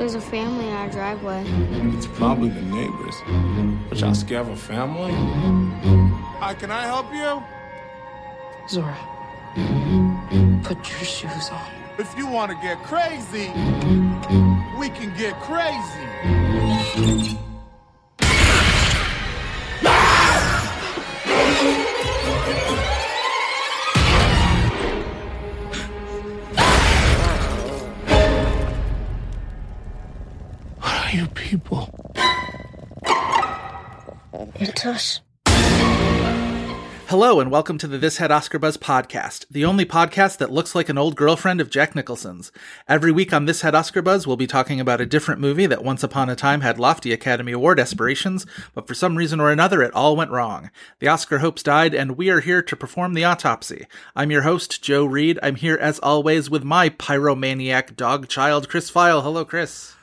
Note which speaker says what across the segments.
Speaker 1: There's a family in our driveway. Mm-hmm.
Speaker 2: It's probably the neighbors. But y'all scared of a family? Hi, can I help you?
Speaker 3: Zora, put your shoes on.
Speaker 2: If you want to get crazy, we can get crazy.
Speaker 4: Hello, and welcome to the This Had Oscar Buzz podcast, the only podcast that looks like an old girlfriend of Jack Nicholson's. Every week on This Had Oscar Buzz, we'll be talking about a different movie that once upon a time had lofty Academy Award aspirations, but for some reason or another, it all went wrong. The Oscar hopes died, and we are here to perform the autopsy. I'm your host, Joe Reed. I'm here, as always, with my pyromaniac dog child, Chris Feil. Hello, Chris.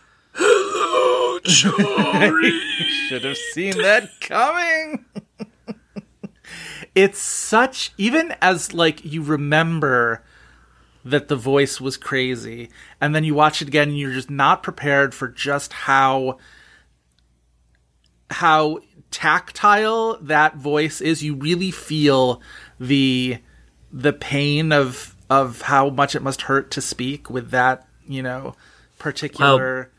Speaker 2: Hello, Jory.
Speaker 4: Should have seen that coming. it's such even as like you remember that the voice was crazy and then you watch it again and you're just not prepared for just how how tactile that voice is you really feel the the pain of of how much it must hurt to speak with that you know particular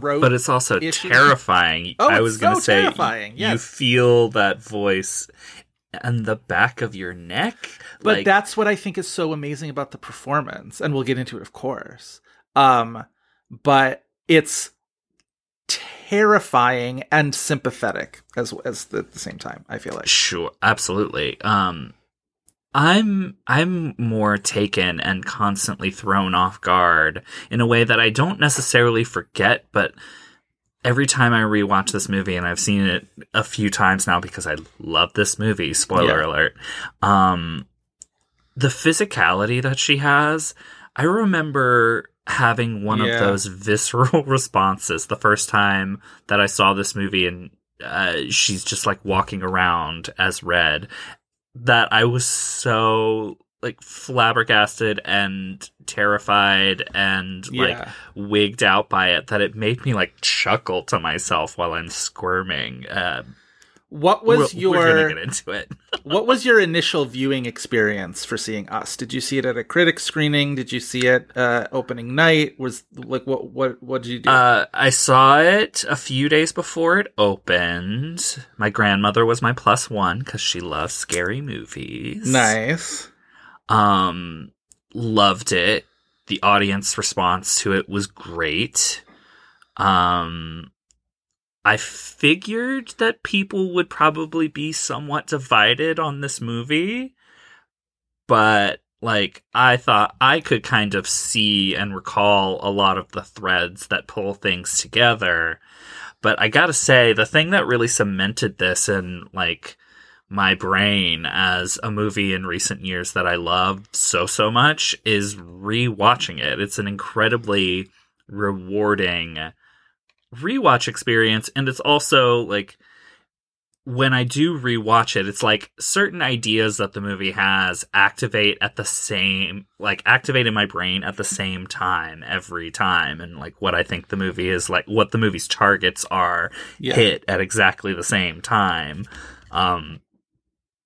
Speaker 4: throat
Speaker 5: but it's also
Speaker 4: issue.
Speaker 5: terrifying.
Speaker 4: Oh,
Speaker 5: I was going to say,
Speaker 4: terrifying,
Speaker 5: you feel that voice and the back of your neck.
Speaker 4: but
Speaker 5: like,
Speaker 4: that's what I think is so amazing about the performance, and we'll get into it, of course. Um, but it's terrifying and sympathetic as as the, at the same time. I feel like
Speaker 5: sure, absolutely. Um, I'm I'm more taken and constantly thrown off guard in a way that I don't necessarily forget, but every time I rewatch this movie, and I've seen it a few times now because I love this movie. Spoiler
Speaker 4: Yeah.
Speaker 5: alert. Um, the physicality that she has, I remember having one
Speaker 4: Yeah.
Speaker 5: of those visceral responses the first time that I saw this movie, and uh, she's just like walking around as Red. That I was so like flabbergasted and terrified and like
Speaker 4: Yeah.
Speaker 5: wigged out by it that it made me like chuckle to myself while I'm squirming. Uh,
Speaker 4: what was
Speaker 5: we're,
Speaker 4: your
Speaker 5: we're get into it.
Speaker 4: what was your initial viewing experience for seeing Us? Did you see it at a critic screening? Did you see it uh, opening night? Was like what what what did you do?
Speaker 5: Uh, I saw it a few days before it opened. My grandmother was my plus one because she loves scary movies.
Speaker 4: nice.
Speaker 5: Um, loved it. The audience response to it was great. Um, I figured that people would probably be somewhat divided on this movie, but like I thought I could kind of see and recall a lot of the threads that pull things together. But I gotta say, the thing that really cemented this in like my brain as a movie in recent years that I loved so so much is rewatching it. It's an incredibly rewarding rewatch experience and it's also like when I do rewatch it, it's like certain ideas that the movie has activate at the same, like activate in my brain at the same time every time, and like what I think the movie is like, what the movie's targets are,
Speaker 4: Yeah.
Speaker 5: hit at exactly the same time. Um,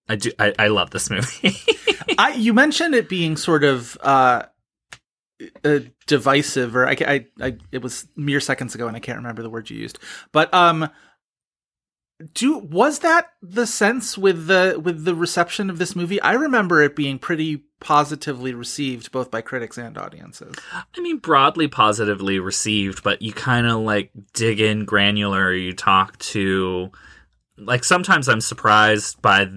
Speaker 5: I do, I, I love this movie.
Speaker 4: I you mentioned it being sort of uh, uh divisive, or I, I, I, it was mere seconds ago, and I can't remember the word you used. But um, do was that the sense with the with the reception of this movie? I remember it being pretty positively received both by critics and audiences.
Speaker 5: I mean, broadly positively received, but you kind of like dig in granular. You talk to, like, sometimes I'm surprised by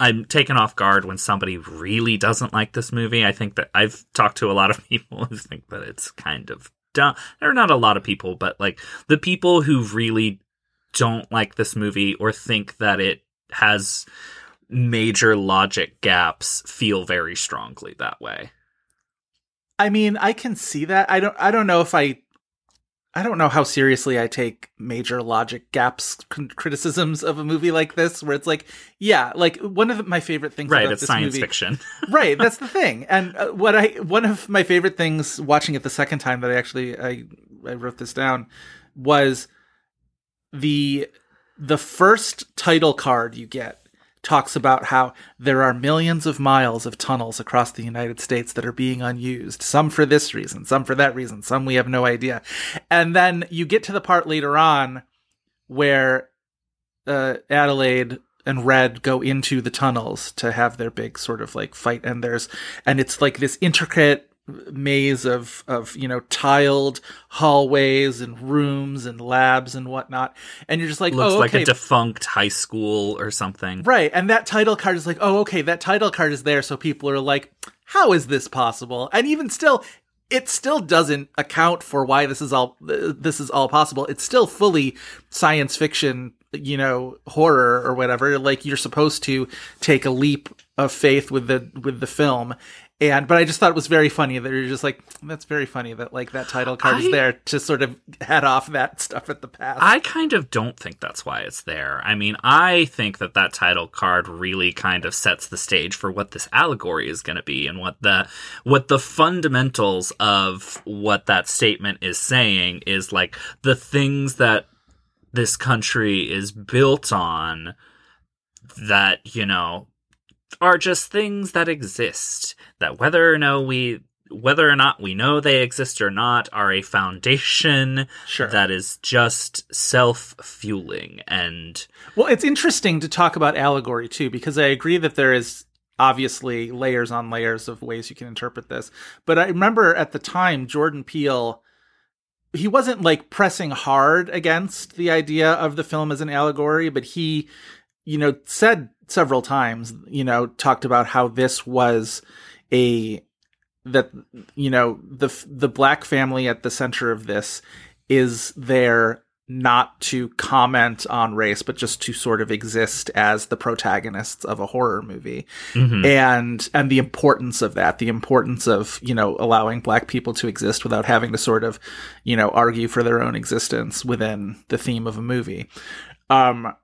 Speaker 5: I'm taken off guard when somebody really doesn't like this movie. I think that I've talked to a lot of people who think that it's kind of dumb. There are not a lot of people, but like the people who really don't like this movie or think that it has major logic gaps feel very strongly that way.
Speaker 4: I mean, I can see that. I don't. I don't know if I. I don't know how seriously I take major logic gaps c- criticisms of a movie like this, where it's like, yeah, like one of my favorite things.
Speaker 5: Right,
Speaker 4: about
Speaker 5: it's science
Speaker 4: movie,
Speaker 5: fiction.
Speaker 4: right, that's the thing. And uh, what I one of my favorite things watching it the second time that I actually I I wrote this down was the the first title card you get talks about how there are millions of miles of tunnels across the United States that are being unused, some for this reason, some for that reason, some we have no idea. And then you get to the part later on where uh, Adelaide and Red go into the tunnels to have their big sort of like fight and there's and it's like this intricate maze of of you know tiled hallways and rooms and labs and whatnot and you're just like
Speaker 5: Looks
Speaker 4: oh
Speaker 5: like a defunct high school or something.
Speaker 4: Right. And that title card is like, oh, okay, that title card is there. So people are like, how is this possible? And even still, it still doesn't account for why this is all, this is all possible. It's still fully science fiction, you know, horror or whatever. Like you're supposed to take a leap of faith with the, with the film. And, but I just thought it was very funny that you're just like, that's very funny that like that title card
Speaker 5: I-
Speaker 4: is there to sort of head off that stuff at the past.
Speaker 5: I kind of don't think that's why it's there. I mean, I think that that title card really kind of sets the stage for what this allegory is going to be and what the what the fundamentals of what that statement is saying is like the things that this country is built on that, you know, are just things that exist that whether or no we whether or not we know they exist or not are a foundation
Speaker 4: Sure.
Speaker 5: that is just self-fueling and
Speaker 4: Well, it's interesting to talk about allegory too, because I agree that there is obviously layers on layers of ways you can interpret this. But I remember at the time, Jordan Peele, he wasn't like pressing hard against the idea of the film as an allegory, but he, you know, said several times, you know, talked about how this was a that you know the the black family at the center of this is there not to comment on race but just to sort of exist as the protagonists of a horror movie
Speaker 5: Mhm.
Speaker 4: and and the importance of that the importance of you know allowing black people to exist without having to sort of you know argue for their own existence within the theme of a movie um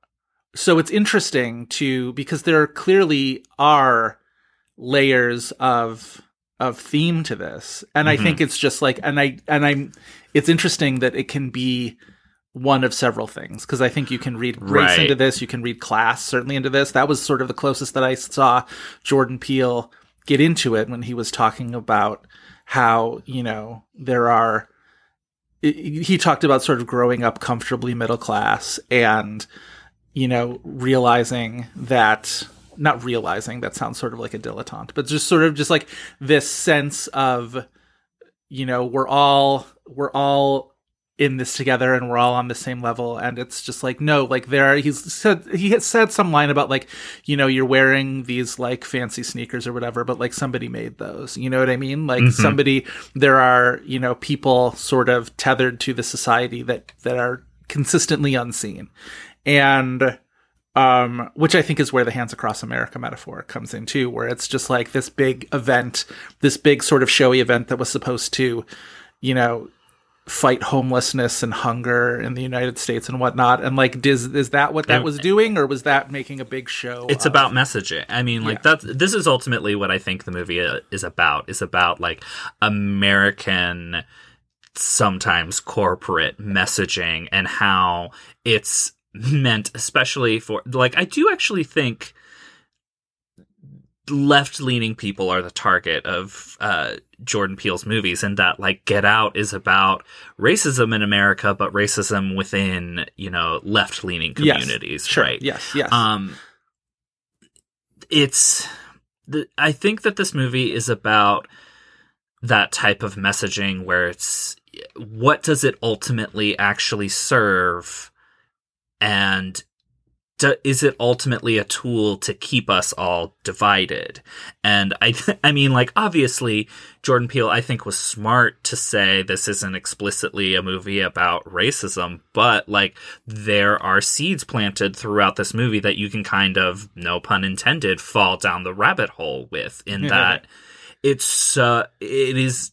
Speaker 4: so it's interesting to because there clearly are layers of of theme to this and i
Speaker 5: Mhm.
Speaker 4: think it's just like and i and i'm it's interesting that it can be one of several things because i think you can read race
Speaker 5: Right.
Speaker 4: into this you can read class certainly into this that was sort of the closest that i saw jordan peele get into it when he was talking about how you know there are he talked about sort of growing up comfortably middle class and you know realizing that not realizing that sounds sort of like a dilettante but just sort of just like this sense of you know we're all we're all in this together and we're all on the same level. And it's just like no like there he's said he had said some line about like you know you're wearing these like fancy sneakers or whatever but like somebody made those. You know what i mean? Like
Speaker 5: Mhm.
Speaker 4: somebody there are you know people sort of tethered to the society that that are consistently unseen and um which i think is where the hands across america metaphor comes in too where it's just like this big event this big sort of showy event that was supposed to you know fight homelessness and hunger in the united states and whatnot. And like is, is that what that was doing or was that making a big show
Speaker 5: it's
Speaker 4: of-
Speaker 5: about messaging. I mean like
Speaker 4: Yeah.
Speaker 5: that's this is ultimately what i think the movie uh, is about. Is about like american sometimes corporate messaging and how it's meant especially for like i do actually think left leaning people are the target of uh, Jordan Peele's movies, and that like Get Out is about racism in America, but racism within you know left leaning
Speaker 4: Yes,
Speaker 5: communities,
Speaker 4: sure.
Speaker 5: right?
Speaker 4: yes. Yes.
Speaker 5: Um, it's the I think that this movie is about that type of messaging where it's what does it ultimately actually serve and do, is it ultimately a tool to keep us all divided? And I, I mean, like obviously, Jordan Peele, I think, was smart to say this isn't explicitly a movie about racism, but like there are seeds planted throughout this movie that you can kind of, no pun intended, fall down the rabbit hole with. In that, it's uh, it is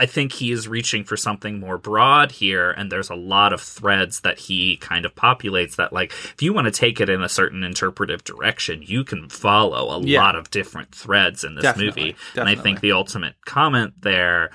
Speaker 5: I think he is reaching for something more broad here, and there's a lot of threads that he kind of populates that, like, if you want to take it in a certain interpretive direction, you can follow a
Speaker 4: Yeah.
Speaker 5: lot of different threads in this
Speaker 4: Definitely,
Speaker 5: movie. And I think the ultimate comment there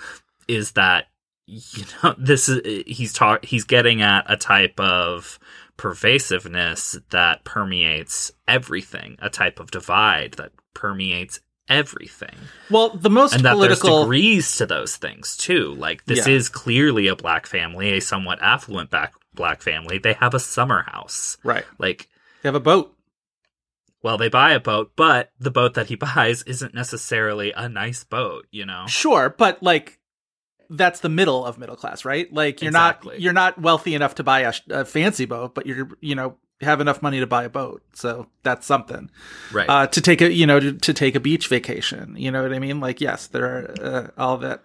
Speaker 5: is that, you know, this is, he's talk, he's getting at a type of pervasiveness that permeates everything, a type of divide that permeates everything
Speaker 4: Well, the most
Speaker 5: and that
Speaker 4: political
Speaker 5: there's degrees to those things too. Like this
Speaker 4: Yeah.
Speaker 5: is clearly a black family, a somewhat affluent black black family. They have a summer house.
Speaker 4: right.
Speaker 5: Like,
Speaker 4: They have a boat.
Speaker 5: well, they buy a boat, but the boat that he buys isn't necessarily a nice boat. You know,
Speaker 4: Sure, but like that's the middle of middle class, right? Like you're
Speaker 5: Exactly.
Speaker 4: not you're not wealthy enough to buy a, a fancy boat, but you're you know have enough money to buy a boat, so that's something.
Speaker 5: right?
Speaker 4: Uh, to take a you know to, to take a beach vacation, you know what I mean? Like yes, there are uh, all that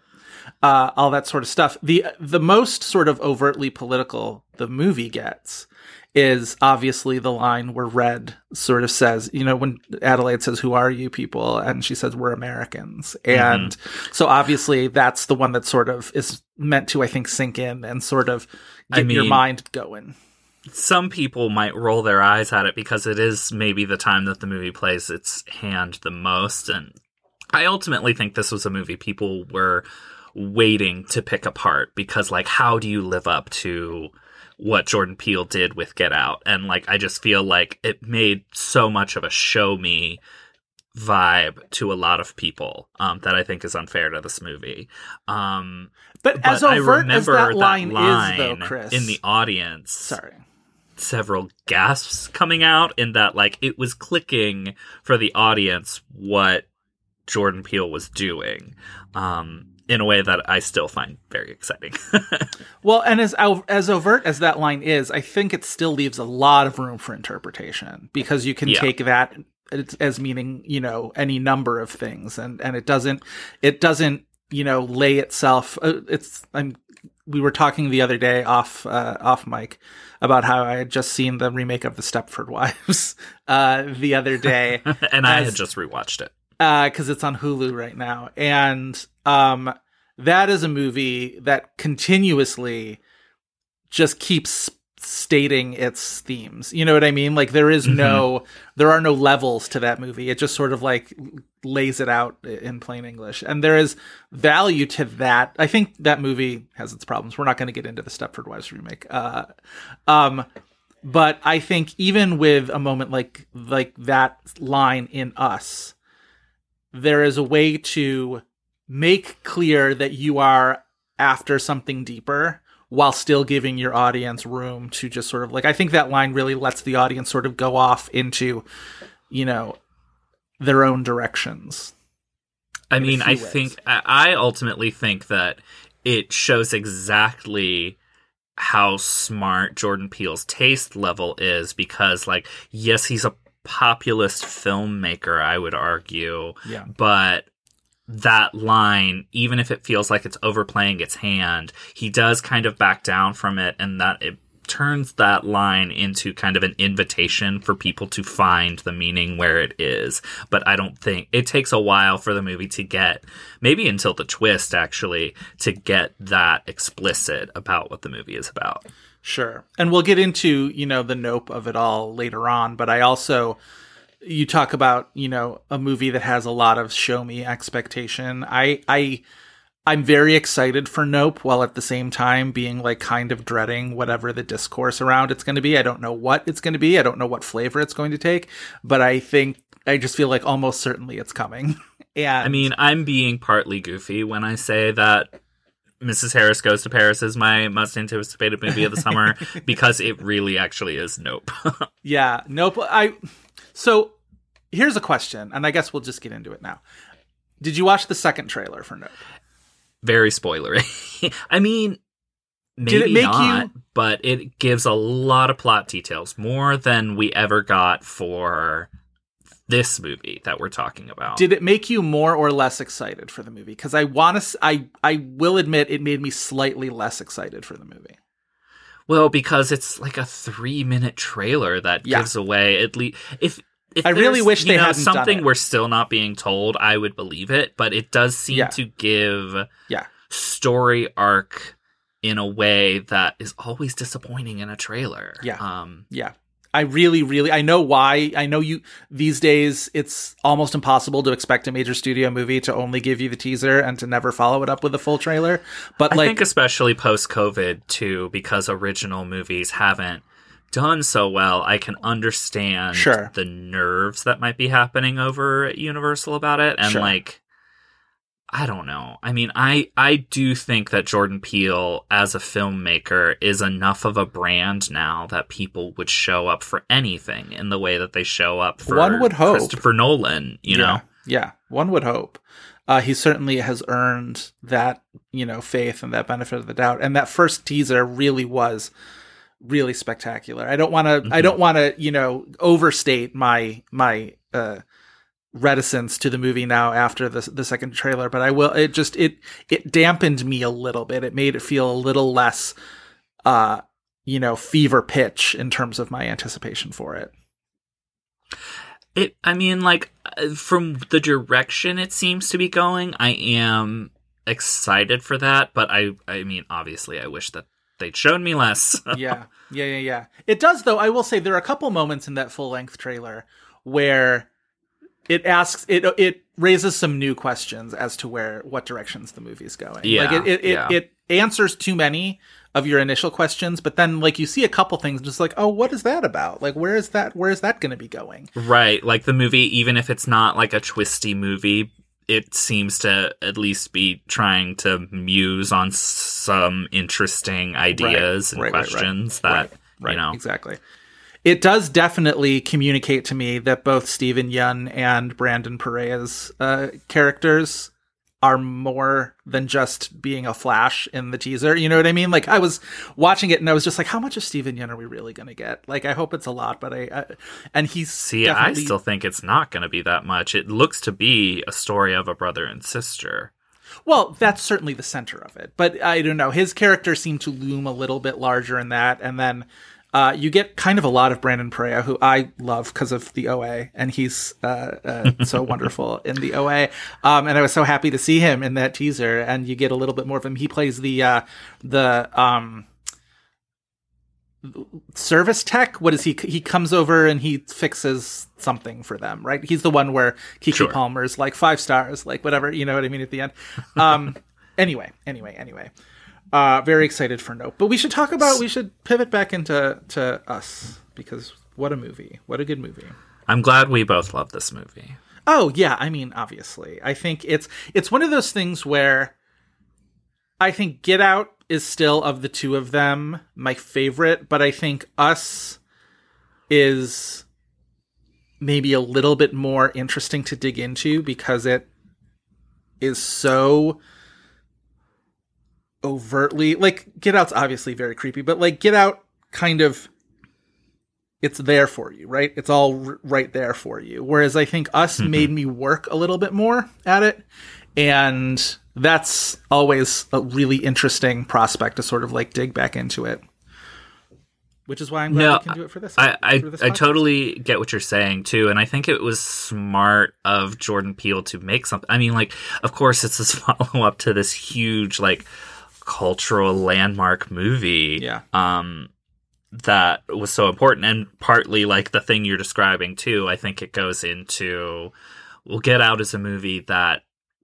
Speaker 4: uh, all that sort of stuff. The the most sort of overtly political the movie gets is obviously the line where Red sort of says, you know, when Adelaide says, "Who are you people?" and she says, "We're Americans," and so obviously that's the one that sort of is meant to, I think, sink in and sort of
Speaker 5: I
Speaker 4: get your mind going.
Speaker 5: Some people might roll their eyes at it because it is maybe the time that the movie plays its hand the most, and I ultimately think this was a movie people were waiting to pick apart because like how do you live up to what Jordan Peele did with Get Out and like I just feel like it made so much of a show me vibe to a lot of people um that I think is unfair to this movie. Um
Speaker 4: But,
Speaker 5: but
Speaker 4: as
Speaker 5: I
Speaker 4: overt as
Speaker 5: remember
Speaker 4: that line,
Speaker 5: line
Speaker 4: is, though, Chris,
Speaker 5: in the audience
Speaker 4: sorry.
Speaker 5: Several gasps coming out in that like it was clicking for the audience what Jordan Peele was doing um in a way that I still find very exciting.
Speaker 4: Well, and as as overt as that line is, I think it still leaves a lot of room for interpretation because you can
Speaker 5: Yeah.
Speaker 4: take that as- meaning, you know, any number of things, and and it doesn't it doesn't you know lay itself. uh, It's I'm we were talking the other day off uh, off mic about how I had just seen the remake of the Stepford Wives uh, the other day
Speaker 5: and I had just rewatched it.
Speaker 4: because it's on Hulu right now, and um, that is a movie that continuously just keeps stating its themes. You know what I mean? Like there is no, there are no levels to that movie. It just sort of like lays it out in plain English, and there is value to that. I think that movie has its problems. We're not going to get into the Stepford Wives remake. Uh, um, but I think even with a moment like like that line in Us, there is a way to make clear that you are after something deeper while still giving your audience room to just sort of like I think that line really lets the audience sort of go off into you know their own directions.
Speaker 5: I mean, I
Speaker 4: ways.
Speaker 5: think I I ultimately think that it shows exactly how smart Jordan Peele's taste level is because like yes, he's a populist filmmaker, I would argue,
Speaker 4: Yeah.
Speaker 5: but that line, even if it feels like it's overplaying its hand, he does kind of back down from it and that it turns that line into kind of an invitation for people to find the meaning where it is. But I don't think it takes a while for the movie to get, maybe until the twist actually, to get that explicit about what the movie is about.
Speaker 4: Sure. And we'll get into, you know, the nope of it all later on, but I also you talk about, you know, a movie that has a lot of show me expectation. I I I'm very excited for Nope while at the same time being like kind of dreading whatever the discourse around it's going to be. I don't know what it's going to be. I don't know what flavor it's going to take, but I think I just feel like almost certainly it's coming. And
Speaker 5: I mean, I'm being partly goofy when I say that Mrs. Harris Goes to Paris is my most anticipated movie of the summer because it really actually is Nope.
Speaker 4: Yeah, nope. I so here's a question, and I guess we'll just get into it now. Did you watch the second trailer for Nope?
Speaker 5: Very spoilery. I mean, maybe
Speaker 4: make
Speaker 5: not,
Speaker 4: you-
Speaker 5: but it gives a lot of plot details, more than we ever got for this movie that we're talking about.
Speaker 4: Did it make you more or less excited for the movie? Because I want to, I I will admit, it made me slightly less excited for the movie.
Speaker 5: Well, because it's like a three minute trailer that
Speaker 4: Yeah.
Speaker 5: gives away at least if. If
Speaker 4: I really wish they
Speaker 5: know,
Speaker 4: hadn't done
Speaker 5: something we're still not being told. I would believe it, but it does seem
Speaker 4: Yeah.
Speaker 5: to give
Speaker 4: Yeah.
Speaker 5: story arc in a way that is always disappointing in a trailer.
Speaker 4: Yeah.
Speaker 5: Um,
Speaker 4: Yeah. I really, really, I know why. I know you, these days, it's almost impossible to expect a major studio movie to only give you the teaser and to never follow it up with a full trailer. But
Speaker 5: I
Speaker 4: like,
Speaker 5: think especially post COVID too, because original movies haven't done so well. I can understand
Speaker 4: Sure.
Speaker 5: the nerves that might be happening over at Universal about it, and
Speaker 4: Sure.
Speaker 5: like. I don't know. I mean, I I do think that Jordan Peele as a filmmaker is enough of a brand now that people would show up for anything in the way that they show up for
Speaker 4: One would hope.
Speaker 5: Christopher Nolan, you
Speaker 4: yeah,
Speaker 5: know.
Speaker 4: yeah, one would hope. Uh, he certainly has earned that, you know, faith and that benefit of the doubt. And that first teaser really was really spectacular. I don't want to, I
Speaker 5: Mhm.
Speaker 4: don't want to, you know, overstate my my uh, reticence to the movie now after the the second trailer, but I will. It just it it dampened me a little bit. It made it feel a little less, uh, you know, fever pitch in terms of my anticipation for it.
Speaker 5: It, I mean, like from the direction it seems to be going, I am excited for that. But I, I mean, obviously, I wish that they'd shown me less.
Speaker 4: yeah, yeah, yeah, yeah. It does, though. I will say there are a couple moments in that full length trailer where it asks it it raises some new questions as to where what directions the movie's going.
Speaker 5: Yeah,
Speaker 4: like it it, it,
Speaker 5: yeah.
Speaker 4: it answers too many of your initial questions, but then like you see a couple things just like, oh, what is that about? Like where is that where is that going to be going?
Speaker 5: right, like the movie, even if it's not like a twisty movie, it seems to at least be trying to muse on some interesting ideas and
Speaker 4: right, right, right.
Speaker 5: questions that
Speaker 4: right, right,
Speaker 5: you know.
Speaker 4: exactly. It does definitely communicate to me that both Steven Yeun and Brandon Perea's uh, characters are more than just being a flash in the teaser. You know what I mean? Like I was watching it and I was just like, how much of Steven Yeun are we really going to get? Like I hope it's a lot, but I, I and he's
Speaker 5: See,
Speaker 4: definitely-
Speaker 5: I still think it's not going to be that much. It looks to be a story of a brother and sister.
Speaker 4: Well, that's certainly the center of it. But I don't know. His character seemed to loom a little bit larger in that. And then uh, you get kind of a lot of Brandon Perea, who I love because of the OA. And he's uh, uh, so wonderful in the OA. Um, and I was so happy to see him in that teaser. And you get a little bit more of him. He plays the, uh, the, um, service tech what is he he comes over and he fixes something for them right he's the one where kiki
Speaker 5: Sure.
Speaker 4: palmer's like five stars like whatever you know what i mean at the end um anyway anyway anyway uh very excited for nope but we should talk about we should pivot back into to us because what a movie what a good movie
Speaker 5: I'm glad we both love this movie.
Speaker 4: Oh yeah, I mean obviously. I think it's it's one of those things where I think Get Out is still of the two of them my favorite, but I think Us is maybe a little bit more interesting to dig into because it is so overtly like Get Out's obviously very creepy, but like Get Out kind of it's there for you, right? It's all r- right there for you. Whereas I think Us mm-hmm. made me work a little bit more at it, and that's always a really interesting prospect to sort of like dig back into it. Which is why I'm glad
Speaker 5: No,
Speaker 4: we can do it for this.
Speaker 5: I I,
Speaker 4: for this
Speaker 5: I totally get what you're saying too, and I think it was smart of Jordan Peele to make something. I mean, like, of course, it's this follow up to this huge like cultural landmark movie.
Speaker 4: Yeah.
Speaker 5: Um, that was so important, and partly like the thing you're describing too. I think it goes into "We'll Get Out" as a movie that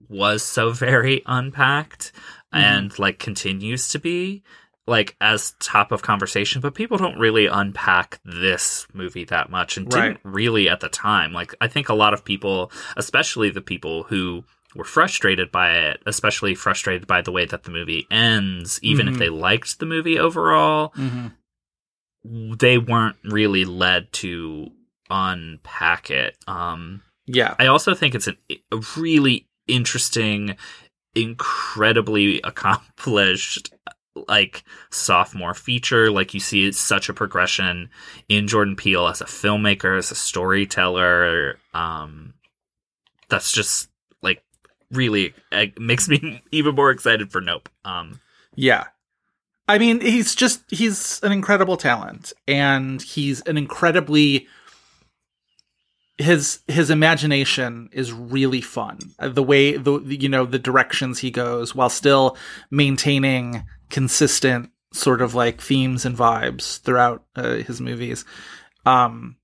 Speaker 5: was so very unpacked
Speaker 4: Mm-hmm.
Speaker 5: and like continues to be like as top of conversation but people don't really unpack this movie that much and
Speaker 4: Right.
Speaker 5: didn't really at the time like i think a lot of people especially the people who were frustrated by it especially frustrated by the way that the movie ends even
Speaker 4: Mhm.
Speaker 5: if they liked the movie overall
Speaker 4: Mhm.
Speaker 5: they weren't really led to unpack it um
Speaker 4: Yeah.
Speaker 5: I also think it's an, a really interesting, incredibly accomplished like sophomore feature. Like you see it's such a progression in Jordan Peele as a filmmaker, as a storyteller. Um, that's just really it makes me even more excited for Nope. Um,
Speaker 4: Yeah. I mean, he's just he's an incredible talent and he's an incredibly his his imagination is really fun. Uh, The way the you know the directions he goes while still maintaining consistent sort of like themes and vibes throughout uh, his movies. Um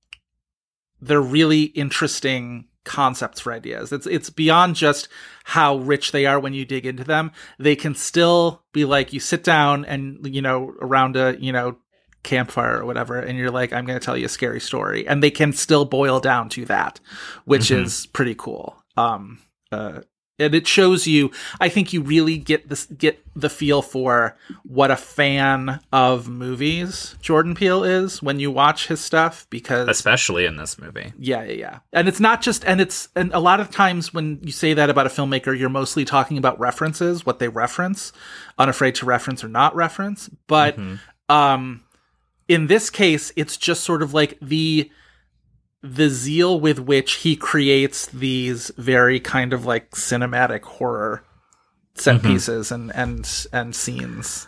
Speaker 4: they're really interesting concepts for ideas. It's it's beyond just how rich they are when you dig into them. They can still be like you sit down and you know around a you know campfire or whatever and you're like I'm going to tell you a scary story and they can still boil down to that, which
Speaker 5: Mhm.
Speaker 4: is pretty cool. Um uh and it shows you I think you really get this get the feel for what a fan of movies Jordan Peele is when you watch his stuff because
Speaker 5: especially in this movie.
Speaker 4: yeah, yeah, yeah. And it's not just, and it's, and a lot of times when you say that about a filmmaker, you're mostly talking about references, what they reference, unafraid to reference or not reference. But, um, in this case, it's just sort of like the, the zeal with which he creates these very kind of like cinematic horror set mm-hmm. pieces and, and, and scenes.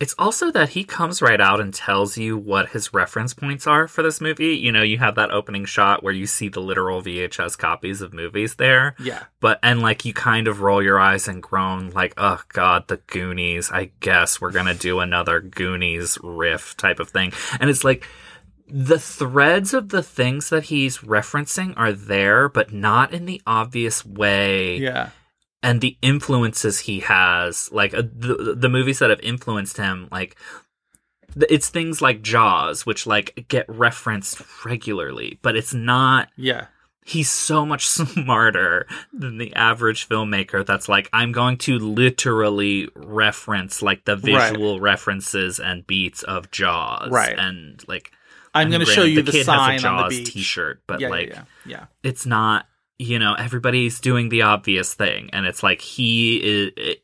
Speaker 5: It's also that he comes right out and tells you what his reference points are for this movie. You know, you have that opening shot where you see the literal VHS copies of movies there.
Speaker 4: Yeah.
Speaker 5: But, and like you kind of roll your eyes and groan, like, oh god, the Goonies. I guess we're gonna do another Goonies riff type of thing. And it's like, the threads of the things that he's referencing are there, but not in the obvious way
Speaker 4: Yeah.
Speaker 5: and the influences he has like uh, the the movies that have influenced him like it's things like jaws which like get referenced regularly but it's not
Speaker 4: Yeah.
Speaker 5: he's so much smarter than the average filmmaker that's like i'm going to literally reference like the
Speaker 4: Right.
Speaker 5: visual references and beats of jaws
Speaker 4: Right.
Speaker 5: and like
Speaker 4: I'm going to show you
Speaker 5: the,
Speaker 4: the,
Speaker 5: kid
Speaker 4: sign
Speaker 5: has a
Speaker 4: on the beach.
Speaker 5: t-shirt but
Speaker 4: yeah,
Speaker 5: like
Speaker 4: yeah, yeah, yeah.
Speaker 5: it's not you know everybody's doing the obvious thing and it's like he is it,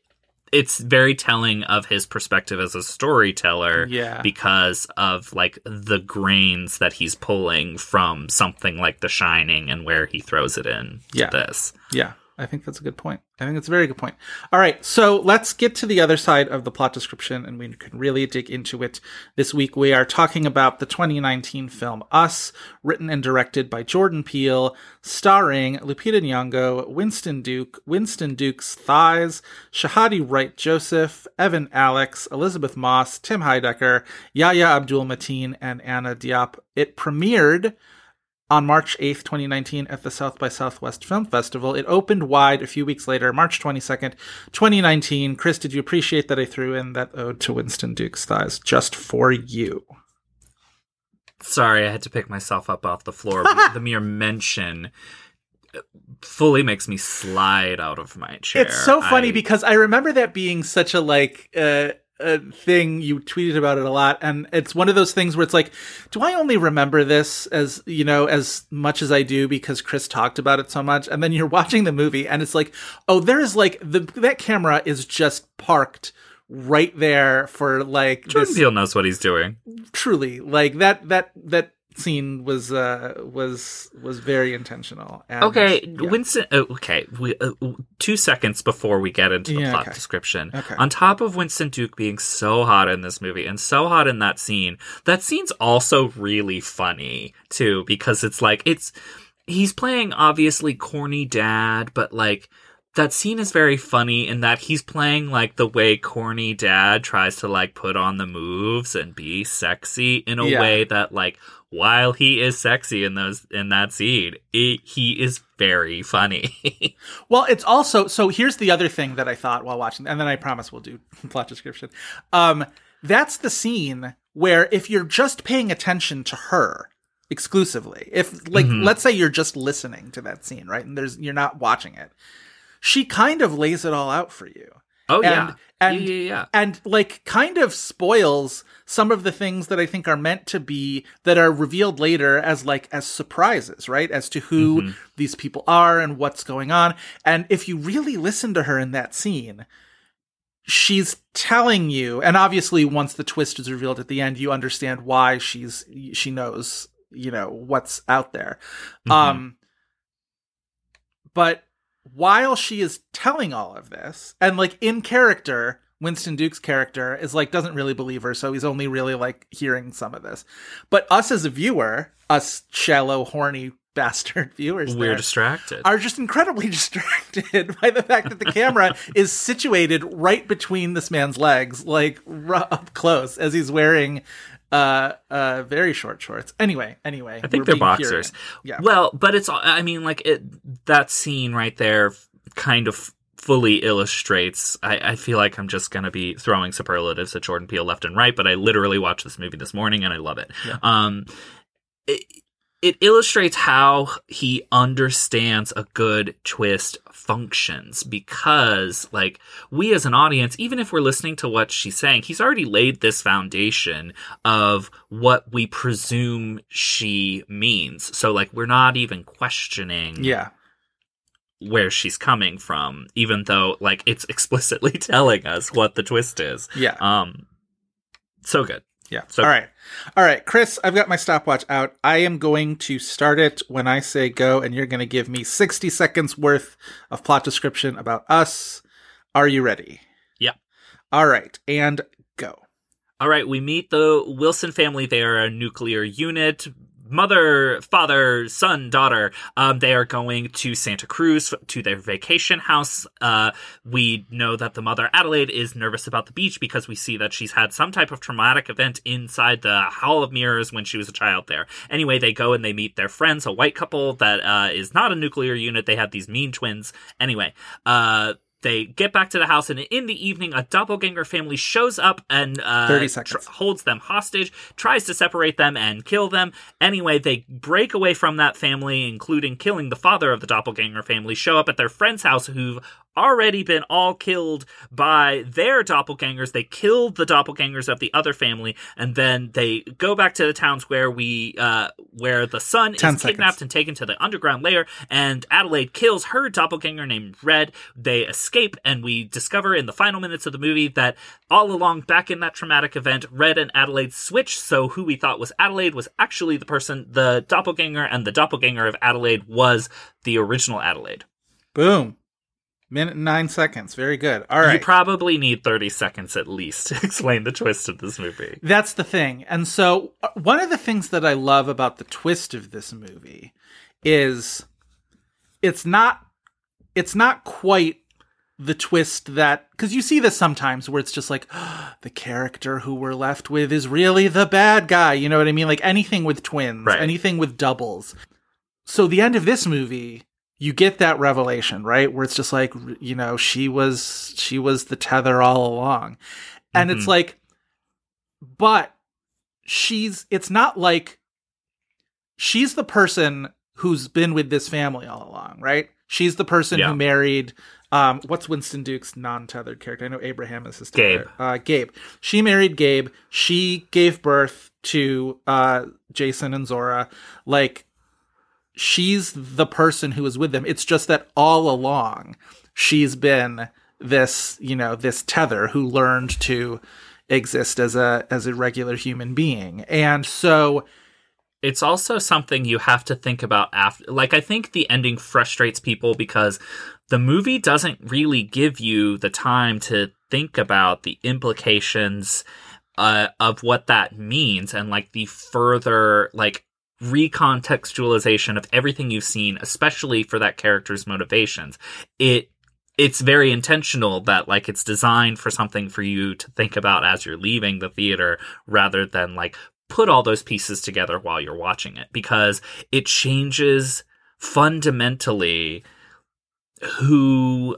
Speaker 5: it's very telling of his perspective as a storyteller
Speaker 4: Yeah.
Speaker 5: because of like the grains that he's pulling from something like the shining and where he throws it in
Speaker 4: Yeah.
Speaker 5: this
Speaker 4: Yeah, I think that's a good point. I think it's a very good point. All right, so let's get to the other side of the plot description and we can really dig into it. This week we are talking about the 2019 film Us, written and directed by Jordan Peele, starring Lupita Nyong'o, Winston Duke, Winston Duke's Thighs, Shahadi Wright Joseph, Evan Alex, Elisabeth Moss, Tim Heidecker, Yahya Abdul Mateen, and Anna Diop. It premiered on March 8th, 2019, at the South by Southwest Film Festival. It opened wide a few weeks later, March 22nd, 2019. Chris, did you appreciate that I threw in that ode to Winston Duke's thighs just for you?
Speaker 5: sorry i had to pick myself up off the floor the mere mention uh, fully makes me slide out of my chair
Speaker 4: It's so funny
Speaker 5: I-
Speaker 4: because I remember that being such a like uh, a thing you tweeted about it a lot, and it's one of those things where it's like, do I only remember this as you know as much as I do because Chris talked about it so much, and then you're watching the movie and it's like, oh, there's like the that camera is just parked right there for like
Speaker 5: jordan
Speaker 4: this
Speaker 5: peele knows what he's doing.
Speaker 4: Truly like that that that scene was uh was was very intentional and,
Speaker 5: Okay,
Speaker 4: yeah.
Speaker 5: Winston. uh, Okay, we, uh, two seconds before we get into the
Speaker 4: Yeah,
Speaker 5: plot
Speaker 4: okay.
Speaker 5: description.
Speaker 4: Okay.
Speaker 5: On top of Winston Duke being so hot in this movie and so hot in that scene, that scene's also really funny too because it's like it's he's playing obviously corny dad, but like. That scene is very funny in that he's playing like the way corny dad tries to like put on the moves and be sexy in a
Speaker 4: Yeah.
Speaker 5: way that like while he is sexy in those in that scene, it, he is very funny.
Speaker 4: Well, it's also so. Here's the other thing that I thought while watching, and then I promise we'll do plot description. Um, that's the scene where if you're just paying attention to her exclusively, if like
Speaker 5: Mhm.
Speaker 4: let's say you're just listening to that scene, right, and there's you're not watching it, she kind of lays it all out for you.
Speaker 5: Oh
Speaker 4: And-
Speaker 5: yeah,
Speaker 4: and-
Speaker 5: yeah, yeah, yeah.
Speaker 4: and like kind of spoils some of the things that I think are meant to be that are revealed later as like as surprises, right? As to who
Speaker 5: Mm-hmm.
Speaker 4: these people are and what's going on. And if you really listen to her in that scene, she's telling you, and obviously once the twist is revealed at the end, you understand why she's she knows you know what's out there.
Speaker 5: Mhm.
Speaker 4: Um, but while she is telling all of this, and like in character, Winston Duke's character is like doesn't really believe her, so he's only really like hearing some of this. But us as a viewer, us shallow, horny bastard viewers,
Speaker 5: We're
Speaker 4: there,
Speaker 5: distracted.
Speaker 4: are just incredibly distracted by the fact that the camera is situated right between this man's legs, like r- up close as he's wearing uh uh very short shorts. Anyway, anyway,
Speaker 5: I think they're boxers.
Speaker 4: Yeah.
Speaker 5: Well, but it's I mean like it that scene right there kind of fully illustrates I, I feel like I'm just gonna be throwing superlatives at Jordan Peele left and right, but I literally watched this movie this morning and I love it.
Speaker 4: Yeah.
Speaker 5: Um it, it illustrates how he understands a good twist functions because like we as an audience even if we're listening to what she's saying he's already laid this foundation of what we presume she means so like we're not even questioning
Speaker 4: Yeah.
Speaker 5: where she's coming from even though like it's explicitly telling us what the twist is
Speaker 4: Yeah.
Speaker 5: um so good
Speaker 4: Yeah.
Speaker 5: So-
Speaker 4: All right. All right, Chris, I've got my stopwatch out. I am going to start it when I say go, and you're going to give me 60 seconds worth of plot description about us. Are you ready?
Speaker 5: Yeah.
Speaker 4: All right. And go.
Speaker 5: All right, we meet the Wilson family. They are a nuclear unit. Mother, father, son, daughter. Um, they are going to Santa Cruz to their vacation house. Uh, we know that the mother, Adelaide, is nervous about the beach because we see that she's had some type of traumatic event inside the Hall of Mirrors when she was a child there. Anyway, they go and they meet their friends, a white couple that uh, is not a nuclear unit. They have these mean twins. Anyway, uh, they get back to the house, and in the evening, a doppelganger family shows up and uh,
Speaker 4: 30 seconds.
Speaker 5: holds them hostage, tries to separate them and kill them. Anyway, they break away from that family, including killing the father of the doppelganger family, show up at their friend's house who've already been all killed by their doppelgangers. They killed the doppelgangers of the other family, and then they go back to the towns where we, uh, where the son is
Speaker 4: 10
Speaker 5: kidnapped and taken to the underground lair, and Adelaide kills her doppelganger named Red. They escape, and we discover in the final minutes of the movie that all along back in that traumatic event, Red and Adelaide switched, so who we thought was Adelaide was actually the person, the doppelganger, and the doppelganger of Adelaide was the original Adelaide.
Speaker 4: Boom. Minute and nine seconds. Very good. All right.
Speaker 5: You probably need 30 seconds at least to explain the twist of this movie.
Speaker 4: That's the thing. And so, uh, one of the things that I love about the twist of this movie is it's not it's not quite the twist that because you see this sometimes where it's just like the character who we're left with is really the bad guy you know what i mean like anything with twins
Speaker 5: Right.
Speaker 4: anything with doubles so the end of this movie you get that revelation right? Where it's just like you know she was she was the tether all along. And it's
Speaker 5: Mhm.
Speaker 4: like but she's it's not like she's the person who's been with this family all along right? She's the person
Speaker 5: Yeah.
Speaker 4: who married um what's winston duke's non-tethered character? I know abraham is his
Speaker 5: Gabe.
Speaker 4: uh gabe. She married gabe. She gave birth to uh jason and zora. Like she's the person who is with them it's just that all along she's been this you know this tether who learned to exist as a as a regular human being and so
Speaker 5: It's also something you have to think about after. Like, I think the ending frustrates people because the movie doesn't really give you the time to think about the implications uh, of what that means and like the further like recontextualization of everything you've seen, especially for that character's motivations. It it's very intentional that like it's designed for something for you to think about as you're leaving the theater rather than like put all those pieces together while you're watching it because it changes fundamentally who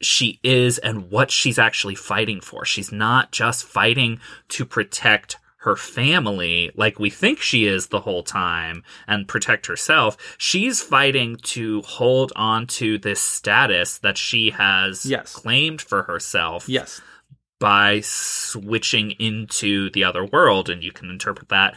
Speaker 5: she is and what she's actually fighting for. She's not just fighting to protect her family like we think she is the whole time and protect herself. She's fighting to hold on to this status that she has
Speaker 4: Yes.
Speaker 5: claimed for herself
Speaker 4: yes
Speaker 5: by switching into the other world and you can interpret that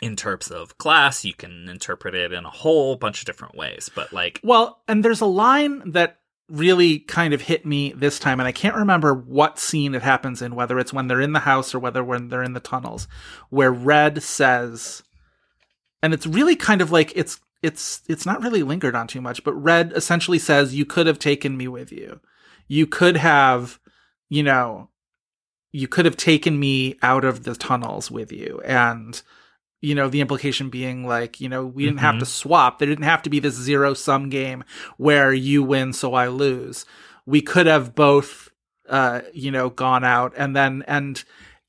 Speaker 5: in terms of class you can interpret it in a whole bunch of different ways but like
Speaker 4: Well, and there's a line that really kind of hit me this time, and I can't remember what scene it happens in, whether it's when they're in the house or whether when they're in the tunnels, where Red says, and it's really kind of like it's it's it's not really lingered on too much, but Red essentially says, "You could have taken me with you. You could have, you know, you could have taken me out of the tunnels with you." And you know, the implication being like, you know, we didn't have
Speaker 5: Mhm.
Speaker 4: to swap. There didn't have to be this zero sum game where you win, so I lose. We could have both, uh, you know, gone out and then, and,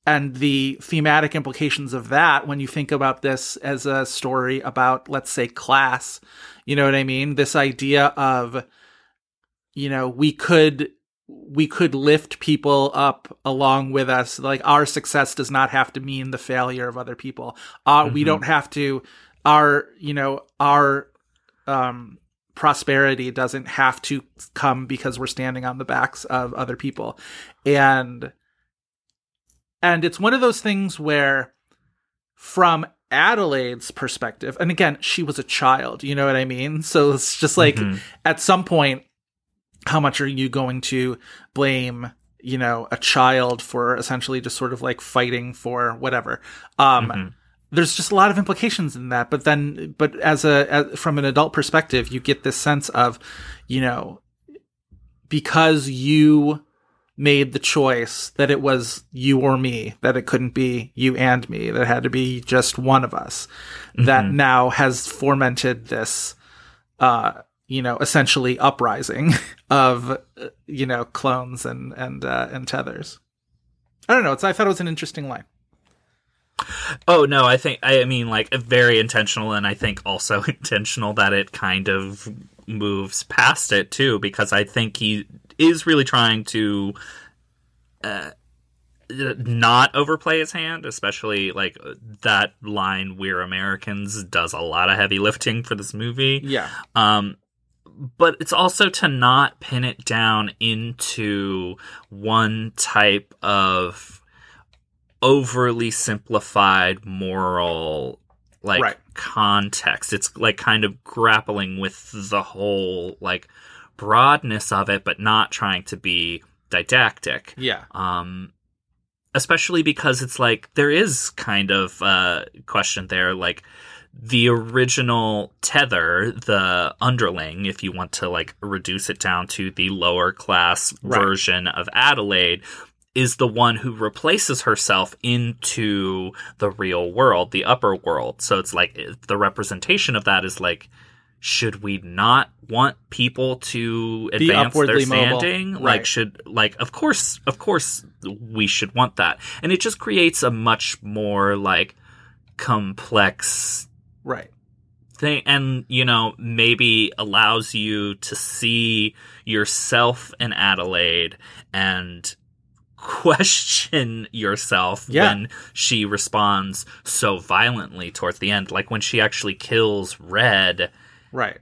Speaker 4: and the thematic implications of that when you think about this as a story about, let's say, class, you know what I mean? This idea of, you know, we could, we could lift people up along with us. Like our success does not have to mean the failure of other people. Uh, we
Speaker 5: Mhm.
Speaker 4: don't have to, our, you know, our, um, prosperity doesn't have to come because we're standing on the backs of other people. And, and it's one of those things where from Adelaide's perspective, and again, she was a child, you know what I mean? So it's just like
Speaker 5: Mhm.
Speaker 4: at some point, how much are you going to blame, you know, a child for essentially just sort of like fighting for whatever? Um,
Speaker 5: Mhm.
Speaker 4: there's just a lot of implications in that but then but as a as, from an adult perspective you get this sense of you know because you made the choice that it was you or me that it couldn't be you and me that it had to be just one of us that
Speaker 5: Mhm.
Speaker 4: now has fomented this uh you know essentially uprising of uh, you know clones and and uh, and tethers. I don't know. It's i thought it was an interesting line.
Speaker 5: Oh no, I think I mean like very intentional, and I think also intentional that it kind of moves past it too, because I think he is really trying to uh, not overplay his hand, especially like that line "We're Americans" does a lot of heavy lifting for this movie.
Speaker 4: yeah.
Speaker 5: Um, but it's also to not pin it down into one type of overly simplified moral like
Speaker 4: Right.
Speaker 5: context. It's like kind of grappling with the whole like broadness of it, but not trying to be didactic
Speaker 4: yeah
Speaker 5: um especially because it's like there is kind of a question there like the original tether the underling if you want to like reduce it down to the lower class
Speaker 4: Right.
Speaker 5: version of adelaide is the one who replaces herself into the real world the upper world so it's like the representation of that is like should we not want people to advance their standing
Speaker 4: Right.
Speaker 5: like should like of course of course we should want that and it just creates a much more like complex
Speaker 4: right
Speaker 5: thing and you know maybe allows you to see yourself in adelaide and question yourself
Speaker 4: Yeah.
Speaker 5: when she responds so violently towards the end like when she actually kills red
Speaker 4: right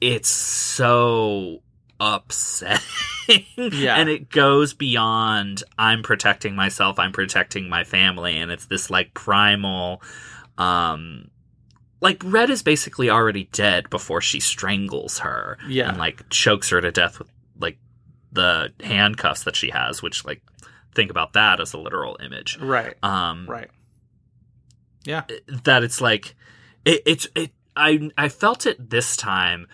Speaker 5: it's so upsetting.
Speaker 4: Yeah.
Speaker 5: And it goes beyond I'm protecting myself, I'm protecting my family, and it's this like primal um like Red is basically already dead before she strangles her
Speaker 4: Yeah.
Speaker 5: and like chokes her to death with like the handcuffs that she has, which like think about that as a literal image.
Speaker 4: right
Speaker 5: Um
Speaker 4: right yeah
Speaker 5: that it's like it, it's it I I felt it this time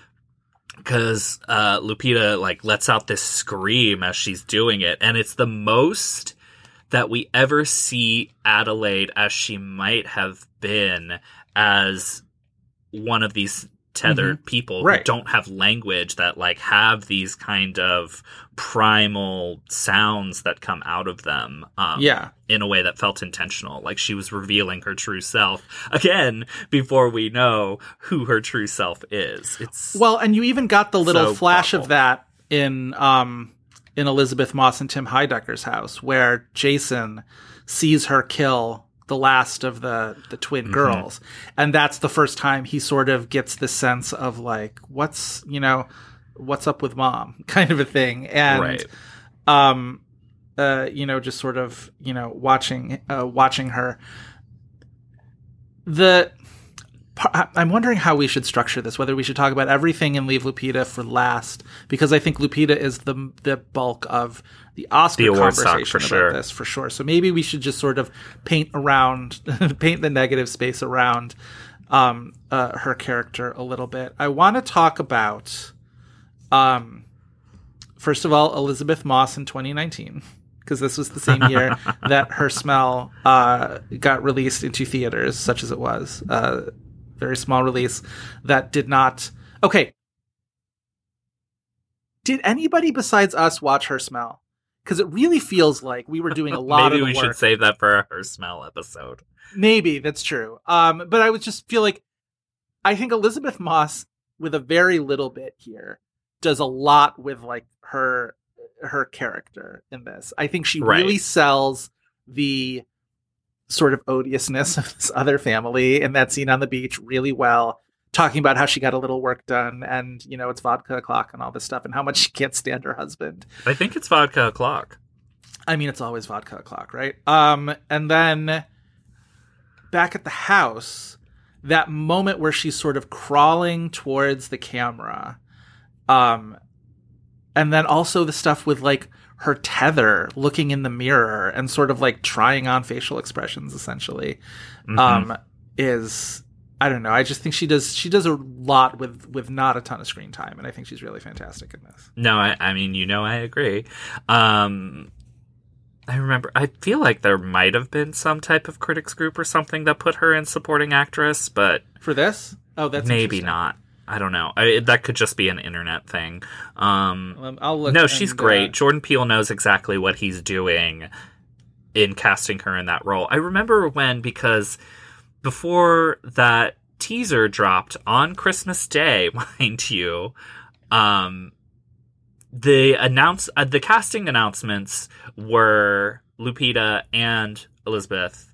Speaker 5: because uh, Lupita like lets out this scream as she's doing it, and it's the most that we ever see Adelaide as she might have been as one of these tethered people who
Speaker 4: Mm-hmm. Right.
Speaker 5: don't have language that like have these kind of primal sounds that come out of them um
Speaker 4: yeah
Speaker 5: in a way that felt intentional. Like she was revealing her true self again before we know who her true self is. It's
Speaker 4: Well, and you even got the little
Speaker 5: So
Speaker 4: flash of that in um in Elisabeth Moss and Tim Heidecker's house, where Jason sees her kill the last of the the twin
Speaker 5: Mm-hmm.
Speaker 4: girls, and that's the first time he sort of gets the sense of like, what's you know, what's up with mom, kind of a thing, and
Speaker 5: right.
Speaker 4: um uh you know just sort of you know watching uh watching her the I'm wondering how we should structure this. Whether we should talk about everything and leave Lupita for last, because I think Lupita is the the bulk of the Oscar
Speaker 5: The
Speaker 4: conversation
Speaker 5: for
Speaker 4: about
Speaker 5: sure.
Speaker 4: this for sure. So maybe we should just sort of paint around, paint the negative space around um, uh, her character a little bit. I want to talk about, um, first of all, Elisabeth Moss in 2019 because this was the same year that her smell uh, got released into theaters, such as it was. Uh, very small release that did not. Okay. Did anybody besides us watch her smell? Because it really feels like we were doing a lot
Speaker 5: Maybe
Speaker 4: of
Speaker 5: we
Speaker 4: work.
Speaker 5: should save that for our smell episode.
Speaker 4: Maybe that's true. Um, but I would just feel like I think Elisabeth Moss, with a very little bit here, does a lot with like her her character in this. I think she
Speaker 5: Right.
Speaker 4: really sells the sort of odiousness of this other family in that scene on the beach really well. Talking about how she got a little work done and, you know, it's vodka o'clock and all this stuff and how much she can't stand her husband.
Speaker 5: I think it's vodka o'clock.
Speaker 4: I mean, it's always vodka o'clock, right? Um, and then back at the house, that moment where she's sort of crawling towards the camera, um, and then also the stuff with like her tether looking in the mirror and sort of like trying on facial expressions, essentially,
Speaker 5: Mhm.
Speaker 4: um, is I don't know. I just think she does she does a lot with with not a ton of screen time, and I think she's really fantastic in this.
Speaker 5: No, I, I mean, you know, I agree. Um, I remember, I feel like there might have been some type of critics group or something that put her in supporting actress, but
Speaker 4: For this, oh, that's
Speaker 5: maybe not. I don't know. I, that could just be an internet thing. Um,
Speaker 4: I'll look.
Speaker 5: no, she's
Speaker 4: and,
Speaker 5: great.
Speaker 4: uh,
Speaker 5: Jordan Peele knows exactly what he's doing in casting her in that role. I remember when because before that teaser dropped on Christmas Day, mind you, um the announce uh, the casting announcements were Lupita and Elisabeth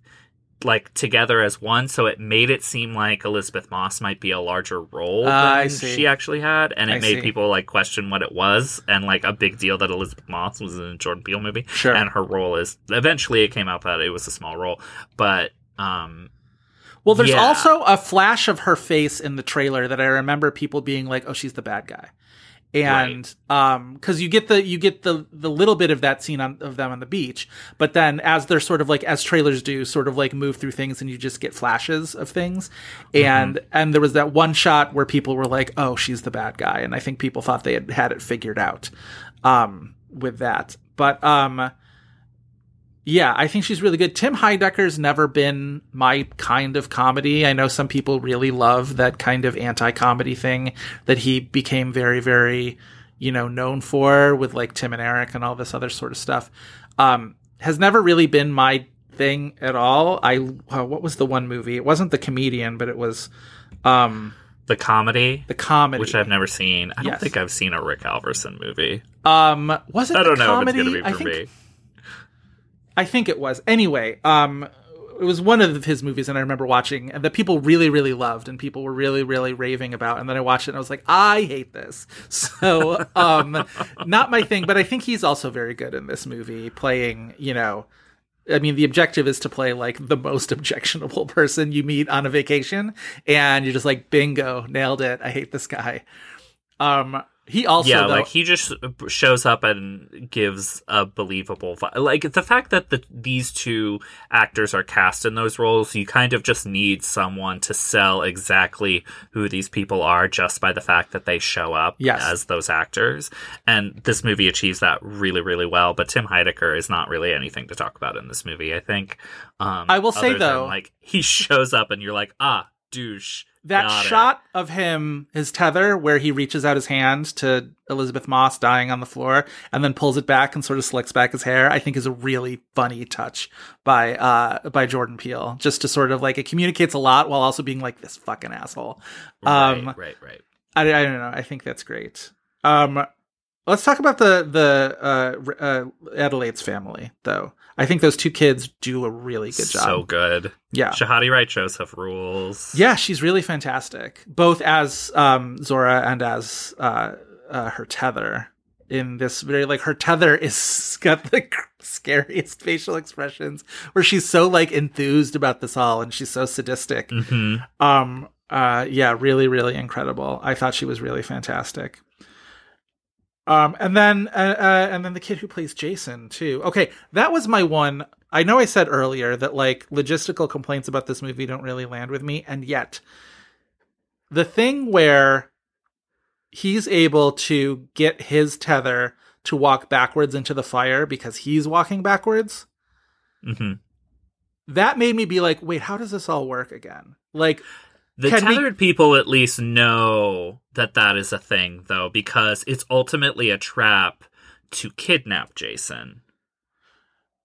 Speaker 5: like together as one so it made it seem like Elisabeth Moss might be a larger role
Speaker 4: I
Speaker 5: than she actually had and it
Speaker 4: I
Speaker 5: made
Speaker 4: see.
Speaker 5: people like question what it was and like a big deal that Elisabeth Moss was in a Jordan Peele movie
Speaker 4: Sure.
Speaker 5: and her role is eventually it came out that it was a small role but um
Speaker 4: Well, there's
Speaker 5: Yeah.
Speaker 4: also a flash of her face in the trailer that I remember people being like, "Oh, she's the bad guy," and um, because you get the you get the the little bit of that scene on, of them on the beach, but then as they're sort of like as trailers do, sort of like move through things, and you just get flashes of things, and and there was that one shot where people were like, "Oh, she's the bad guy," and I think people thought they had had it figured out, um, with that, but um. Yeah, I think she's really good. Tim Heidecker's never been my kind of comedy. I know some people really love that kind of anti-comedy thing that he became very, very, you know, known for with like Tim and Eric and all this other sort of stuff. Um, has never really been my thing at all. I uh, what was the one movie? It wasn't the comedian, but it was um
Speaker 5: the comedy
Speaker 4: the comedy.
Speaker 5: which I've never seen. I don't think I've seen a Rick Alverson movie.
Speaker 4: um was it
Speaker 5: I don't know
Speaker 4: comedy?
Speaker 5: if it's gonna be for
Speaker 4: think
Speaker 5: me.
Speaker 4: I think it was. Anyway, um, it was one of his movies, and I remember watching, and that people really, really loved, and people were really, really raving about. And then I watched it, and I was like, I hate this. So, um, not my thing. But I think he's also very good in this movie, playing, you know. I mean, the objective is to play like the most objectionable person you meet on a vacation, and you're just like, bingo, nailed it. I hate this guy. Um, he also,
Speaker 5: yeah,
Speaker 4: though-
Speaker 5: like he just shows up and gives a believable vi- like the fact that the these two actors are cast in those roles. You kind of just need someone to sell exactly who these people are just by the fact that they show up
Speaker 4: Yes.
Speaker 5: as those actors. And this movie achieves that really, really well. But Tim Heidecker is not really anything to talk about in this movie. I think. Um,
Speaker 4: I will say,
Speaker 5: other than,
Speaker 4: though-
Speaker 5: like he shows up and you're like, ah, douche.
Speaker 4: That
Speaker 5: Got it.
Speaker 4: shot of him his tether where he reaches out his hand to elisabeth moss dying on the floor and then pulls it back and sort of slicks back his hair i think is a really funny touch by uh by jordan peele just to sort of like it communicates a lot while also being like this fucking asshole um
Speaker 5: right, right, right.
Speaker 4: I, I don't know i think that's great um let's talk about the the uh, uh adelaide's family though i think those two kids do a really good job
Speaker 5: So good.
Speaker 4: yeah
Speaker 5: Shahadi Wright Joseph rules.
Speaker 4: yeah, she's really fantastic, both as um, Zora and as uh, uh, her tether. In this very like her tether is got the scariest facial expressions, where she's so like enthused about this all, and she's so sadistic.
Speaker 5: hmm
Speaker 4: Um, Uh, yeah, really, really incredible. I thought she was really fantastic. Um, and then, uh, uh, and then the kid who plays Jason too. Okay, that was my one. I know I said earlier that like logistical complaints about this movie don't really land with me, and yet the thing where he's able to get his tether to walk backwards into the fire because he's walking backwards
Speaker 5: hmm
Speaker 4: that made me be like wait how does this all work again like
Speaker 5: The
Speaker 4: Can we-
Speaker 5: tethered people at least know that that is a thing, though, because it's ultimately a trap to kidnap Jason.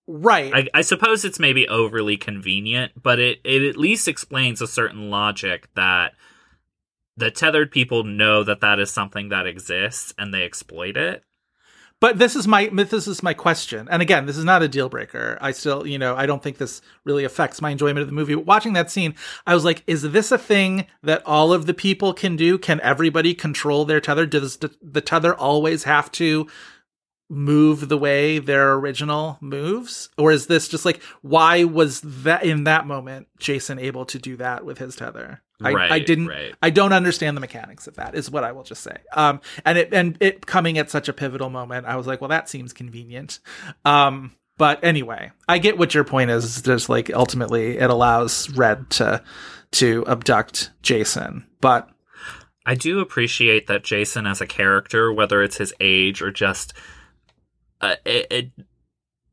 Speaker 4: right
Speaker 5: I, I suppose it's maybe overly convenient, but it, it at least explains a certain logic that the tethered people know that that is something that exists and they exploit it.
Speaker 4: But this is my this is my question. And again this is not a deal breaker. I still you know i don't think this really affects my enjoyment of the movie. But watching that scene i was like is this a thing that all of the people can do? Can everybody control their tether? Does the, the tether always have to move the way their original moves or is this just like why was that in that moment jason able to do that with his tether I, I didn't
Speaker 5: right.
Speaker 4: I don't understand the mechanics of that. Is what I will just say. Um, and it and it coming at such a pivotal moment, I was like, well, that seems convenient. Um, but anyway, I get what your point is. Just like ultimately, it allows Red to to abduct Jason, but
Speaker 5: I do appreciate that Jason as a character, whether it's his age or just uh, it, it,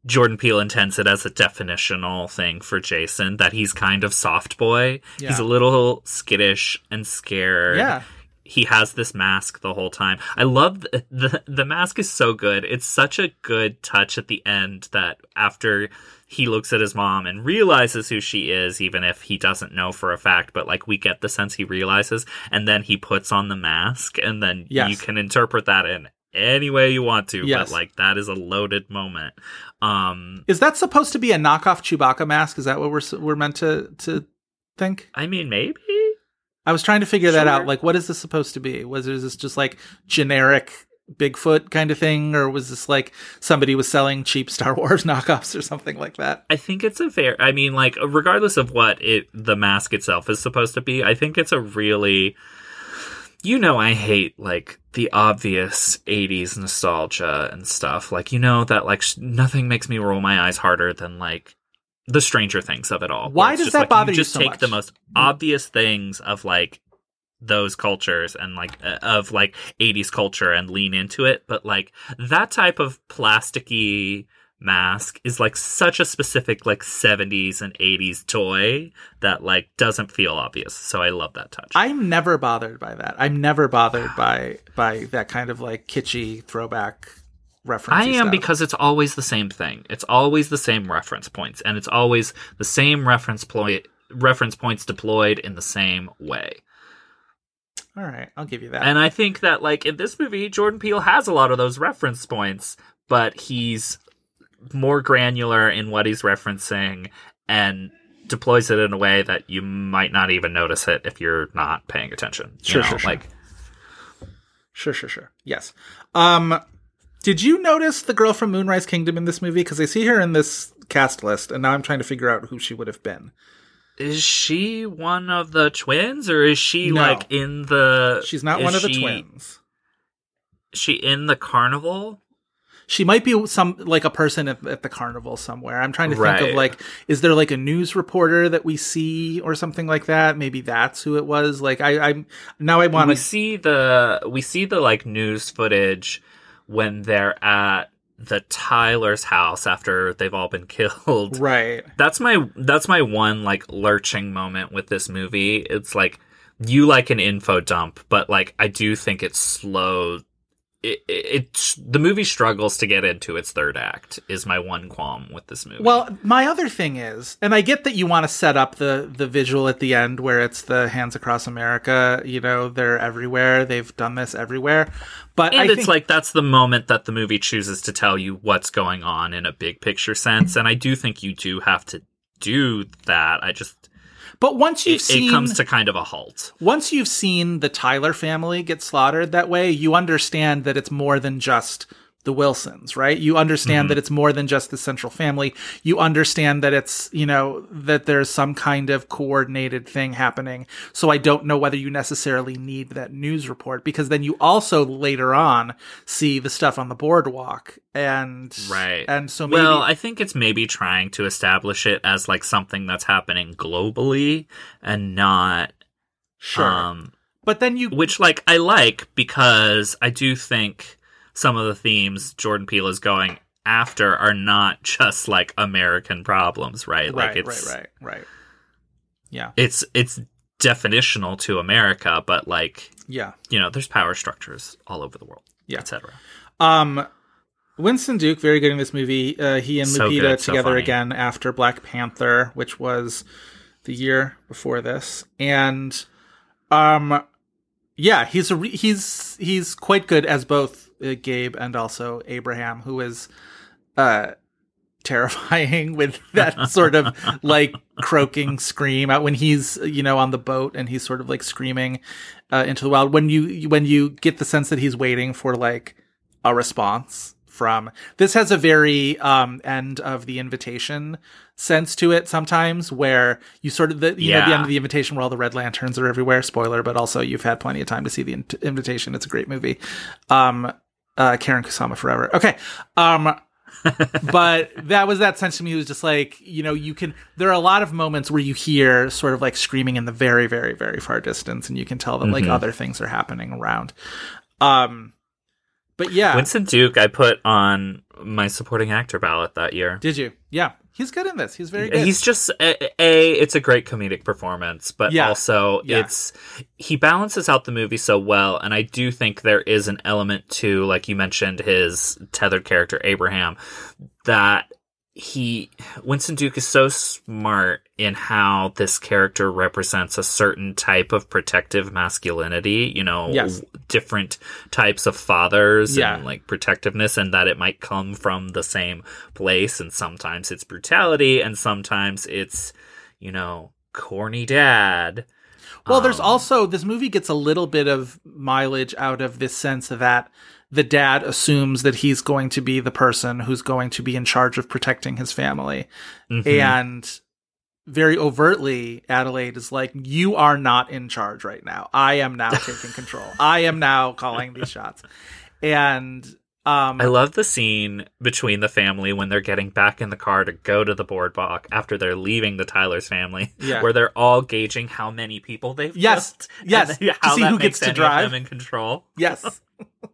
Speaker 5: Jordan Peele intends it as a definitional thing for Jason that he's kind of soft boy.
Speaker 4: Yeah.
Speaker 5: He's a little skittish and scared.
Speaker 4: yeah,
Speaker 5: He has this mask the whole time. I love the, the the mask is so good. It's such a good touch at the end that after he looks at his mom and realizes who she is, even if he doesn't know for a fact, but like we get the sense he realizes, and then he puts on the mask, and then
Speaker 4: Yes.
Speaker 5: you can interpret that in any way you want to,
Speaker 4: Yes.
Speaker 5: but like that is a loaded moment. Um,
Speaker 4: is that supposed to be a knockoff Chewbacca mask? Is that what we're we're meant to to think?
Speaker 5: I mean, maybe.
Speaker 4: I was trying to figure that out. Like, what is this supposed to be? Was is this just like generic Bigfoot kind of thing, or was this like somebody was selling cheap Star Wars knockoffs or something like that?
Speaker 5: I think it's a fair. I mean, like regardless of what it the mask itself is supposed to be, I think it's a really. You know, I hate like the obvious '80s nostalgia and stuff. Like, you know that like sh- nothing makes me roll my eyes harder than like the Stranger Things of it all.
Speaker 4: Why does
Speaker 5: just,
Speaker 4: that
Speaker 5: like,
Speaker 4: bother
Speaker 5: you?
Speaker 4: you
Speaker 5: Just
Speaker 4: so
Speaker 5: take
Speaker 4: much?
Speaker 5: the most obvious things of like those cultures and like uh, of like 80s culture and lean into it but like that type of plasticky mask is like such a specific like 70s and 80s toy that like doesn't feel obvious so i love that touch
Speaker 4: I'm never bothered by that. I'm never bothered by by that kind of like kitschy throwback reference.
Speaker 5: I am because it's always the same thing. It's always the same reference points, and it's always the same reference ploy reference points deployed in the same way.
Speaker 4: all right, I'll give you that.
Speaker 5: And I think that like in this movie, Jordan Peele has a lot of those reference points, but he's more granular in what he's referencing and deploys it in a way that you might not even notice it if you're not paying attention.
Speaker 4: Sure,
Speaker 5: know,
Speaker 4: sure, sure.
Speaker 5: Like
Speaker 4: Sure, sure, sure. Yes. Um, did you notice the girl from Moonrise Kingdom in this movie? Because I see her in this cast list, and now I'm trying to figure out who she would have been.
Speaker 5: is she one of the twins or is she
Speaker 4: No.
Speaker 5: like in the
Speaker 4: She's not one of the
Speaker 5: she-
Speaker 4: twins.
Speaker 5: she in the carnival?
Speaker 4: She might be some like a person at, at the carnival somewhere. I'm trying to think
Speaker 5: Right.
Speaker 4: of like, is there like a news reporter that we see or something like that? Maybe that's who it was. Like, I, I'm now I want to.
Speaker 5: see the we see the like news footage when they're at the Tyler's house after they've all been killed.
Speaker 4: Right.
Speaker 5: That's my that's my one like lurching moment with this movie. It's like you like an info dump, but like I do think it's slow. It, it, it the movie struggles to get into its third act. Is my one qualm with this movie.
Speaker 4: Well, my other thing is, and I get that you want to set up the the visual at the end where it's the hands across America. You know, they're everywhere. They've done this everywhere. But
Speaker 5: and
Speaker 4: I
Speaker 5: it's
Speaker 4: think,
Speaker 5: like that's the moment that the movie chooses to tell you what's going on in a big picture sense and i do think you do have to do that i just
Speaker 4: but once you've
Speaker 5: it,
Speaker 4: seen
Speaker 5: it comes to kind of a halt.
Speaker 4: once you've seen the Tyler family get slaughtered that way, you understand that it's more than just the Wilsons, right? You understand
Speaker 5: Mm-hmm.
Speaker 4: that it's more than just the central family. You understand that it's, you know, that there's some kind of coordinated thing happening. So I don't know whether you necessarily need that news report because then you also later on see the stuff on the boardwalk and
Speaker 5: Right.
Speaker 4: And so maybe
Speaker 5: well, I think it's maybe trying to establish it as like something that's happening globally and not
Speaker 4: sure.
Speaker 5: um
Speaker 4: but then you
Speaker 5: which like I like because I do think some of the themes Jordan Peele is going after are not just like American problems, right? Like
Speaker 4: right,
Speaker 5: it's
Speaker 4: right, right, right. Yeah.
Speaker 5: it's it's definitional to America, but like
Speaker 4: Yeah.
Speaker 5: you know, there's power structures all over the world,
Speaker 4: Yeah.
Speaker 5: etc.
Speaker 4: Um, Winston Duke, very good in this movie. Uh, he and
Speaker 5: So
Speaker 4: Lupita
Speaker 5: good,
Speaker 4: together
Speaker 5: funny.
Speaker 4: again after Black Panther, which was the year before this, and um, yeah, he's a re- he's he's quite good as both uh, Gabe and also Abraham, who is uh terrifying with that sort of like croaking scream out when he's you know on the boat and he's sort of like screaming uh, into the wild. When you when you get the sense that he's waiting for like a response from this has a very um end of the invitation sense to it sometimes where you sort of the you know the end of the invitation where all the red lanterns are everywhere. Spoiler but also you've had plenty of time to see the in- invitation. It's a great movie. Um uh Karen Kusama forever. Okay um but that was that sense to me. It was just like you know you can there are a lot of moments where you hear sort of like screaming in the very very very far distance and you can tell that like
Speaker 5: Mhm.
Speaker 4: other things are happening around. Um but yeah.
Speaker 5: Winston Duke I put on my supporting actor ballot that year.
Speaker 4: did you? Yeah he's good in this he's very good
Speaker 5: He's just a, a. It's a great comedic performance, but
Speaker 4: Yeah.
Speaker 5: also
Speaker 4: Yeah.
Speaker 5: it's he balances out the movie so well, and I do think there is an element to, like you mentioned, his tethered character Abraham, that he Winston Duke is so smart in how this character represents a certain type of protective masculinity. You know,
Speaker 4: Yes.
Speaker 5: different types of fathers
Speaker 4: Yeah.
Speaker 5: and like protectiveness, and that it might come from the same place. And sometimes it's brutality, and sometimes it's you know corny dad.
Speaker 4: Well, there's
Speaker 5: Um,
Speaker 4: also this movie gets a little bit of mileage out of this sense of that the dad assumes that he's going to be the person who's going to be in charge of protecting his family.
Speaker 5: mhm.
Speaker 4: And very overtly, Adelaide is like, You are not in charge right now. I am now taking control. I am now calling these shots. And um
Speaker 5: I love the scene between the family when they're getting back in the car to go to the boardwalk after they're leaving the Tyler's family,
Speaker 4: Yeah.
Speaker 5: where they're all gauging how many people they've
Speaker 4: Yes, yes, to see
Speaker 5: that
Speaker 4: who
Speaker 5: makes
Speaker 4: gets to drive.
Speaker 5: them in control.
Speaker 4: Yes.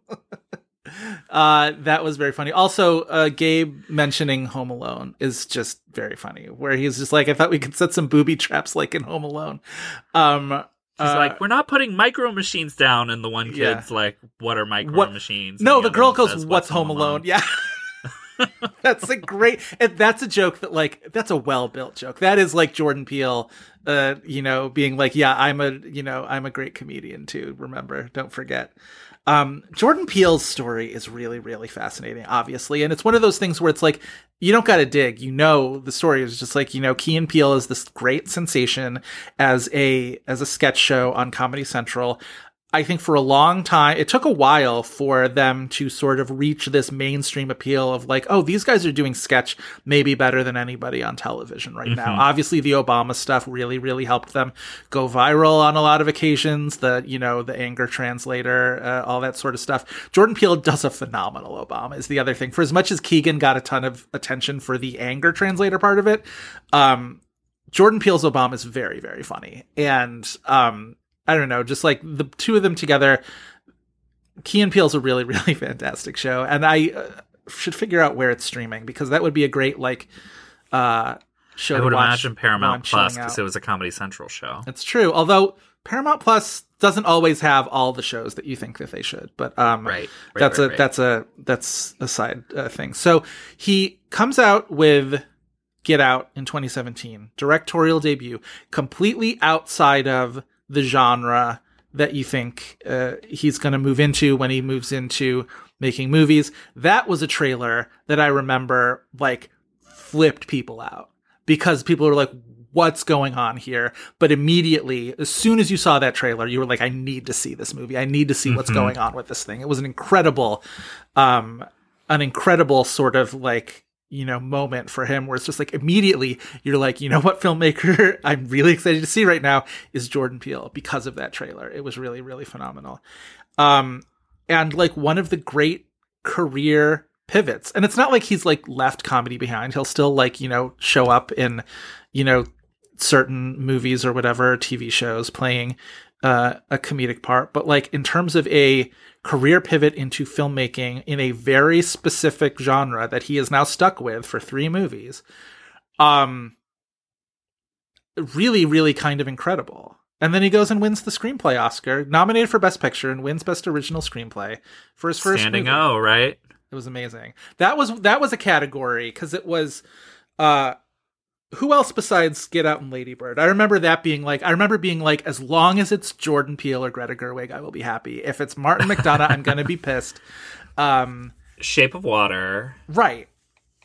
Speaker 4: uh, that was very funny. Also, uh, Gabe mentioning Home Alone is just very funny. Where he's just like, I thought we could set some booby traps like in Home Alone. Um,
Speaker 5: He's
Speaker 4: uh,
Speaker 5: like, we're not putting micro machines down, and the one kid's
Speaker 4: Yeah.
Speaker 5: like, "What are micro
Speaker 4: What-
Speaker 5: machines?"
Speaker 4: no,
Speaker 5: And
Speaker 4: the girl goes,
Speaker 5: says,
Speaker 4: "What's Home Alone?" Yeah. that's a great and that's a joke that like that's a well built joke that is like jordan peele uh you know being like yeah i'm a you know i'm a great comedian too remember don't forget um jordan peele's story is really really fascinating obviously and it's one of those things where it's like you don't got to dig you know the story is just like you know key and peele is this great sensation as a as a sketch show on comedy central I think for a long time, it took a while for them to sort of reach this mainstream appeal of like, oh, these guys are doing sketch maybe better than anybody on television right now. Obviously, the Obama stuff really, really helped them go viral on a lot of occasions. The, you know, the anger translator, uh, all that sort of stuff. Jordan Peele does a phenomenal Obama is the other thing. For as much as Keegan got a ton of attention for the anger translator part of it, um, Jordan Peele's Obama is very, very funny. And, um, I don't know, just like the two of them together. Key and Peele's a really, really fantastic show, and I uh, should figure out where it's streaming because that would be a great like uh show.
Speaker 5: I
Speaker 4: to
Speaker 5: would
Speaker 4: watch
Speaker 5: imagine Paramount Plus because it was a Comedy Central show.
Speaker 4: It's true, although Paramount Plus doesn't always have all the shows that you think that they should. But um,
Speaker 5: Right, right,
Speaker 4: that's
Speaker 5: right,
Speaker 4: a
Speaker 5: right.
Speaker 4: that's a that's a side uh, thing. So he comes out with Get Out in 2017, directorial debut, completely outside of the genre that you think uh, he's going to move into when he moves into making movies. That was a trailer that I remember like flipped people out because people were like, what's going on here? But immediately, as soon as you saw that trailer, you were like, I need to see this movie. I need to see what's
Speaker 5: Mhm.
Speaker 4: going on with this thing. It was an incredible, um, an incredible sort of like you know moment for him where it's just like immediately you're like you know what filmmaker i'm really excited to see right now is jordan peele because of that trailer. It was really really phenomenal. Um and like one of the great career pivots and it's not like he's like left comedy behind. He'll still like you know show up in you know certain movies or whatever tv shows playing uh, a comedic part but like in terms of a career pivot into filmmaking in a very specific genre that he is now stuck with for three movies. Um, really, really kind of incredible. And then he goes and wins the screenplay Oscar, nominated for Best Picture, and wins Best Original Screenplay for his first
Speaker 5: Standing
Speaker 4: movie.
Speaker 5: O, right?
Speaker 4: It was amazing. That was that was a category because it was uh who else besides Get Out and Lady Bird? I remember that being like I remember being like as long as it's Jordan Peele or Greta Gerwig, I will be happy. If it's Martin McDonagh, I'm gonna be pissed. Um
Speaker 5: Shape of Water.
Speaker 4: right.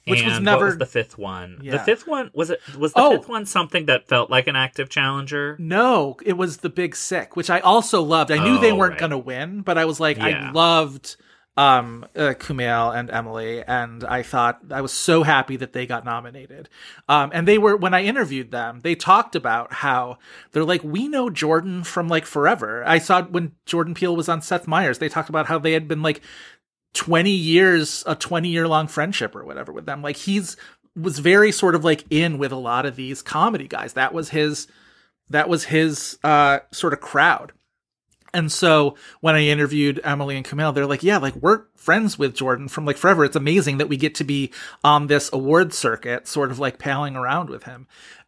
Speaker 4: Which
Speaker 5: and
Speaker 4: was never
Speaker 5: was the fifth one. The fifth one was it was the
Speaker 4: Oh.
Speaker 5: fifth one something that felt like an active challenger?
Speaker 4: No, it was The Big Sick, which I also loved. I knew they
Speaker 5: Oh,
Speaker 4: weren't
Speaker 5: right.
Speaker 4: going to win, but I was like, I loved um uh, Kumail and Emily, and I thought I was so happy that they got nominated. Um, and they were when I interviewed them, they talked about how they're like, we know Jordan from like forever. I saw when Jordan Peele was on Seth Meyers, they talked about how they had been like 20 years a 20 year long friendship or whatever with them like he's was very sort of like in with a lot of these comedy guys that was his that was his uh sort of crowd and so when I interviewed Emily and Kumail, they're like, yeah, like we're friends with Jordan from like forever. It's amazing that we get to be on this award circuit, sort of like palling around with him.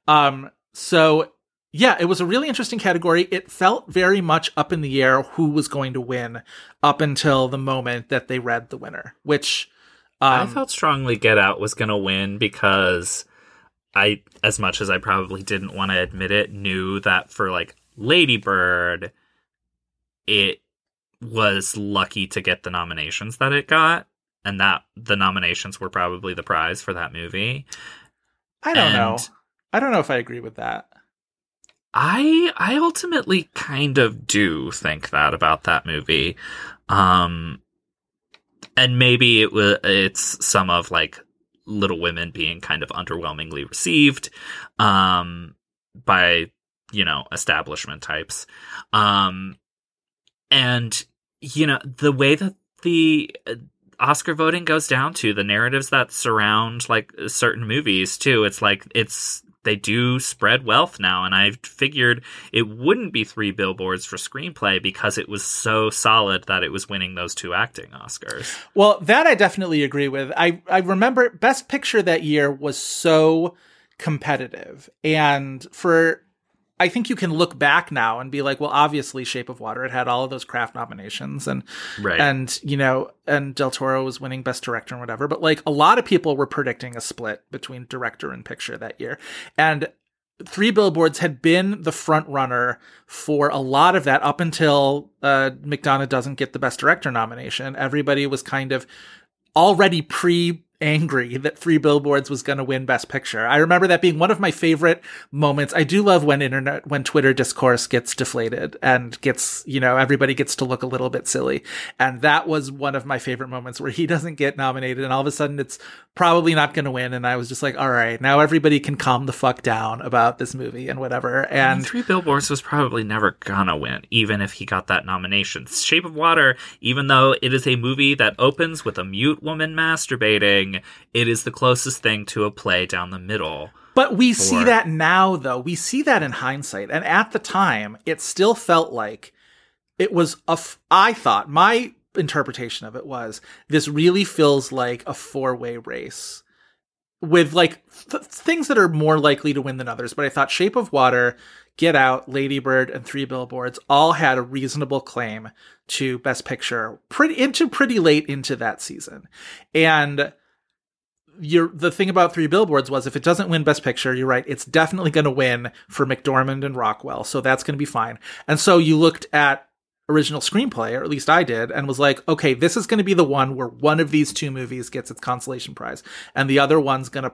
Speaker 4: Um, so yeah, it was a really interesting category. It felt very much up in the air who was going to win up until the moment that they read the winner, which
Speaker 5: I
Speaker 4: um,
Speaker 5: felt strongly Get Out was going to win because I, as much as I probably didn't want to admit it, knew that for like Lady Bird, it was lucky to get the nominations that it got, and that the nominations were probably the prize for that movie.
Speaker 4: I don't know. I don't know if I agree with that.
Speaker 5: I I ultimately kind of do think that about that movie. Um and maybe it was it's some of like Little Women being kind of underwhelmingly received um by you know establishment types. Um and you know the way that the uh, Oscar voting goes down to the narratives that surround like certain movies too. It's like it's they do spread wealth now, and I figured it wouldn't be three billboards for screenplay because it was so solid that it was winning those two acting Oscars.
Speaker 4: Well, that I definitely agree with. I I remember Best Picture that year was so competitive, and for I think you can look back now and be like, well, obviously, Shape of Water it had all of those craft nominations, and
Speaker 5: Right.
Speaker 4: and you know, and Del Toro was winning Best Director and whatever. But like a lot of people were predicting a split between director and picture that year, and Three Billboards had been the front runner for a lot of that up until uh, McDonagh doesn't get the Best Director nomination. Everybody was kind of already pre angry that Three Billboards was going to win Best Picture. I remember that being one of my favorite moments. I do love when internet, when Twitter discourse gets deflated and gets, you know, everybody gets to look a little bit silly. And that was one of my favorite moments where he doesn't get nominated and all of a sudden it's probably not going to win. And I was just like, all right, now everybody can calm the fuck down about this movie and whatever.
Speaker 5: and
Speaker 4: And
Speaker 5: Three Billboards was probably never gonna win, even if he got that nomination. Shape of Water, even though it is a movie that opens with a mute woman masturbating, it is the closest thing to a play down the middle.
Speaker 4: But we see that now, though. We see that in hindsight. And at the time, it still felt like it was a. F- I thought my interpretation of it was this really feels like a four way race with like th- things that are more likely to win than others. But I thought Shape of Water, Get Out, Ladybird, and Three Billboards all had a reasonable claim to Best Picture pretty into pretty late into that season. And you're the thing about three billboards was if it doesn't win best picture you're right it's definitely going to win for mcdormand and rockwell so that's going to be fine. And so you looked at original screenplay or at least i did and was like okay this is going to be the one where one of these two movies gets its consolation prize and the other one's going to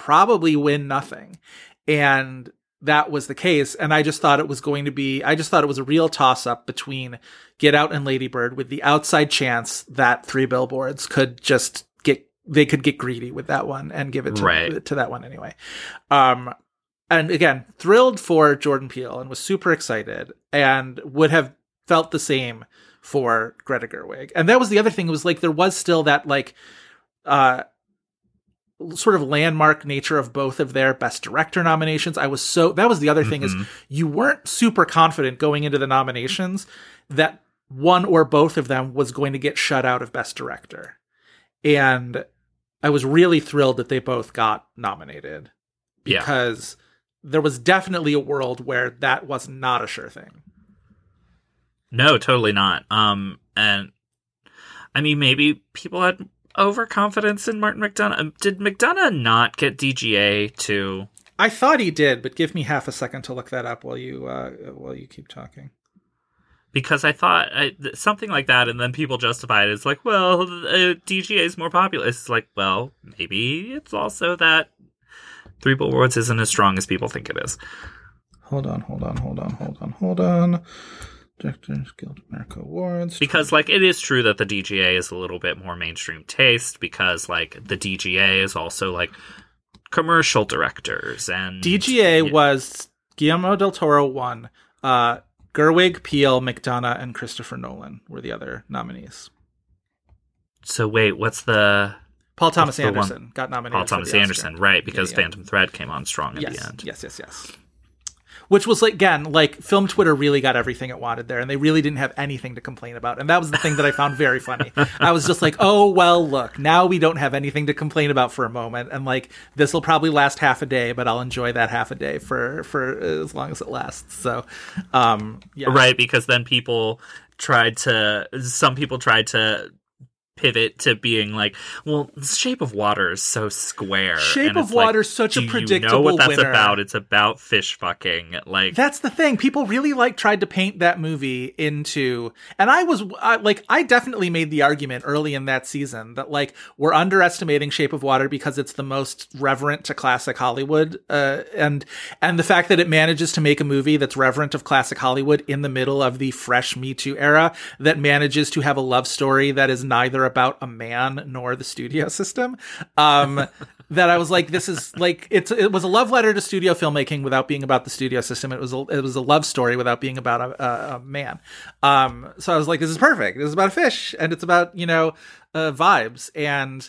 Speaker 4: probably win nothing. And that was the case and i just thought it was going to be i just thought it was a real toss up between get out and ladybird with the outside chance that three billboards could just they could get greedy with that one and give it to,
Speaker 5: Right.
Speaker 4: to that one anyway. Um, and again, thrilled for Jordan Peele and was super excited and would have felt the same for Greta Gerwig. And that was the other thing It was like there was still that like uh sort of landmark nature of both of their best director nominations. I was so that was the other thing is
Speaker 5: Mhm.
Speaker 4: you weren't super confident going into the nominations that one or both of them was going to get shut out of best director. And I was really thrilled that they both got nominated
Speaker 5: Yeah.
Speaker 4: because there was definitely a world where that was not a sure thing.
Speaker 5: No, totally not. Um, and I mean, maybe people had overconfidence in Martin McDonagh. Um, Did McDonagh not get DGA too?
Speaker 4: I thought he did, but give me half a second to look that up while you uh, while you keep talking.
Speaker 5: Because I thought I, th- something like that, and then people justify it. It's like, well, uh, DGA is more popular. It's like, well, maybe it's also that Three Billboards isn't as strong as people think it is.
Speaker 4: Hold on, hold on, hold on, hold on, hold on. Directors Guild America Awards.
Speaker 5: Because, like, it is true that the DGA is a little bit more mainstream taste. Because, like, the DGA is also like commercial directors and
Speaker 4: DGA
Speaker 5: Yeah.
Speaker 4: was Guillermo del Toro won. Uh, Gerwig, Peele, McDonagh, and Christopher Nolan were the other nominees.
Speaker 5: So wait, what's the
Speaker 4: Paul Thomas Anderson got nominated.
Speaker 5: Paul Thomas
Speaker 4: the Oscar.
Speaker 5: Anderson, right? Because
Speaker 4: yeah.
Speaker 5: Phantom Thread came on strong at
Speaker 4: Yes,
Speaker 5: the end.
Speaker 4: yes, yes, yes. Which was like again, like film Twitter really got everything it wanted there, and they really didn't have anything to complain about. And that was the thing that I found very funny. I was just like, oh well, look, now we don't have anything to complain about for a moment, and like this will probably last half a day, but I'll enjoy that half a day for for as long as it lasts. So, um, yeah,
Speaker 5: Right, because then people tried to some people tried to pivot to being like, well, Shape of Water is so square.
Speaker 4: Shape of
Speaker 5: like,
Speaker 4: Water's such a
Speaker 5: do You know
Speaker 4: predictable
Speaker 5: what that's
Speaker 4: winner.
Speaker 5: about? It's about fish fucking. Like
Speaker 4: That's the thing. People really like tried to paint that movie into, and I was I, like, I definitely made the argument early in that season that like we're underestimating Shape of Water because it's the most reverent to classic Hollywood, uh, and and the fact that it manages to make a movie that's reverent of classic Hollywood in the middle of the fresh Me Too era that manages to have a love story that is neither about a man nor the studio system. Um, that I was like, this is like it's it was a love letter to studio filmmaking without being about the studio system. It was a, it was a love story without being about a, a, a man. Um, so I was like, this is perfect. This is about a fish, and it's about you know uh, vibes and.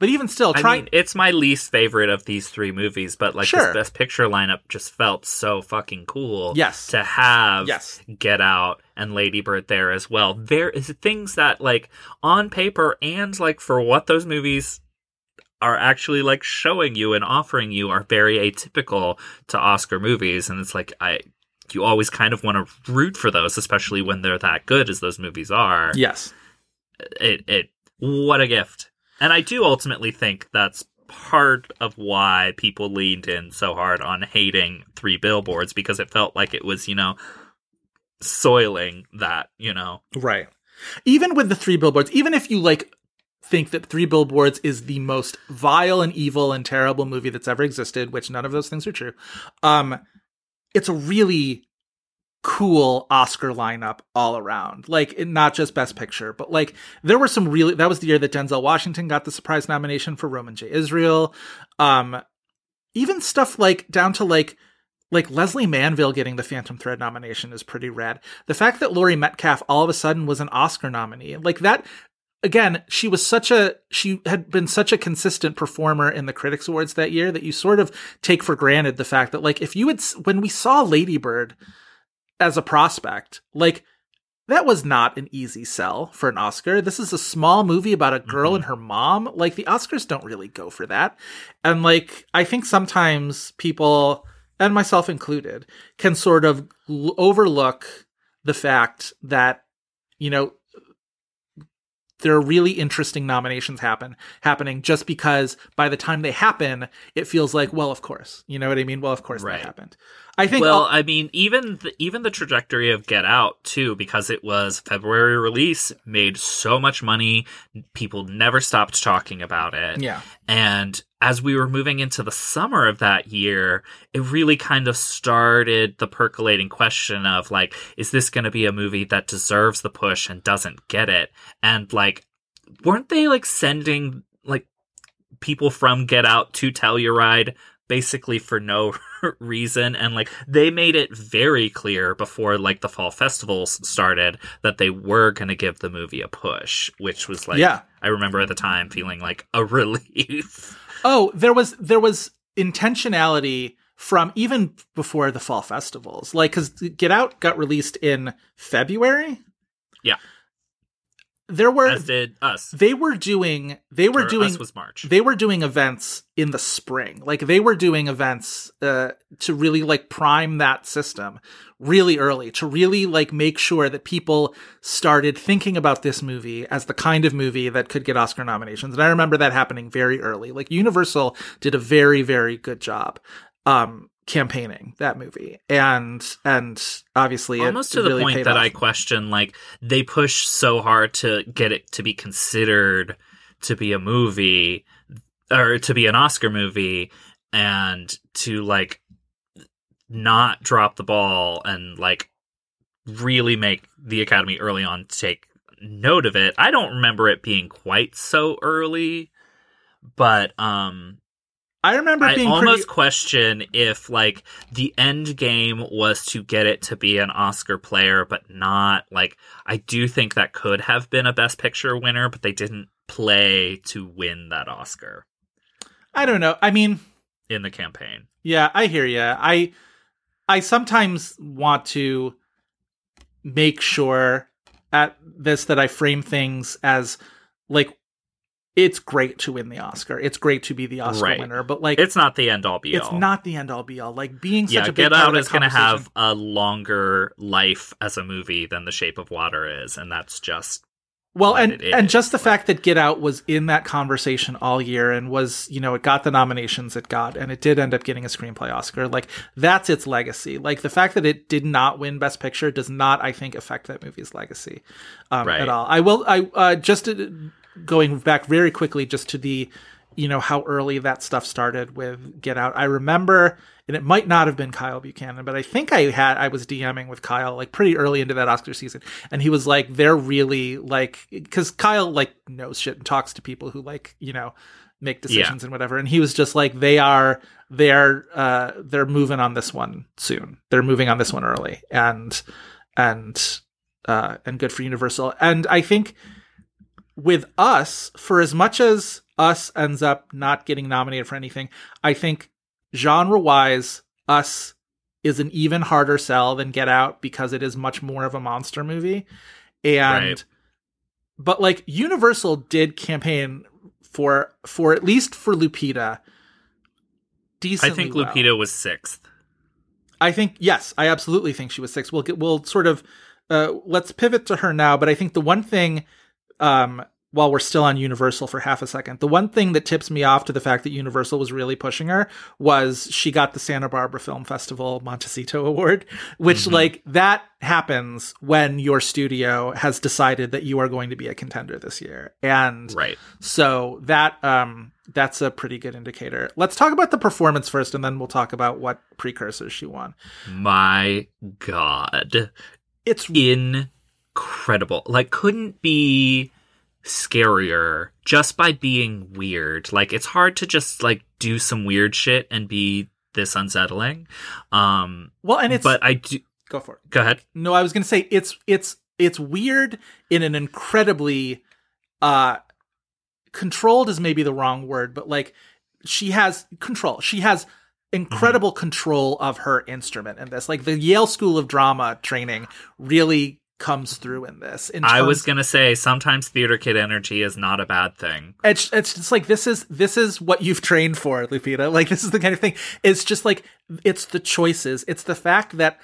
Speaker 4: But even still,
Speaker 5: I mean, it's my least favorite of these three movies, but like
Speaker 4: Sure.
Speaker 5: this best picture lineup just felt so fucking cool.
Speaker 4: Yes.
Speaker 5: To have
Speaker 4: Yes.
Speaker 5: Get Out and Lady Bird there as well. There is things that like on paper and like for what those movies are actually like showing you and offering you are very atypical to Oscar movies. And it's like I you always kind of want to root for those, especially when they're that good as those movies are
Speaker 4: yes,
Speaker 5: it it what a gift. And I do ultimately think that's part of why people leaned in so hard on hating three billboards because it felt like it was, you know, soiling that, you know.
Speaker 4: right. Even with the three billboards, even if you like think that Three Billboards is the most vile and evil and terrible movie that's ever existed, which none of those things are true. Um, it's a really cool Oscar lineup all around. Like not just Best Picture, but like there were some really. That was the year that Denzel Washington got the surprise nomination for Roman J. Israel. Um, even stuff like down to like like Lesley Manville getting the Phantom Thread nomination is pretty rad. The fact that Laurie Metcalf all of a sudden was an Oscar nominee, like that again, she was such a she had been such a consistent performer in the Critics Awards that year that you sort of take for granted the fact that like if you had when we saw Lady Bird as a prospect, like that was not an easy sell for an Oscar. This is a small movie about a girl and mm-hmm. her mom. Like the Oscars don't really go for that. And like I think sometimes people and myself included can sort of l- overlook the fact that you know there are really interesting nominations happen happening just because by the time they happen it feels like well of course you know what i mean well of course
Speaker 5: Right.
Speaker 4: that happened i think
Speaker 5: Well,
Speaker 4: all-
Speaker 5: I mean, even the, even the trajectory of Get Out too, because it was February release, made so much money. People never stopped talking about it.
Speaker 4: yeah
Speaker 5: And as we were moving into the summer of that year, it really kind of started the percolating question of like, is this going to be a movie that deserves the push and doesn't get it? And like, weren't they like sending like people from Get Out to Telluride basically for no reason and like they made it very clear before like the fall festivals started that they were going to give the movie a push which was like
Speaker 4: Yeah.
Speaker 5: i remember at the time feeling like a relief
Speaker 4: Oh, there was there was intentionality from even before the fall festivals. Like cuz Get Out got released in February.
Speaker 5: Yeah.
Speaker 4: There were
Speaker 5: as did us.
Speaker 4: they were doing they were
Speaker 5: Or
Speaker 4: doing
Speaker 5: us was march.
Speaker 4: they were doing events in the spring. Like they were doing events uh, to really like prime that system really early to really like make sure that people started thinking about this movie as the kind of movie that could get oscar nominations. And i remember that happening very early. Like universal did a very very good job. Um campaigning that movie and and obviously
Speaker 5: almost to the
Speaker 4: really
Speaker 5: point that
Speaker 4: off.
Speaker 5: I question like they push so hard to get it to be considered to be a movie or to be an Oscar movie and to like not drop the ball and like really make the academy early on take note of it. I don't remember it being quite so early, but um
Speaker 4: i remember
Speaker 5: I
Speaker 4: being
Speaker 5: almost
Speaker 4: pretty
Speaker 5: question if like the end game was to get it to be an Oscar player, but not like I do think that could have been a Best Picture winner, but they didn't play to win that Oscar
Speaker 4: i don't know i mean
Speaker 5: in the campaign.
Speaker 4: Yeah, I hear you. I I sometimes want to make sure at this that I frame things as like it's great to win the Oscar. It's great to be the Oscar
Speaker 5: Right.
Speaker 4: winner, but like
Speaker 5: It's not the end all be all.
Speaker 4: it's not the end all be all. Like being such
Speaker 5: yeah,
Speaker 4: a big
Speaker 5: Get Out is going to have a longer life as a movie than The Shape of Water is, and that's just
Speaker 4: well and and just the
Speaker 5: but-
Speaker 4: fact that get out was in that conversation all year and was you know it got the nominations it got and it did end up getting a screenplay oscar like that's its legacy like the fact that it did not win best picture does not i think affect that movie's legacy um,
Speaker 5: Right.
Speaker 4: at all i will i uh, just uh, going back very quickly just to the you know how early that stuff started with get out. I remember and it might not have been Kyle Buchanan, but I think I had I was DMing with Kyle like pretty early into that Oscar season, and he was like, "They're really like," because Kyle like knows shit and talks to people who like you know make decisions and whatever, and he was just like, "They are they're uh they're moving on this one soon. They're moving on this one early, and and uh and good for Universal." And I think with us, for as much as us ends up not getting nominated for anything, I think genre wise, us is an even harder sell than Get Out because it is much more of a monster movie. And
Speaker 5: Right.
Speaker 4: but like Universal did campaign for for at least for Lupita
Speaker 5: I think
Speaker 4: well.
Speaker 5: Lupita was sixth.
Speaker 4: I think yes, I absolutely think she was sixth. We'll get we'll sort of uh, let's pivot to her now. But I think the one thing, um, while we're still on Universal for half a second, the one thing that tips me off to the fact that Universal was really pushing her was she got the Santa Barbara Film Festival Montecito Award, which like that happens when your studio has decided that you are going to be a contender this year, and
Speaker 5: Right.
Speaker 4: so that um that's a pretty good indicator. Let's talk about the performance first and then we'll talk about what precursors she won.
Speaker 5: My God.
Speaker 4: It's
Speaker 5: incredible. Like, couldn't be scarier just by being weird. Like, it's hard to just like do some weird shit and be this unsettling. Um,
Speaker 4: well and it's
Speaker 5: but I do.
Speaker 4: go for it.
Speaker 5: Go ahead.
Speaker 4: No, I was going to say it's it's it's weird in an incredibly uh controlled is maybe the wrong word, but like she has control. She has incredible control of her instrument in this. Like the Yale School of Drama training really comes through in this. In
Speaker 5: I was gonna say sometimes theater kid energy is not a bad thing.
Speaker 4: it's it's just like this is this is what you've trained for, Lupita. Like this is the kind of thing. It's just like it's the choices. It's the fact that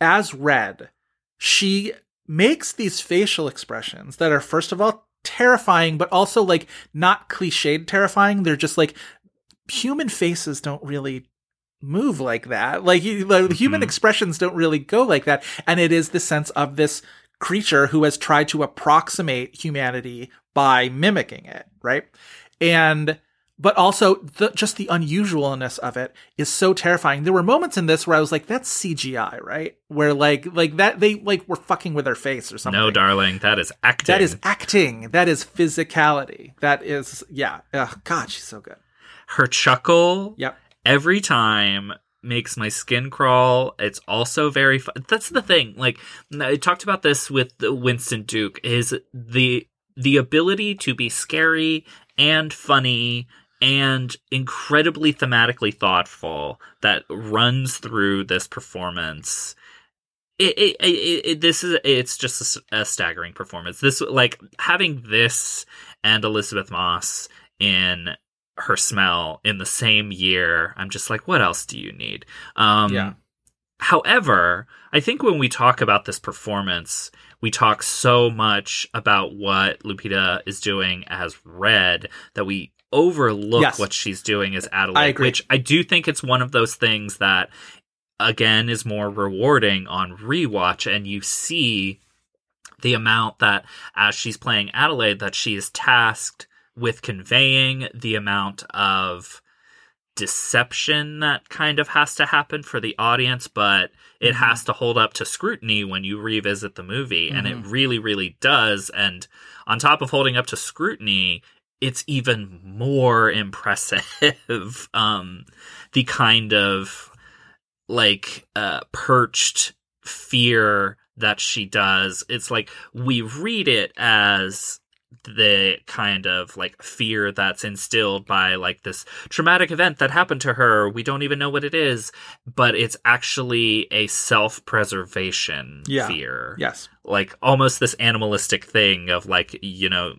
Speaker 4: as Red, she makes these facial expressions that are first of all terrifying, but also like not cliched terrifying. They're just like human faces don't really move like that. Like you, like, human
Speaker 5: Mhm.
Speaker 4: expressions don't really go like that. And it is the sense of this creature who has tried to approximate humanity by mimicking it, right? And but also the, just the unusualness of it is so terrifying. There were moments in this where I was like, "That's CGI, right?" Where like like that they like were fucking with her face or something.
Speaker 5: No, darling, that is acting.
Speaker 4: That is acting. That is physicality. That is yeah. Ugh, God, she's so good.
Speaker 5: her chuckle.
Speaker 4: Yep.
Speaker 5: Every time makes my skin crawl. It's also very fun. That's the thing. Like I talked about this with Winston Duke is the the ability to be scary and funny and incredibly thematically thoughtful that runs through this performance. It, it, it, it this is it's just a a, staggering performance. This like having this and Elisabeth Moss in her smell in the same year. I'm just like, what else do you need? Um,
Speaker 4: Yeah.
Speaker 5: However, I think when we talk about this performance, we talk so much about what Lupita is doing as Red that we overlook
Speaker 4: Yes.
Speaker 5: what she's doing as Adelaide.
Speaker 4: I agree.
Speaker 5: Which I do think it's one of those things that, again, is more rewarding on rewatch, and you see the amount that as she's playing Adelaide that she is tasked with conveying the amount of deception that kind of has to happen for the audience but it
Speaker 4: Mm-hmm.
Speaker 5: has to hold up to scrutiny when you revisit the movie and
Speaker 4: Mm-hmm.
Speaker 5: it really really does and on top of holding up to scrutiny it's even more impressive um the kind of like uh perched fear that she does it's like we read it as the kind of like fear that's instilled by like this traumatic event that happened to her we don't even know what it is but it's actually a self-preservation
Speaker 4: Yeah.
Speaker 5: fear
Speaker 4: Yes.
Speaker 5: like almost this animalistic thing of like you know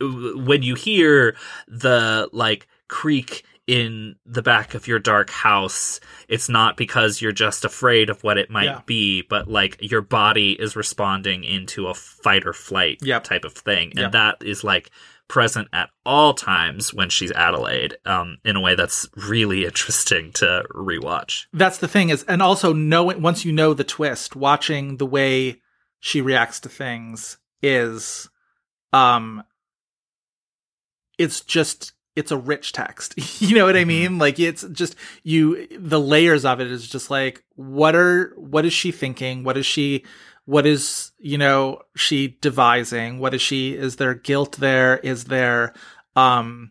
Speaker 5: when you hear the like creak in the back of your dark house it's not because you're just afraid of what it might
Speaker 4: Yeah.
Speaker 5: be but like your body is responding into a fight or flight
Speaker 4: Yep.
Speaker 5: type of thing and
Speaker 4: Yep.
Speaker 5: that is like present at all times when she's adelaide um in a way that's really interesting to rewatch
Speaker 4: That's the thing is, and also knowing once you know the twist, watching the way she reacts to things is, um, it's just it's a rich text. you know what I mean? Like it's just you the layers of it is just like what are what is she thinking? What is she what is, you know, she devising? What is she is there guilt there? Is there um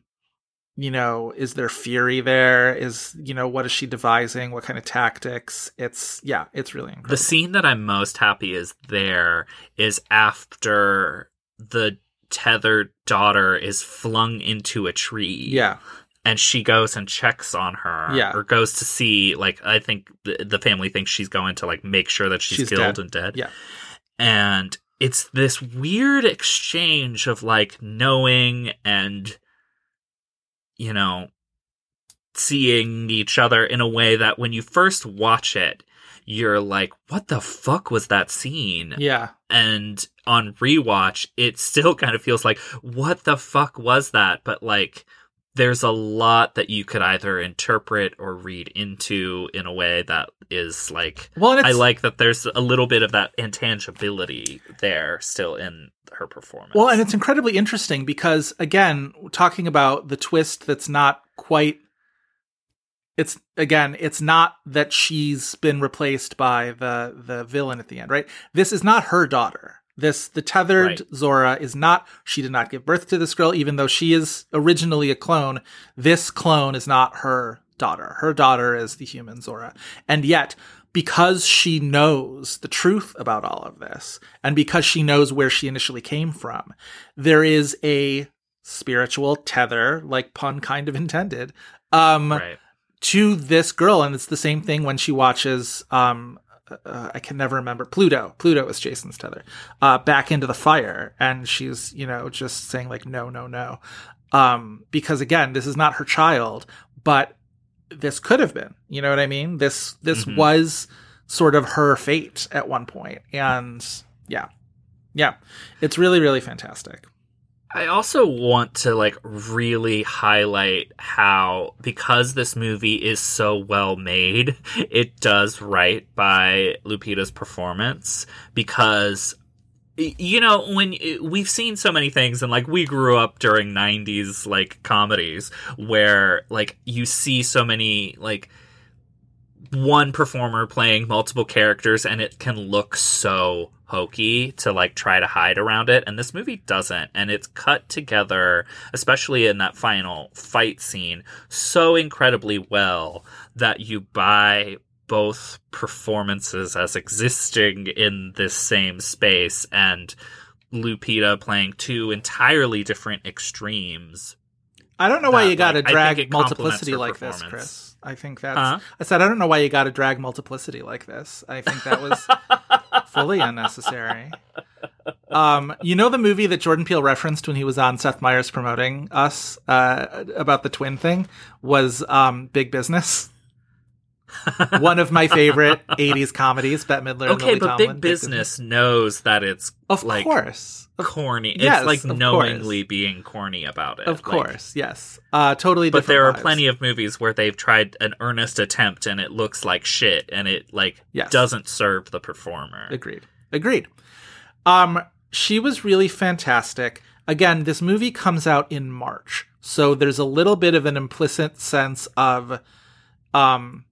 Speaker 4: you know, is there fury there? Is you know, what is she devising? What kind of tactics? It's yeah, it's really incredible.
Speaker 5: The scene that I'm most happy is there is after the tethered daughter is flung into a tree.
Speaker 4: yeah.
Speaker 5: And she goes and checks on her.
Speaker 4: Yeah.
Speaker 5: Or goes to see, like, I think the, the family thinks she's going to, like, make sure that she's,
Speaker 4: She's
Speaker 5: killed
Speaker 4: dead.
Speaker 5: and dead.
Speaker 4: Yeah.
Speaker 5: And it's this weird exchange of, like, knowing and, you know, seeing each other in a way that when you first watch it, you're like, what the fuck was that scene?
Speaker 4: Yeah.
Speaker 5: And on rewatch, it still kind of feels like, what the fuck was that? But like, there's a lot that you could either interpret or read into in a way that is like,
Speaker 4: Well,
Speaker 5: I like that there's a little bit of that intangibility there still in her performance.
Speaker 4: Well, and it's incredibly interesting because again, talking about the twist that's not quite it's again, it's not that she's been replaced by the the villain at the end, right? This is not her daughter. This the tethered
Speaker 5: Right.
Speaker 4: Zora is not she did not give birth to this girl even though she is originally a clone. This clone is not her daughter. Her daughter is the human Zora. And yet because she knows the truth about all of this and because she knows where she initially came from, there is a spiritual tether, like pun kind of intended, um,
Speaker 5: right.
Speaker 4: to this girl. And it's the same thing when she watches, um, uh, I can never remember Pluto. Pluto is Jason's tether, uh, back into the fire. And she's, you know, just saying like, no, no, no. Um, because again, this is not her child, but this could have been, you know what I mean? This, this
Speaker 5: Mhm.
Speaker 4: was sort of her fate at one. And yeah, yeah, it's really, really fantastic.
Speaker 5: I also want to like really highlight how because this movie is so well made, it does right by Lupita's performance. Because you know when we've seen so many things and like we grew up during 90s like comedies where like you see so many like one performer playing multiple characters and it can look so hokey to like try to hide around it and this movie doesn't and it's cut together especially in that final fight scene so incredibly well that you buy both performances as existing in this same space and Lupita playing two entirely different extremes.
Speaker 4: I don't know why
Speaker 5: that,
Speaker 4: you got to
Speaker 5: like,
Speaker 4: drag multiplicity like this. Chris. I think that's.
Speaker 5: Huh?
Speaker 4: I said I don't know why you got to drag multiplicity like this. I think that was fully unnecessary. Um, you know the movie that Jordan Peele referenced when he was on Seth Meyers promoting us uh, about the twin thing was um, Big Business. One of my favorite '80s comedies, Bette Midler. and
Speaker 5: Okay, but
Speaker 4: Tomlin,
Speaker 5: Big Business knows that it's
Speaker 4: of
Speaker 5: like
Speaker 4: course,
Speaker 5: corny.
Speaker 4: Yes,
Speaker 5: it's like knowingly being corny about it.
Speaker 4: of
Speaker 5: Like,
Speaker 4: course, yes, uh, totally.
Speaker 5: but there are plenty of movies where they've tried an earnest attempt and it looks like shit and it like
Speaker 4: Yes.
Speaker 5: doesn't serve the performer.
Speaker 4: Agreed. Agreed. Um, she was really fantastic. Again, this movie comes out in March, so there's a little bit of an implicit sense of, um,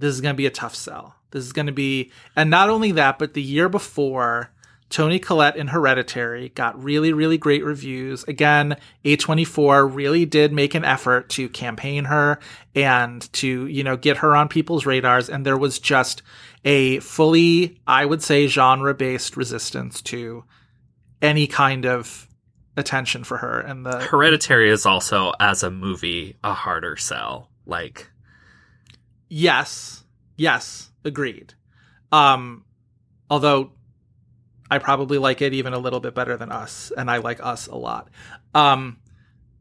Speaker 4: this is going to be a tough sell. This is going to be, and not only that, but the year before, Toni Collette in Hereditary got really, really great reviews. Again, A24 really did make an effort to campaign her and to, you know, get her on people's radars. And there was just a fully, I would say, genre based resistance to any kind of attention for her. And the,
Speaker 5: Hereditary is also as a movie a harder sell. Like
Speaker 4: yes, yes, agreed. Um, although I probably like it even a little bit better than us, and I like us a lot. Um,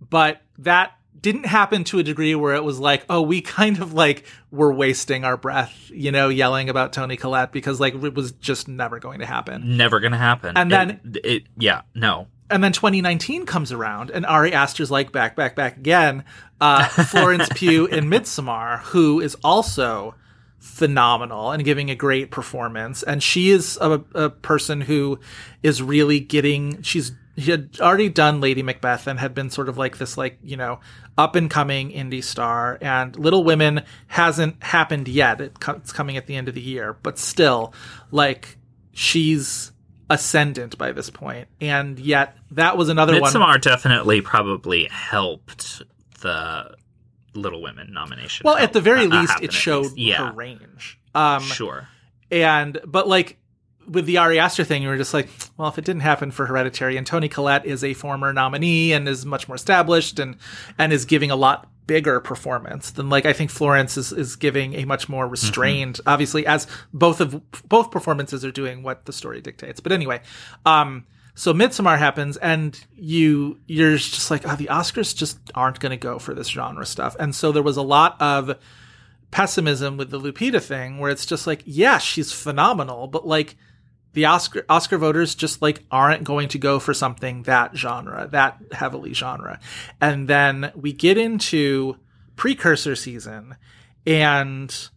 Speaker 4: but that didn't happen to a degree where it was like, oh, we kind of like were wasting our breath, you know, yelling about Toni Collette because like it was just never going to happen.
Speaker 5: never gonna happen.
Speaker 4: And then-
Speaker 5: it, it yeah, no.
Speaker 4: And then 2019 comes around, and Ari Aster's like back, back, back again. Uh, Florence Pugh in Midsommar, who is also phenomenal and giving a great performance. And she is a, a person who is really getting. She's she had already done Lady Macbeth and had been sort of like this, like you know, up and coming indie star. And Little Women hasn't happened yet. It's coming at the end of the year, but still, like she's ascendant by this point and yet that was another one
Speaker 5: Midsommar definitely probably helped the Little Women nomination.
Speaker 4: well at the very least it showed
Speaker 5: least. yeah,
Speaker 4: her range um
Speaker 5: sure.
Speaker 4: and but like with the Ari Aster thing, you were just like, well, if it didn't happen for Hereditary, and Toni Collette is a former nominee and is much more established and and is giving a lot bigger performance, than like I think Florence is is giving a much more restrained, obviously, as both of both performances are doing what the story dictates. But anyway, um, so Midsommar happens, and you you're just like, oh, the Oscars just aren't going to go for this genre stuff, and so there was a lot of pessimism with the Lupita thing where it's just like, yeah, she's phenomenal, but like the Oscar Oscar voters just like aren't going to go for something that genre, that heavily genre. And then we get into precursor season and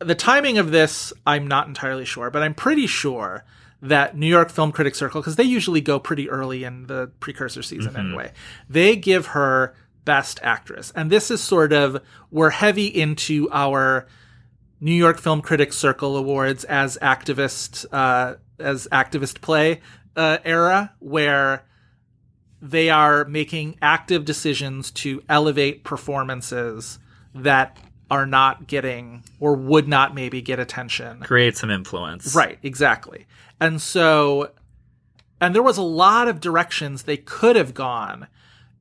Speaker 4: the timing of this I'm not entirely sure, but I'm pretty sure that New York Film Critics Circle because they usually go pretty early in the precursor season mm-hmm. anyway. They give her best actress. And this is sort of we're heavy into our New York Film Critics Circle awards as activist uh, as activist play uh, era where they are making active decisions to elevate performances that are not getting or would not maybe get attention.
Speaker 5: Create some influence.
Speaker 4: Right, exactly. And so and there was a lot of directions they could have gone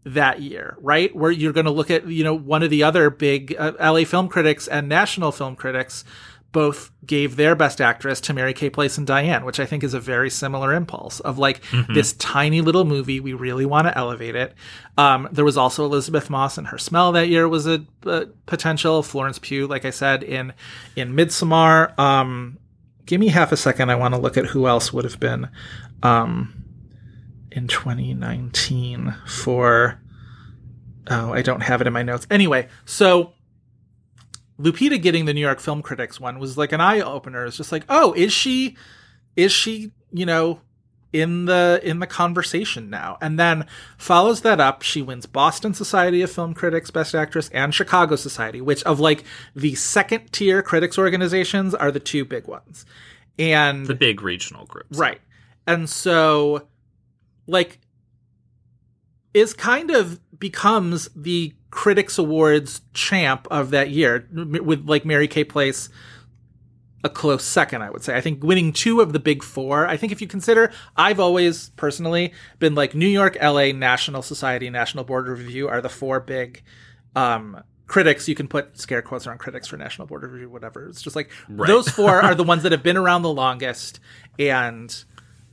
Speaker 4: that year, right? Where you're going to look at, you know, one of the other big uh, LA film critics and national film critics both gave their best actress to Mary Kay Place and Diane, which I think is a very similar impulse of like this tiny little movie. We really want to elevate it. Um, there was also Elisabeth Moss and her smell that year was a, a potential. Florence Pugh, like I said, in, in Midsommar. Um, give me half a second. I want to look at who else would have been, um, in 2019 for oh i don't have it in my notes anyway so lupita getting the new york film critics one was like an eye-opener it's just like oh is she is she you know, in the in the conversation now. And then follows that up, she wins Boston Society of Film Critics Best Actress and Chicago Society, which of like the second tier critics organizations are the two big ones. And
Speaker 5: The big regional groups.
Speaker 4: Right. And so, like, is kind of becomes the Critics Awards champ of that year, with like Mary Kay Place a close second, I would say. I think winning two of the big four. I think if you consider, I've always personally been like New York, LA, National Society, National Board of Review are the four big um, critics. You can put scare quotes around critics for National Board of Review, whatever. It's just like
Speaker 5: Right.
Speaker 4: those four are the ones that have been around the longest and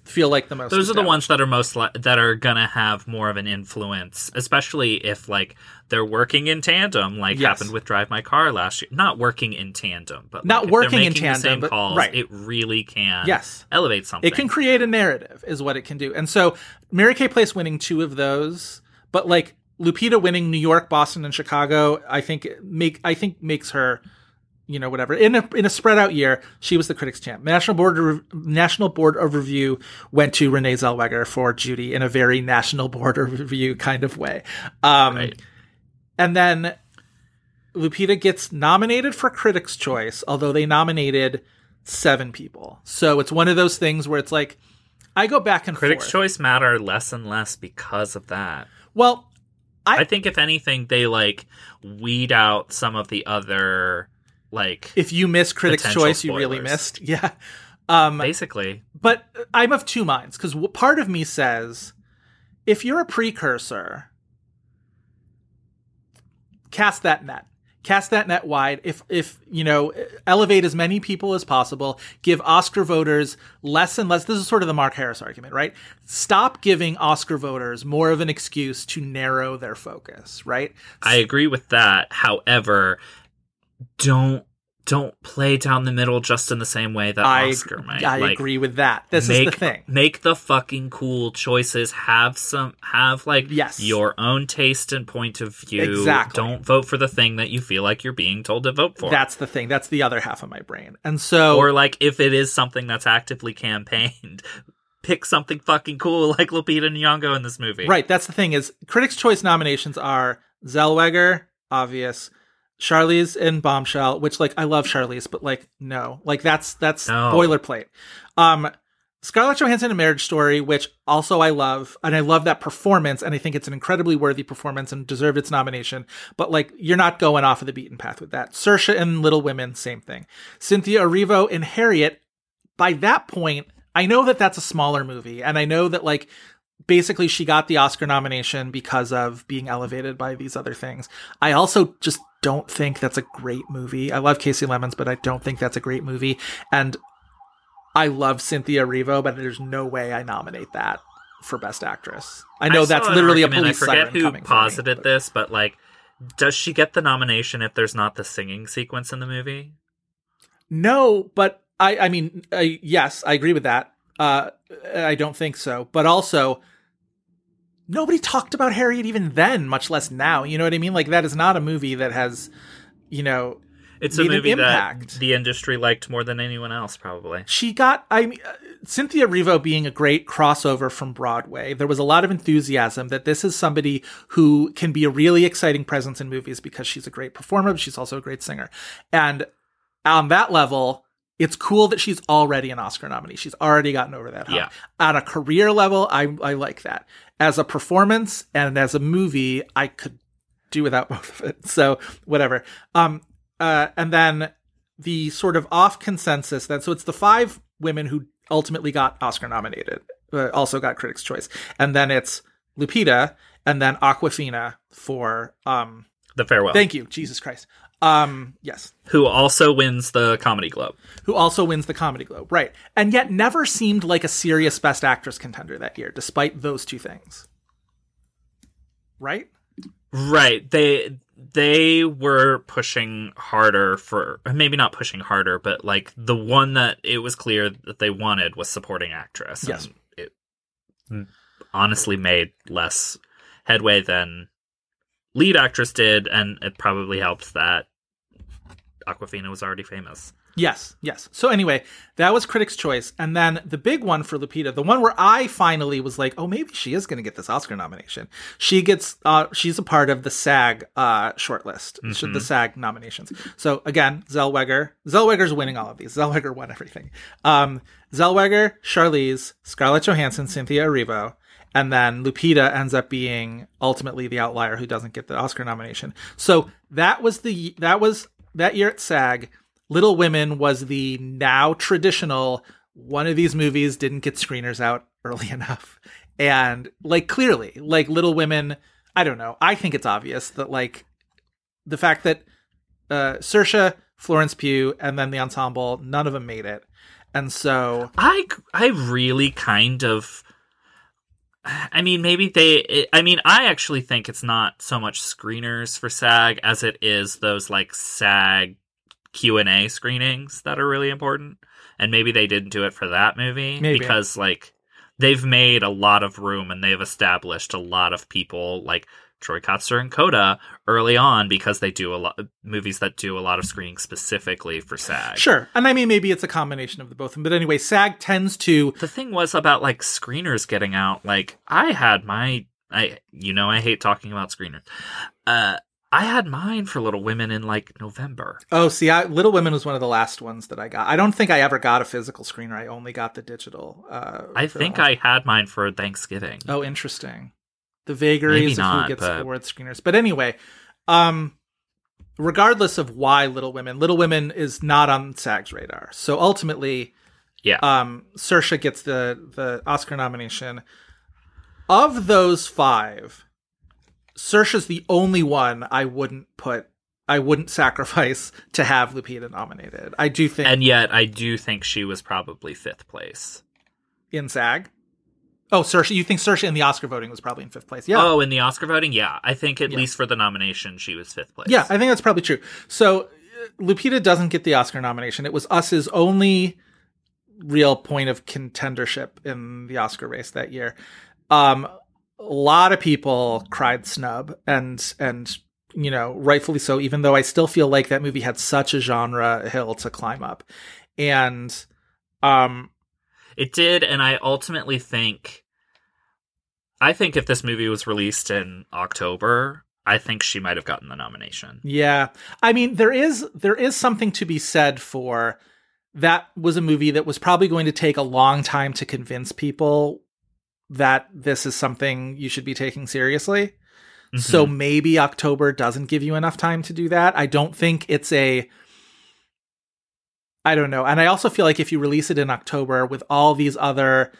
Speaker 4: feel like the most.
Speaker 5: Those are the ones that are most li- that are gonna have more of an influence, especially if like they're working in tandem, like
Speaker 4: Yes.
Speaker 5: happened with Drive My Car last year. Not working in tandem, but
Speaker 4: Not
Speaker 5: like, if
Speaker 4: working in tandem,
Speaker 5: the same
Speaker 4: but-
Speaker 5: calls,
Speaker 4: right.
Speaker 5: it really can
Speaker 4: Yes.
Speaker 5: elevate something.
Speaker 4: It can create a narrative, is what it can do. And so Mary Kay Place winning two of those, but like Lupita winning New York, Boston, and Chicago, I think make I think makes her, you know, whatever. In a in a spread out year, she was the critics' champ. National Board of, National Board of Review went to Renee Zellweger for Judy in a very National Board of Review kind of way. Um,
Speaker 5: Right.
Speaker 4: And then Lupita gets nominated for Critics' Choice, although they nominated seven people. So it's one of those things where it's like, I go back and
Speaker 5: Critics'
Speaker 4: forth.
Speaker 5: choice matter less and less because of that.
Speaker 4: Well, I-
Speaker 5: I think if anything, they like weed out some of the other like
Speaker 4: if you miss Critics' Choice, you really missed. Yeah. Um,
Speaker 5: basically
Speaker 4: but I'm of two minds because part of me says, if you're a precursor, cast that net. Cast that net wide. If if you know, elevate as many people as possible. Give Oscar voters less and less. This is sort of the Mark Harris argument, right? Stop giving Oscar voters more of an excuse to narrow their focus, right?
Speaker 5: I agree with that. However, don't don't play down the middle just in the same way that
Speaker 4: I
Speaker 5: Oscar might.
Speaker 4: I
Speaker 5: Like,
Speaker 4: agree with that. This
Speaker 5: make,
Speaker 4: is the thing.
Speaker 5: Make the fucking cool choices. Have some. Have like
Speaker 4: Yes.
Speaker 5: your own taste and point of view.
Speaker 4: Exactly.
Speaker 5: Don't vote for the thing that you feel like you're being told to vote for.
Speaker 4: That's the thing. That's the other half of my brain. And so
Speaker 5: or like if it is something that's actively campaigned, pick something fucking cool like Lupita Nyong'o in this movie.
Speaker 4: Right. That's the thing is Critics' Choice nominations are Zellweger, obvious, Charlize and Bombshell, which like I love Charlize, but like no, like that's that's
Speaker 5: No.
Speaker 4: boilerplate. Um, Scarlett Johansson in Marriage Story, which also I love, and I love that performance, and I think it's an incredibly worthy performance and deserved its nomination. But like, you're not going off of the beaten path with that. Saoirse in Little Women, same thing. Cynthia Erivo in Harriet. By that point, I know that that's a smaller movie, and I know that like basically she got the Oscar nomination because of being elevated by these other things. I also just don't think that's a great movie. I love Kasi Lemmons, but I don't think that's a great movie. And I love Cynthia Erivo, but there's no way I nominate that for Best Actress. I know
Speaker 5: saw
Speaker 4: that's literally a police
Speaker 5: I forget
Speaker 4: siren
Speaker 5: who
Speaker 4: for me,
Speaker 5: posited
Speaker 4: but-
Speaker 5: this, but like, does she get the nomination if there's not the singing sequence in the movie?
Speaker 4: No, but I, I mean, uh, yes, I agree with that. Uh, I don't think so. But also, nobody talked about Harriet even then, much less now. You know what I mean? Like that is not a movie that has, you know,
Speaker 5: It's a movie that
Speaker 4: impact.
Speaker 5: the industry liked more than anyone else, probably.
Speaker 4: she got i mean uh, Cynthia Erivo being a great crossover from broadway there was a lot of enthusiasm that this is somebody who can be a really exciting presence in movies because she's a great performer but she's also a great singer and on that level it's cool that she's already an oscar nominee. She's already gotten over that hump.
Speaker 5: Yeah.
Speaker 4: on a career level i i like that. As a performance and as a movie i could do without both of it. So whatever. Um uh and then the sort of off consensus then so it's the five women who ultimately got oscar nominated uh, also got critics choice. And then it's lupita and then Awkwafina for um
Speaker 5: The Farewell.
Speaker 4: thank you. Jesus christ um yes
Speaker 5: who also wins the Comedy Globe.
Speaker 4: who also wins the comedy globe right and yet never seemed like a serious best actress contender that year despite those two things right
Speaker 5: Right. They they were pushing harder for maybe not pushing harder, but like the one that it was clear that they wanted was supporting actress.
Speaker 4: Yes.
Speaker 5: And it honestly made less headway than lead actress did, and it probably helped that Awkwafina was already famous.
Speaker 4: Yes, yes. So anyway, that was Critics' Choice, and then the big one for Lupita, the one where I finally was like, oh, maybe she is going to get this Oscar nomination. She gets, uh, she's a part of the SAG uh, shortlist, mm the SAG nominations. So again, Zellweger, Zellweger's winning all of these. Zellweger won everything. Um, Zellweger, Charlize, Scarlett Johansson, Cynthia Erivo, and then Lupita ends up being ultimately the outlier who doesn't get the Oscar nomination. So that was the that was that year at SAG. Little Women was the now traditional one of these movies didn't get screeners out early enough. And like clearly, like Little Women, I don't know. I think it's obvious that like the fact that uh Saoirse, Florence Pugh, and then the ensemble, none of them made it. And so
Speaker 5: I I really kind of I mean, maybe they. I mean, I actually think it's not so much screeners for SAG as it is those like SAG Q and A screenings that are really important. And maybe they didn't do it for that movie
Speaker 4: Maybe.
Speaker 5: because like they've made a lot of room and they've established a lot of people like Troy Kotsur and Coda early on because they do a lot movies that do a lot of screening specifically for SAG.
Speaker 4: Sure. And I mean, maybe it's a combination of the both of them. But anyway, SAG tends to.
Speaker 5: The thing was about like screeners getting out. Like I had my, I you know I hate talking about screeners. Uh, I had mine for Little Women in like November.
Speaker 4: Oh, see, I, Little Women was one of the last ones that I got. I don't think I ever got a physical screener. I only got the digital. Uh,
Speaker 5: I think I had mine for Thanksgiving.
Speaker 4: Oh, interesting. The vagaries
Speaker 5: not,
Speaker 4: of who gets
Speaker 5: but-
Speaker 4: award screeners. But anyway, um, regardless of why Little Women, Little Women is not on SAG's radar. So ultimately,
Speaker 5: Yeah.
Speaker 4: um, Saoirse gets the the Oscar nomination. Of those five, Saoirse's the only one I wouldn't put. I wouldn't sacrifice to have Lupita nominated. I do think
Speaker 5: and yet I do think she was probably fifth place.
Speaker 4: in SAG. Oh, Saoirse, you think Saoirse in the Oscar voting was probably in fifth place? Yeah.
Speaker 5: Oh, in the Oscar voting, yeah, I think at
Speaker 4: Yeah.
Speaker 5: least for the nomination, she was fifth place.
Speaker 4: Yeah, I think that's probably true. So uh, Lupita doesn't get the Oscar nomination. It was Us's only real point of contendership in the Oscar race that year. Um, a lot of people cried snub, and and you know rightfully so. Even though I still feel like that movie had such a genre hill to climb up, and um,
Speaker 5: It did, and I ultimately think I think if this movie was released in October, I think she might have gotten the nomination.
Speaker 4: Yeah. I mean, there is there is something to be said for that was a movie that was probably going to take a long time to convince people that this is something you should be taking seriously. So mm-hmm. maybe October doesn't give you enough time to do that. I don't think it's a I don't know. And I also feel like if you release it in October with all these other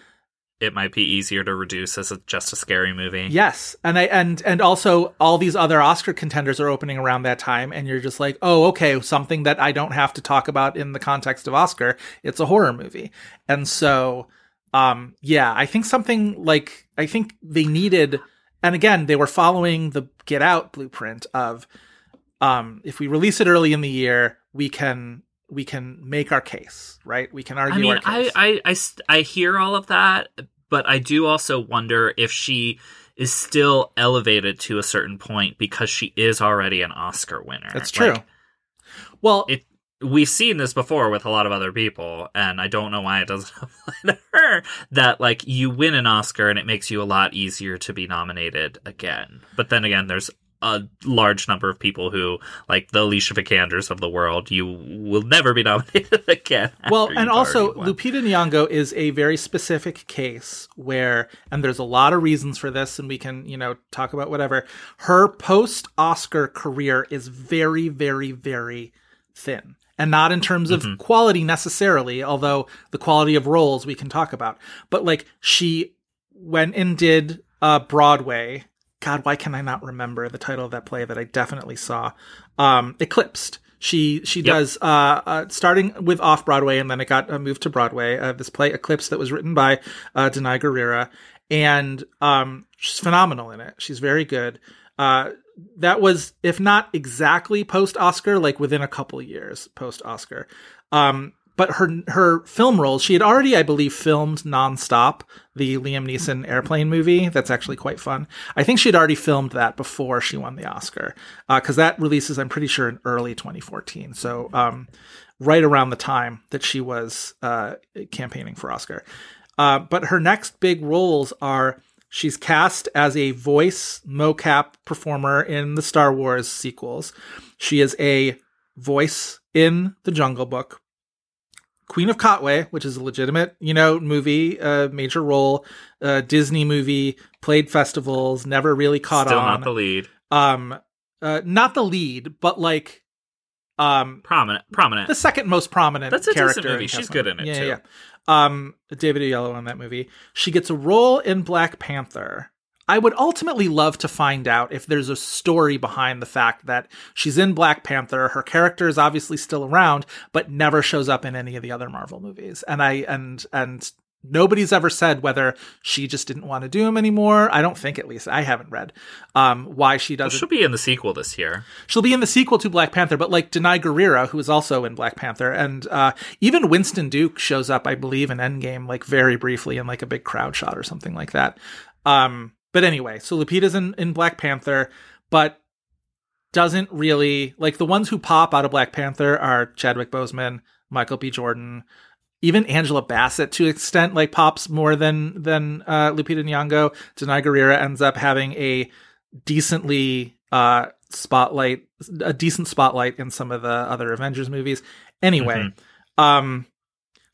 Speaker 5: it might be easier to reduce as a, just a scary movie.
Speaker 4: Yes, and I and and also all these other Oscar contenders are opening around that time, and you're just like, oh, okay, something that I don't have to talk about in the context of Oscar. It's a horror movie, and so, um, yeah, I think something like I think they needed, and again, they were following the Get Out blueprint of, um, if we release it early in the year, we can we can make our case, right? We can argue
Speaker 5: I mean,
Speaker 4: our
Speaker 5: I,
Speaker 4: case.
Speaker 5: I, I, I hear all of that, but I do also wonder if she is still elevated to a certain point because she is already an Oscar winner.
Speaker 4: That's true.
Speaker 5: Like,
Speaker 4: well,
Speaker 5: it we've seen this before with a lot of other people, and I don't know why it doesn't apply to her. That like you win an Oscar and it makes you a lot easier to be nominated again. But then again, there's a large number of people who, like the Alicia Vikanders of the world, you will never be nominated again.
Speaker 4: well and also lupita nyong'o is a very specific case where and there's a lot of reasons for this and we can you know talk about whatever. Her post oscar career is very very very thin. And not in terms of quality necessarily although the quality of roles we can talk about. But like she went and did uh broadway god why can i not remember the title of that play that i definitely saw? Um eclipsed. She she does uh, uh starting with off broadway and then it got uh, moved to broadway uh, this play eclipse that was written by uh Danai Gurira and um she's phenomenal in it. She's very good. Uh that was if not exactly post oscar like within a couple years post oscar um but her her film roles, she had already, I believe, filmed nonstop the Liam Neeson airplane movie. That's actually quite fun. I think she had already filmed that before she won the Oscar, because that releases, I'm pretty sure, in early 2014. So, um, right around the time that she was uh, campaigning for Oscar. Uh, but her next big roles are she's cast as a voice mocap performer in the Star Wars sequels. She is a voice in The Jungle Book. Queen of Katwe, which is a legitimate, you know, movie, uh, major role, uh, Disney movie, played festivals, never really caught
Speaker 5: Still
Speaker 4: on.
Speaker 5: not the lead.
Speaker 4: um, uh, not the lead, but like, um,
Speaker 5: Prominent. Prominent.
Speaker 4: the second most prominent
Speaker 5: That's a
Speaker 4: character.
Speaker 5: decent movie. She's good in it,
Speaker 4: yeah,
Speaker 5: too.
Speaker 4: Yeah. Um, David Oyelowo in that movie. She gets a role in Black Panther. I would ultimately love to find out if there's a story behind the fact that she's in Black Panther. Her character is obviously still around, but never shows up in any of the other Marvel movies. And I and and nobody's ever said whether she just didn't want to do them anymore. I don't think, at least, I haven't read um, why she doesn't.
Speaker 5: she'll be in the sequel this year.
Speaker 4: She'll be in the sequel to Black Panther, but like Danai Gurira, who is also in Black Panther, and uh, even Winston Duke shows up, I believe, in Endgame, like very briefly in like a big crowd shot or something like that. Um, but anyway, so Lupita's in, in Black Panther, but doesn't really like the ones who pop out of Black Panther are Chadwick Boseman, Michael B. Jordan, even Angela Bassett to an extent like pops more than than uh, Lupita Nyong'o. Danai Gurira ends up having a decently uh, spotlight, a decent spotlight in some of the other Avengers movies. Anyway, um,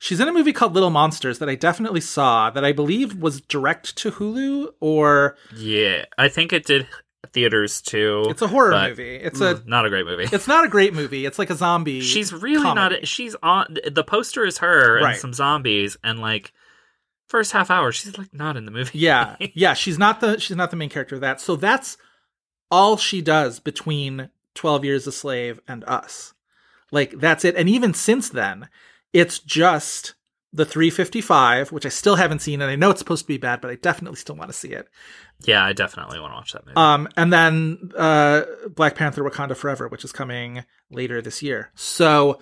Speaker 4: she's in a movie called Little Monsters that I definitely saw that I believe was direct to Hulu or
Speaker 5: Yeah, I think it did theaters too.
Speaker 4: it's a horror
Speaker 5: but,
Speaker 4: movie. It's a
Speaker 5: mm, not a great movie.
Speaker 4: it's not a great movie. It's like a zombie.
Speaker 5: she's really
Speaker 4: comedy.
Speaker 5: not. She's on the poster is her and
Speaker 4: Right.
Speaker 5: some zombies, and like first half hour, she's like not in the movie.
Speaker 4: yeah yeah she's not the she's not the main character of that so that's all she does between 12 years a slave and us like that's it and even since then it's just the 355 which i still haven't seen and i know it's supposed to be bad but i definitely still want to see it.
Speaker 5: Yeah, I definitely want to watch that movie.
Speaker 4: um and then uh black panther wakanda forever which is coming later this year. So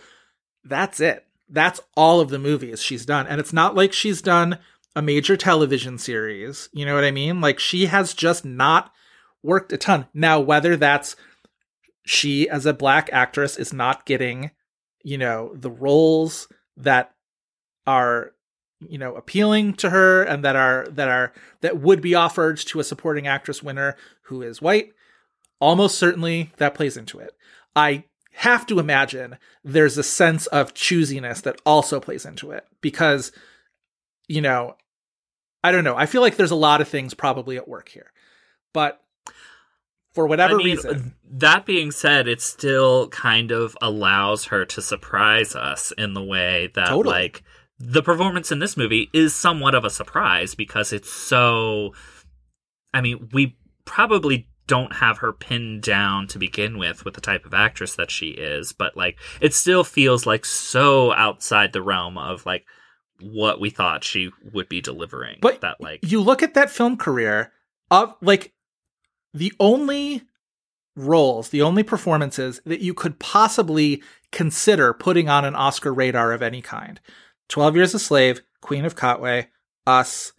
Speaker 4: that's it. That's all of the movies she's done and it's not like she's done a major television series you know what i mean? Like she has just not worked a ton. Now whether that's she as a black actress is not getting you know the roles that are you know appealing to her and that are that are that would be offered to a supporting actress winner who is white almost certainly that plays into it. I have to imagine there's a sense of choosiness that also plays into it because you know i don't know. I feel like there's a lot of things probably at work here. But for whatever
Speaker 5: I mean,
Speaker 4: reason
Speaker 5: That being said, it still kind of allows her to surprise us in the way that,
Speaker 4: Totally.
Speaker 5: like, the performance in this movie is somewhat of a surprise because it's so. I mean, we probably don't have her pinned down to begin with with the type of actress that she is, but, like, it still feels like so outside the realm of, like, what we thought she would be delivering.
Speaker 4: But
Speaker 5: that, like,
Speaker 4: you look at that film career of like the only roles, the only performances that you could possibly consider putting on an Oscar radar of any kind. 12 Years a Slave, Queen of Katwe, Us.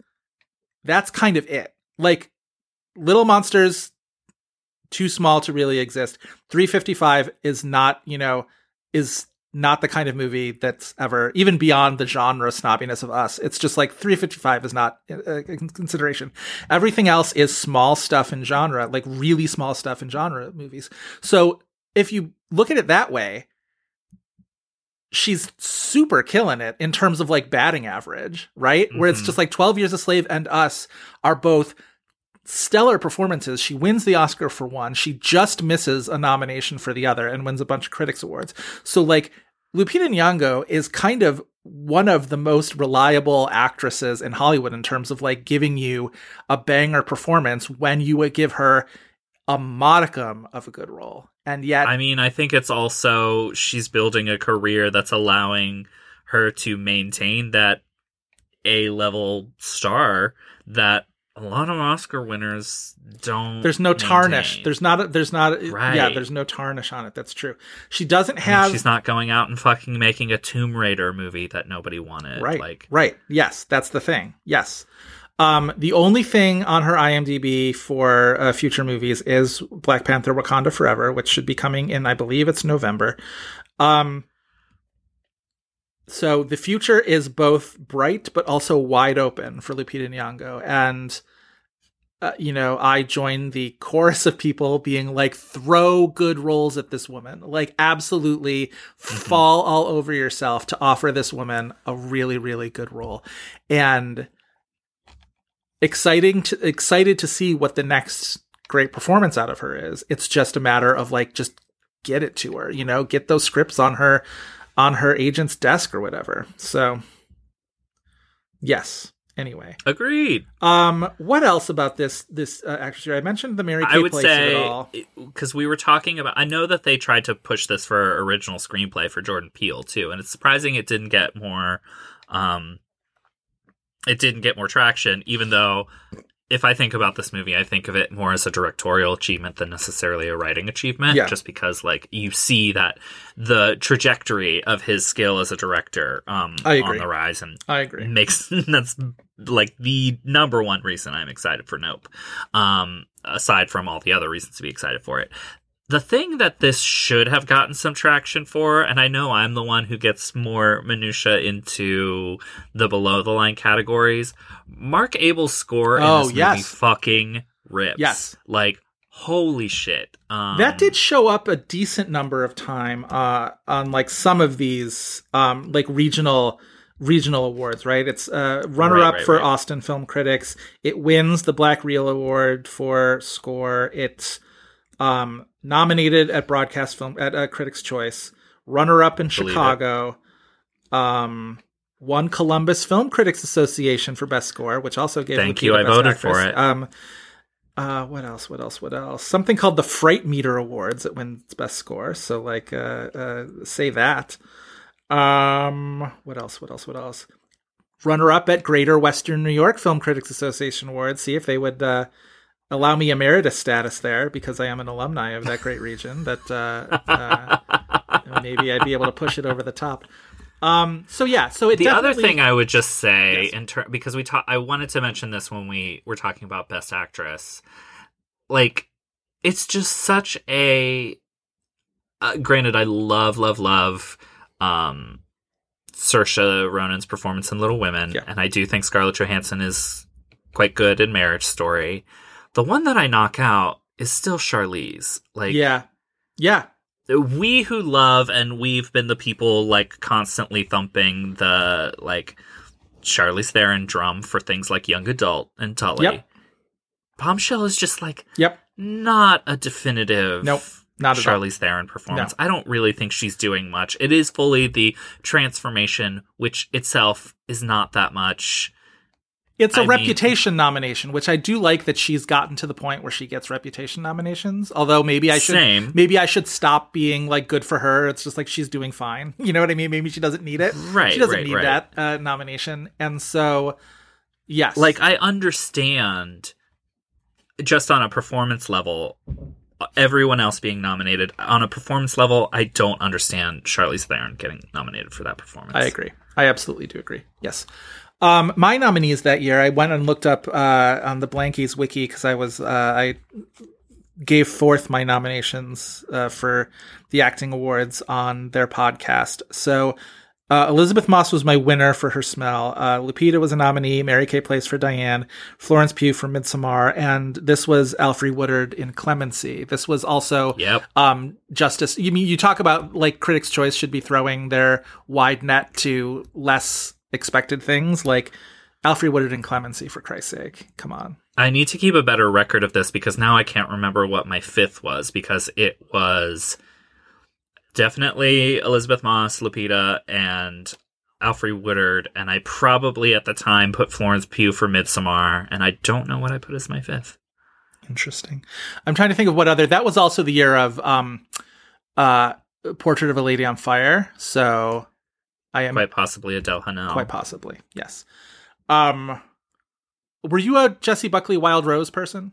Speaker 4: That's kind of it. Like Little Monsters too small to really exist. 355 is not, you know, is not the kind of movie that's ever even beyond the genre snobbiness of us. It's just like 355 is not a a consideration. Everything else is small stuff in genre, like really small stuff in genre movies. So if you look at it that way, she's super killing it in terms of like batting average, right? Where it's
Speaker 5: Mhm.
Speaker 4: just like 12 Years a Slave and Us are both stellar performances. She wins the Oscar for one. She just misses a nomination for the other and wins a bunch of critics awards. So like Lupita Nyong'o is kind of one of the most reliable actresses in Hollywood in terms of like giving you a banger performance when you would give her a modicum of a good role. And yet
Speaker 5: I mean, I think it's also she's building a career that's allowing her to maintain that A level star that a lot of Oscar winners don't.
Speaker 4: There's no tarnish.
Speaker 5: maintain.
Speaker 4: There's not. A, there's not. a- Yeah, there's no tarnish on it. That's true. She doesn't have.
Speaker 5: she's not going out and fucking making a Tomb Raider movie that nobody wanted.
Speaker 4: right.
Speaker 5: Like,
Speaker 4: right. Yes, that's the thing. Yes. Um, the only thing on her IMDb for uh, future movies is Black Panther: Wakanda Forever, which should be coming in, I believe it's November. Um, so the future is both bright but also wide open for Lupita Nyong'o, and uh, you know I join the chorus of people being like, "Throw good roles at this woman! Like, absolutely fall all over yourself to offer this woman a really, really good role." And exciting to excited to see what the next great performance out of her is. It's just a matter of like just get it to her, you know, get those scripts on her on her agent's desk or whatever. So yes. Anyway,
Speaker 5: agreed.
Speaker 4: um, what else about this this uh, actress here? I mentioned the Mary Kay
Speaker 5: I would
Speaker 4: place
Speaker 5: say
Speaker 4: all.
Speaker 5: because we were talking about. I know that they tried to push this for original screenplay for Jordan Peele too, and it's surprising it didn't get more. Um, it didn't get more traction, even though if I think about this movie, I think of it more as a directorial achievement than necessarily a writing achievement.
Speaker 4: Yeah.
Speaker 5: Just because, like, you see that the trajectory of his skill as a director um, on the rise, and
Speaker 4: I agree.
Speaker 5: makes that's like the number one reason I'm excited for Nope. Um, aside from all the other reasons to be excited for it. The thing that this should have gotten some traction for, and I know I'm the one who gets more minutia into the below the line categories. Mark Abel's score in
Speaker 4: Oh,
Speaker 5: this movie
Speaker 4: yes.
Speaker 5: fucking rips.
Speaker 4: Yes.
Speaker 5: like holy shit. Um,
Speaker 4: that did show up a decent number of time uh, on like some of these um, like regional regional awards right it's uh, runner
Speaker 5: Right,
Speaker 4: up
Speaker 5: right,
Speaker 4: for
Speaker 5: right.
Speaker 4: austin film critics it wins the black reel award for score it's um, nominated at broadcast film at uh, critics choice runner up in
Speaker 5: Believe
Speaker 4: chicago um, won columbus film critics association for best score which also gave
Speaker 5: Thank you, I voted for it.
Speaker 4: um, uh, what else? What else? What else? Something called the Fright Meter Awards that wins best score. So like, uh, uh, say that. Um, what else? What else? What else? Runner up at Greater Western New York Film Critics Association Awards. See if they would uh, allow me emeritus status there because I am an alumni of that great region. That uh, uh, maybe I'd be able to push it over the top. Um, so yeah. So it
Speaker 5: the other thing I would just say
Speaker 4: Yes.
Speaker 5: in ter- because we talk, I wanted to mention this when we were talking about Best Actress. Like, it's just such a. Uh, granted, I love, love, love, um, Saoirse Ronan's performance in Little Women,
Speaker 4: Yeah.
Speaker 5: and I do think Scarlett Johansson is quite good in Marriage Story. The one that I knock out is still Charlize. Like,
Speaker 4: yeah, yeah,
Speaker 5: we who love and we've been the people like constantly thumping the like Charlize Theron drum for things like Young Adult and Tully.
Speaker 4: Yep.
Speaker 5: Bombshell is just like
Speaker 4: yep.
Speaker 5: not a definitive
Speaker 4: Nope, not at all.
Speaker 5: Charlize Theron performance.
Speaker 4: No.
Speaker 5: I don't really think she's doing much. It is fully the transformation, which itself is not that much.
Speaker 4: It's a
Speaker 5: I mean-
Speaker 4: reputation nomination, which I do like that she's gotten to the point where she gets reputation nominations. Although maybe I should
Speaker 5: Same.
Speaker 4: maybe I should stop being like good for her. It's just like she's doing fine. You know what I mean? Maybe she doesn't need it.
Speaker 5: Right,
Speaker 4: She doesn't
Speaker 5: right,
Speaker 4: need
Speaker 5: right.
Speaker 4: that uh, nomination. And so yes.
Speaker 5: Like I understand just on a performance level everyone else being nominated on a performance level I don't understand Charlize Theron getting nominated for that performance.
Speaker 4: I agree. I absolutely do agree. Yes. Um, my nominees that year, I went and looked up uh, on the Blankies wiki because I was uh, I gave forth my nominations uh, for the acting awards on their podcast. So uh, Elisabeth Moss was my winner for her smell. Uh, Lupita was a nominee. Mary Kay Place for Diane. Florence Pugh for Midsommar, and this was Alfre Woodard in Clemency. This was also
Speaker 5: Yep.
Speaker 4: um, justice. You mean you talk about like Critics' Choice should be throwing their wide net to less expected things, like Alfre Woodard and Clemency. For Christ's sake, come on.
Speaker 5: I need to keep a better record of this because now I can't remember what my fifth was because it was definitely Elisabeth Moss, Lupita, and Alfre Woodard, and I probably at the time put Florence Pugh for Midsommar, and I don't know what I put as my fifth.
Speaker 4: Interesting. I'm trying to think of what other. That was also the year of um, uh, Portrait of a Lady on Fire. So I am
Speaker 5: Quite possibly Adèle Haenel.
Speaker 4: quite possibly yes. Um, were you a Jessie Buckley Wild Rose person?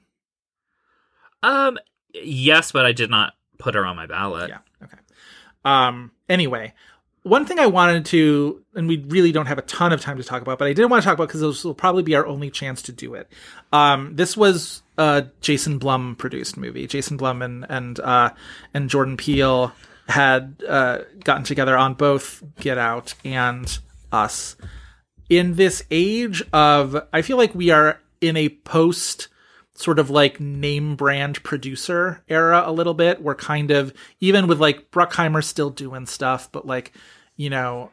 Speaker 5: Um, yes, but I did not put her on my ballot.
Speaker 4: Yeah. Okay. Um. Anyway, one thing I wanted to, and we really don't have a ton of time to talk about, but I did want to talk about because this will probably be our only chance to do it. Um. This was a Jason Blum produced movie. Jason Blum and and uh and Jordan Peele had uh gotten together on both Get Out and Us. In this age of, I feel like we are in a post sort of like name brand producer era a little bit. We're kind of even with like Bruckheimer still doing stuff, but like, you know,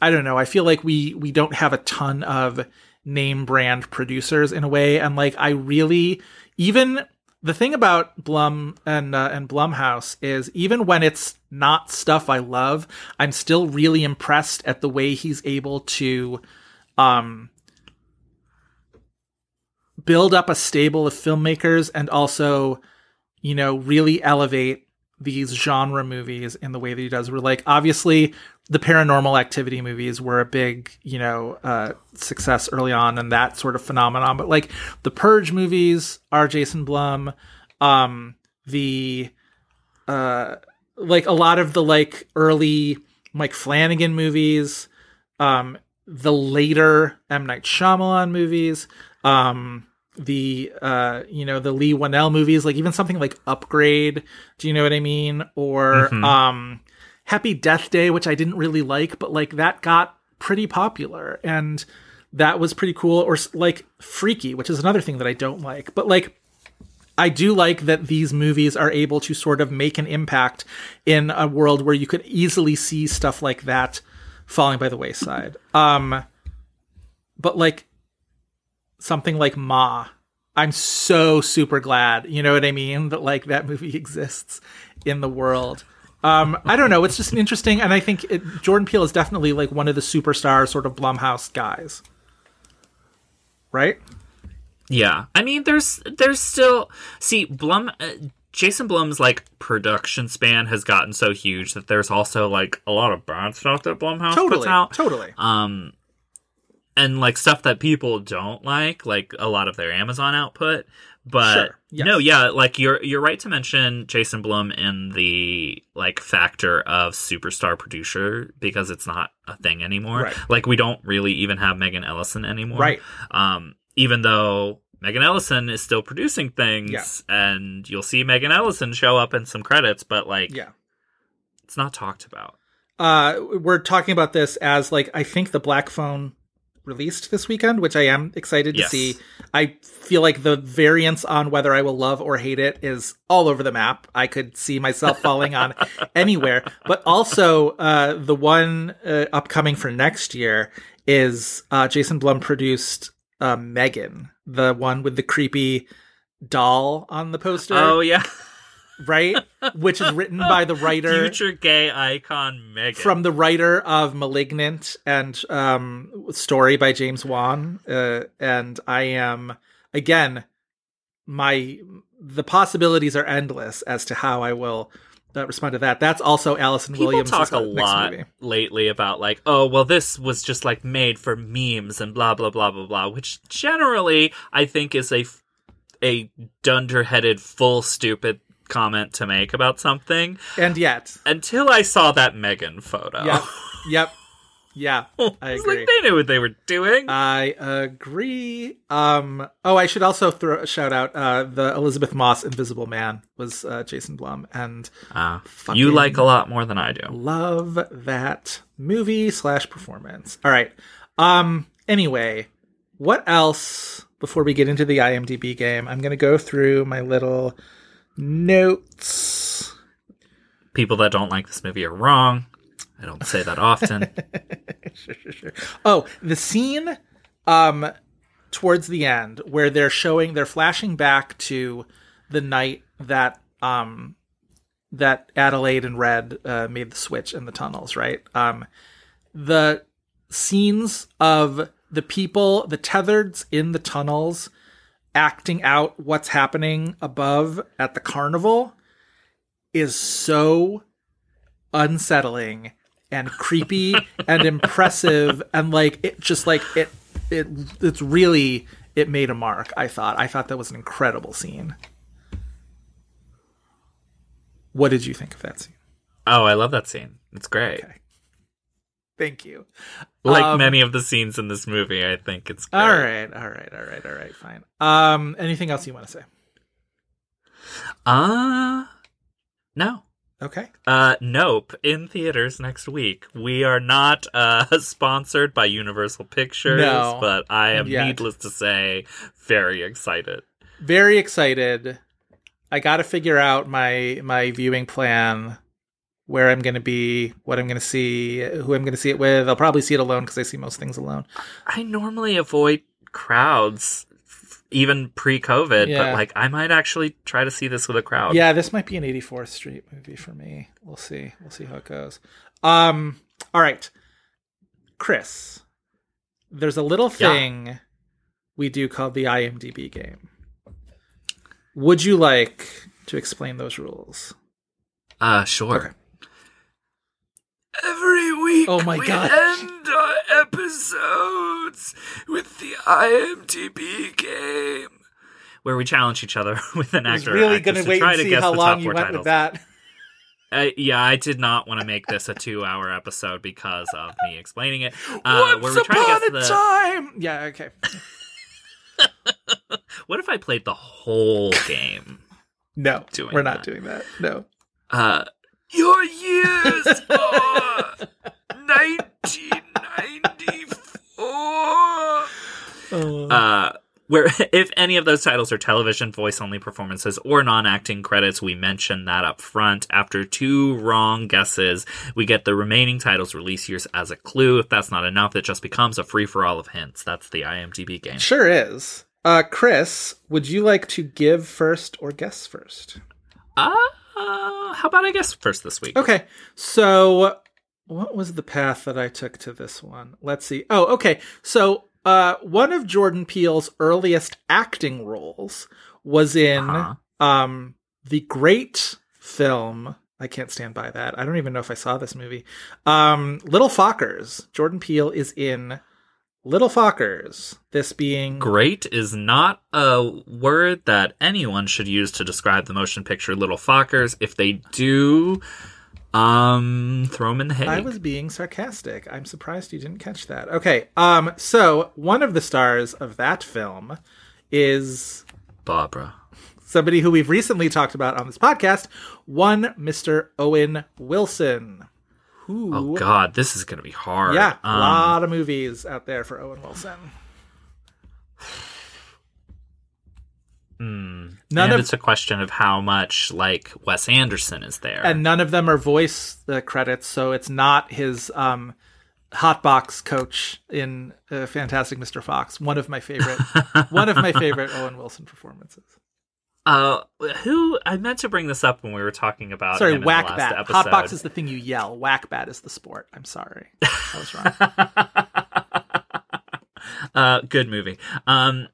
Speaker 4: I don't know. I feel like we we don't have a ton of name brand producers in a way, and like I really even the thing about Blum and uh, and Blumhouse is even when it's not stuff I love, I'm still really impressed at the way he's able to um build up a stable of filmmakers and also, you know, really elevate these genre movies in the way that he does. We're like, obviously, the paranormal activity movies were a big, you know, uh, success early on and that sort of phenomenon. But like the Purge movies are Jason Blum. Um, the, uh, like a lot of the like early Mike Flanagan movies, um, the later M. Night Shyamalan movies, um, the uh you know the Leigh Whannell movies like even something like Upgrade do you know what I mean or
Speaker 5: Mhm.
Speaker 4: um Happy Death Day which I didn't really like but like that got pretty popular and that was pretty cool or like Freaky which is another thing that I don't like but like I do like that these movies are able to sort of make an impact in a world where you could easily see stuff like that falling by the wayside. Um but like something like Ma, I'm so super glad, you know what I mean, that like that movie exists in the world. Um, I don't know. It's just an interesting, and I think it, Jordan Peele is definitely like one of the superstar sort of Blumhouse guys, right?
Speaker 5: Yeah, I mean, there's there's still see Blum. Uh, Jason Blum's like production span has gotten so huge that there's also like a lot of bad stuff that Blumhouse puts
Speaker 4: Totally,
Speaker 5: out.
Speaker 4: totally.
Speaker 5: Um, and like stuff that people don't like, like a lot of their Amazon output. But
Speaker 4: Sure, yes.
Speaker 5: no, yeah, like you're you're right to mention Jason Blum in the like factor of superstar producer because it's not a thing anymore.
Speaker 4: Right.
Speaker 5: Like we don't really even have Megan Ellison anymore.
Speaker 4: Right.
Speaker 5: Um, even though Megan Ellison is still producing things,
Speaker 4: Yeah.
Speaker 5: and you'll see Megan Ellison show up in some credits, but like
Speaker 4: Yeah.
Speaker 5: it's not talked about.
Speaker 4: Uh, we're talking about this as like I think the Black Phone released this weekend, which I am excited to
Speaker 5: Yes.
Speaker 4: see. I feel like the variance on whether I will love or hate it is all over the map. I could see myself falling on anywhere. But also, uh, the one uh, upcoming for next year is uh, Jason Blum produced uh, Megan, the one with the creepy doll on the poster,
Speaker 5: Oh yeah,
Speaker 4: right? Which is written by the writer
Speaker 5: future gay icon Megan
Speaker 4: from the writer of *Malignant* and um, story by James Wan, uh, and I am again my the possibilities are endless as to how I will uh, respond to that. That's also Allison
Speaker 5: People
Speaker 4: Williams.
Speaker 5: talk a lot lately about like, oh, well, this was just like made for memes and blah blah blah blah blah, which generally I think is a a dunderheaded, full stupid comment to make about something.
Speaker 4: and yet,
Speaker 5: Until I saw that Megan photo,
Speaker 4: yep, yep, yeah, I
Speaker 5: It's
Speaker 4: agree.
Speaker 5: like they knew what they were doing.
Speaker 4: I agree. Um. Oh, I should also throw a shout out. Uh, the Elisabeth Moss Invisible Man was uh, Jason Blum, and
Speaker 5: Ah,
Speaker 4: fucking-
Speaker 5: you like a lot more than I do.
Speaker 4: love that movie slash performance. All right. Um. Anyway, what else? Before we get into the IMDb game, I'm gonna go through my little notes.
Speaker 5: People that don't like this movie are wrong. I don't say that often.
Speaker 4: sure, sure, sure. Oh, the scene um towards the end where they're showing they're flashing back to the night that um that Adelaide and Red uh, made the switch in the tunnels, right? Um the scenes of the people, the tethereds in the tunnels acting out what's happening above at the carnival is so unsettling and creepy and impressive and like it just like it it it's really it made a mark. I thought. I thought that was an incredible scene. What did you think of that scene?
Speaker 5: Oh, I love that scene. It's great.
Speaker 4: Okay. Thank you.
Speaker 5: Like
Speaker 4: Um,
Speaker 5: many of the scenes in this movie, I think it's great.
Speaker 4: All right, all right, all right, all right. Fine. Um, anything else you want to say?
Speaker 5: Uh no.
Speaker 4: Okay.
Speaker 5: Uh nope. In theaters next week. We are not uh sponsored by Universal Pictures,
Speaker 4: No,
Speaker 5: but I am
Speaker 4: yet.
Speaker 5: needless to say very excited.
Speaker 4: Very excited. I got to figure out my my viewing plan, where I'm going to be, what I'm going to see, who I'm going to see it with. I'll probably see it alone because I see most things alone.
Speaker 5: I normally avoid crowds even pre-COVID,
Speaker 4: Yeah.
Speaker 5: but like I might actually try to see this with a crowd.
Speaker 4: Yeah, this might be an 84th Street movie for me. We'll see. We'll see how it goes. Um. All right, Chris. There's a little
Speaker 5: Yeah.
Speaker 4: thing we do called the IMDb game. Would you like to explain those rules?
Speaker 5: Uh sure.
Speaker 4: Okay.
Speaker 5: Every week
Speaker 4: Oh my
Speaker 5: we
Speaker 4: God.
Speaker 5: end our episodes with the IMDb game. Where we challenge each other with an
Speaker 4: I was
Speaker 5: actor.
Speaker 4: really going
Speaker 5: to
Speaker 4: wait
Speaker 5: try
Speaker 4: and
Speaker 5: to
Speaker 4: see
Speaker 5: guess
Speaker 4: how
Speaker 5: the
Speaker 4: long you went
Speaker 5: titles.
Speaker 4: with that.
Speaker 5: Uh, yeah, I did not want to make this a two-hour episode because of me explaining it. Uh, where
Speaker 4: Once
Speaker 5: we try to
Speaker 4: upon
Speaker 5: guess
Speaker 4: a
Speaker 5: the.
Speaker 4: time. Yeah. Okay.
Speaker 5: What if I played the whole game?
Speaker 4: No,
Speaker 5: Doing
Speaker 4: we're not
Speaker 5: that.
Speaker 4: doing that. No.
Speaker 5: Uh, your years are 1994. Uh, where if any of those titles are television voice only performances or non-acting credits, we mention that up front. After two wrong guesses, we get the remaining titles release years as a clue. If that's not enough, it just becomes a free for all of hints. That's the IMDb game.
Speaker 4: Sure is. Uh, Chris, would you like to give first or guess first?
Speaker 5: Uh, uh, how about I guess first this week?
Speaker 4: Okay. So, what was the path that I took to this one? Let's see. Oh, okay. So, uh, one of Jordan Peele's earliest acting roles was in
Speaker 5: Uh-huh.
Speaker 4: um the great film. I can't stand by that. I don't even know if I saw this movie. Um, Little Fockers. Jordan Peele is in Little Fockers. This being
Speaker 5: Great is not a word that anyone should use to describe the motion picture Little Fockers. If they do, um, throw them in the head.
Speaker 4: I was being sarcastic. I'm surprised you didn't catch that. Okay. Um so one of the stars of that film is
Speaker 5: Barbara.
Speaker 4: somebody who we've recently talked about on this podcast, one Mr. Owen Wilson. Who
Speaker 5: Oh God, this is gonna be hard.
Speaker 4: Yeah, a
Speaker 5: Um,
Speaker 4: lot of movies out there for Owen Wilson.
Speaker 5: mm,
Speaker 4: None
Speaker 5: and
Speaker 4: of
Speaker 5: it's a question of how much like Wes Anderson is there.
Speaker 4: and none of them are voice uh, credits, so it's not his um hotbox coach in uh, Fantastic Mr. Fox. One of my favorite one of my favorite Owen Wilson performances.
Speaker 5: Uh, who I meant to bring this up when we were talking about
Speaker 4: Sorry,
Speaker 5: him in the
Speaker 4: whack bat.
Speaker 5: episode.
Speaker 4: Hotbox is the thing you yell. Whack bat is the sport. I'm sorry. I was wrong.
Speaker 5: uh, good movie. Um,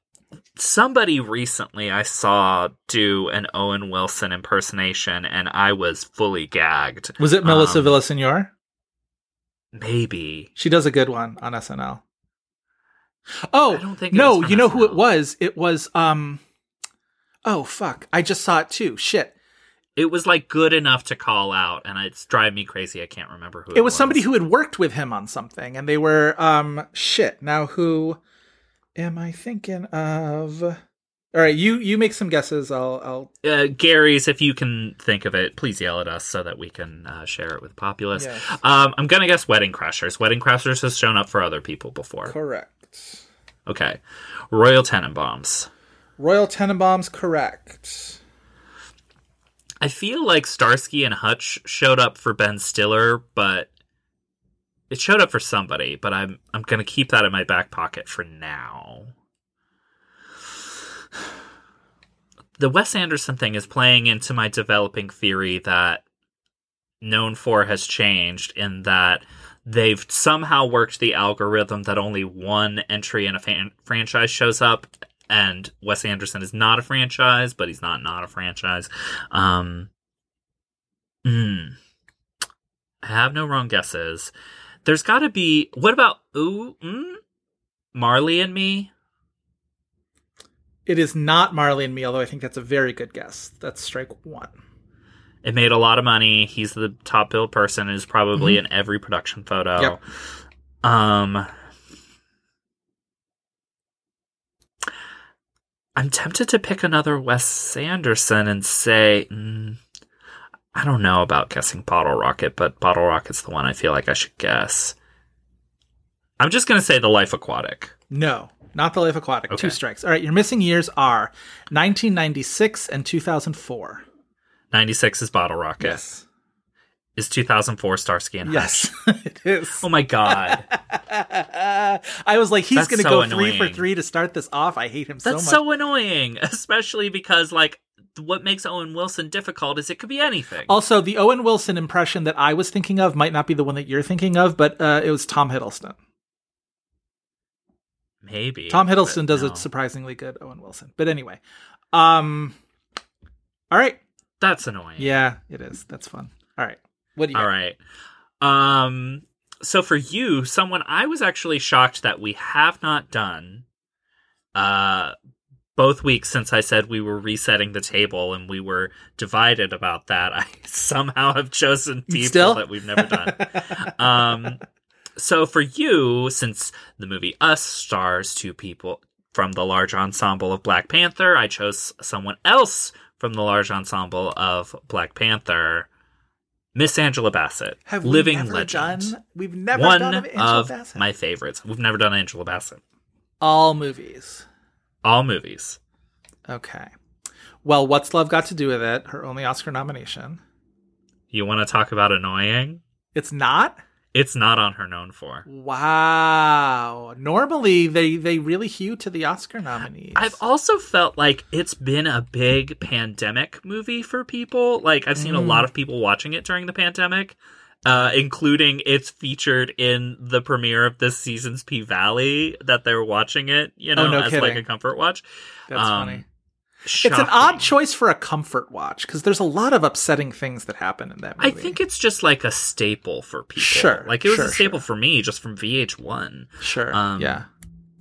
Speaker 5: somebody recently I saw do an Owen Wilson impersonation, and I was fully gagged.
Speaker 4: Was it Melissa
Speaker 5: Um,
Speaker 4: Villasenor?
Speaker 5: Maybe.
Speaker 4: She does a good one on SNL. Oh,
Speaker 5: I don't think
Speaker 4: no, you know who it was? It was um Oh fuck. I just saw it too. Shit.
Speaker 5: It was like good enough to call out, and it's driving me crazy. I can't remember who it, was.
Speaker 4: It was somebody who had worked with him on something and they were um shit. Now who am I thinking of? All right, you you make some guesses. I'll I'll
Speaker 5: uh, Gary's. If you can think of it, please yell at us so that we can uh, share it with Populous.
Speaker 4: Yes.
Speaker 5: Um, I'm gonna guess Wedding Crashers. Wedding Crashers has shown up for other people before.
Speaker 4: correct.
Speaker 5: Okay, Royal Tenenbaums.
Speaker 4: Royal Tenenbaums correct.
Speaker 5: I feel like Starsky and Hutch showed up for Ben Stiller, but it showed up for somebody. But I'm I'm gonna keep that in my back pocket for now. The Wes Anderson thing is playing into my developing theory that known for has changed in that they've somehow worked the algorithm that only one entry in a fan- franchise shows up and Wes Anderson is not a franchise, but he's not not a franchise. Um, mm, I have no wrong guesses. There's got to be. What about ooh, mm, Marley and Me?
Speaker 4: It is not Marley and Me, although I think that's a very good guess. That's strike one.
Speaker 5: It made a lot of money. He's the top billed person. Is probably in every production photo.
Speaker 4: Yep.
Speaker 5: Um, I'm tempted to pick another Wes Anderson and say, mm, I don't know about guessing Bottle Rocket, but Bottle Rocket's the one I feel like I should guess. I'm just gonna say The Life Aquatic.
Speaker 4: No, not The Life Aquatic. Two strikes. All right, your missing years are 1996 and 2004.
Speaker 5: 96 is Bottle Rocket.
Speaker 4: Yes.
Speaker 5: Is 2004 Starsky and Hutch?
Speaker 4: Yes, it is.
Speaker 5: Oh my god.
Speaker 4: I was like, he's
Speaker 5: That's
Speaker 4: to
Speaker 5: so
Speaker 4: go three for three to start this off. I hate him so
Speaker 5: That's
Speaker 4: much.
Speaker 5: so annoying, especially because like what makes Owen Wilson difficult is it could be anything.
Speaker 4: Also, the Owen Wilson impression that I was thinking of might not be the one that you're thinking of, but uh, it was Tom Hiddleston.
Speaker 5: Maybe
Speaker 4: Tom Hiddleston does
Speaker 5: no.
Speaker 4: a surprisingly good Owen Wilson. But anyway, um, all right,
Speaker 5: That's annoying.
Speaker 4: yeah, it is. That's fun. All right, what do you?
Speaker 5: All
Speaker 4: got?
Speaker 5: right. Um. So for you, someone I was actually shocked that we have not done. Uh, both weeks since I said we were resetting the table and we were divided about that, I somehow have chosen people
Speaker 4: Still?
Speaker 5: that we've never done. um, so for you, since the movie Us stars two people from the large ensemble of Black Panther, I chose someone else from the large ensemble of Black Panther, Miss Angela Bassett,
Speaker 4: Have
Speaker 5: living
Speaker 4: we never
Speaker 5: legend.
Speaker 4: done? We've never
Speaker 5: One
Speaker 4: done of Angela
Speaker 5: of
Speaker 4: Bassett.
Speaker 5: my favorites. We've never done Angela Bassett.
Speaker 4: all movies.
Speaker 5: All movies.
Speaker 4: Okay. Well, what's love got to do with it? Her only Oscar nomination.
Speaker 5: You want to talk about annoying?
Speaker 4: It's not.
Speaker 5: It's not on her known for.
Speaker 4: Wow. Normally, they they really hew to the Oscar nominees.
Speaker 5: I've also felt like it's been a big pandemic movie for people. Like I've seen a
Speaker 4: Mm.
Speaker 5: lot of people watching it during the pandemic, uh, including it's featured in the premiere of this season's P Valley that they're watching it. You know,
Speaker 4: Oh, no
Speaker 5: as like a comfort watch.
Speaker 4: That's
Speaker 5: um,
Speaker 4: funny. It's an odd choice for a comfort watch because there's a lot of upsetting things that happen in that movie.
Speaker 5: I think it's just like a staple for people.
Speaker 4: Sure,
Speaker 5: like it was
Speaker 4: sure,
Speaker 5: a staple
Speaker 4: sure.
Speaker 5: for me just from VH1.
Speaker 4: sure.
Speaker 5: um,
Speaker 4: yeah,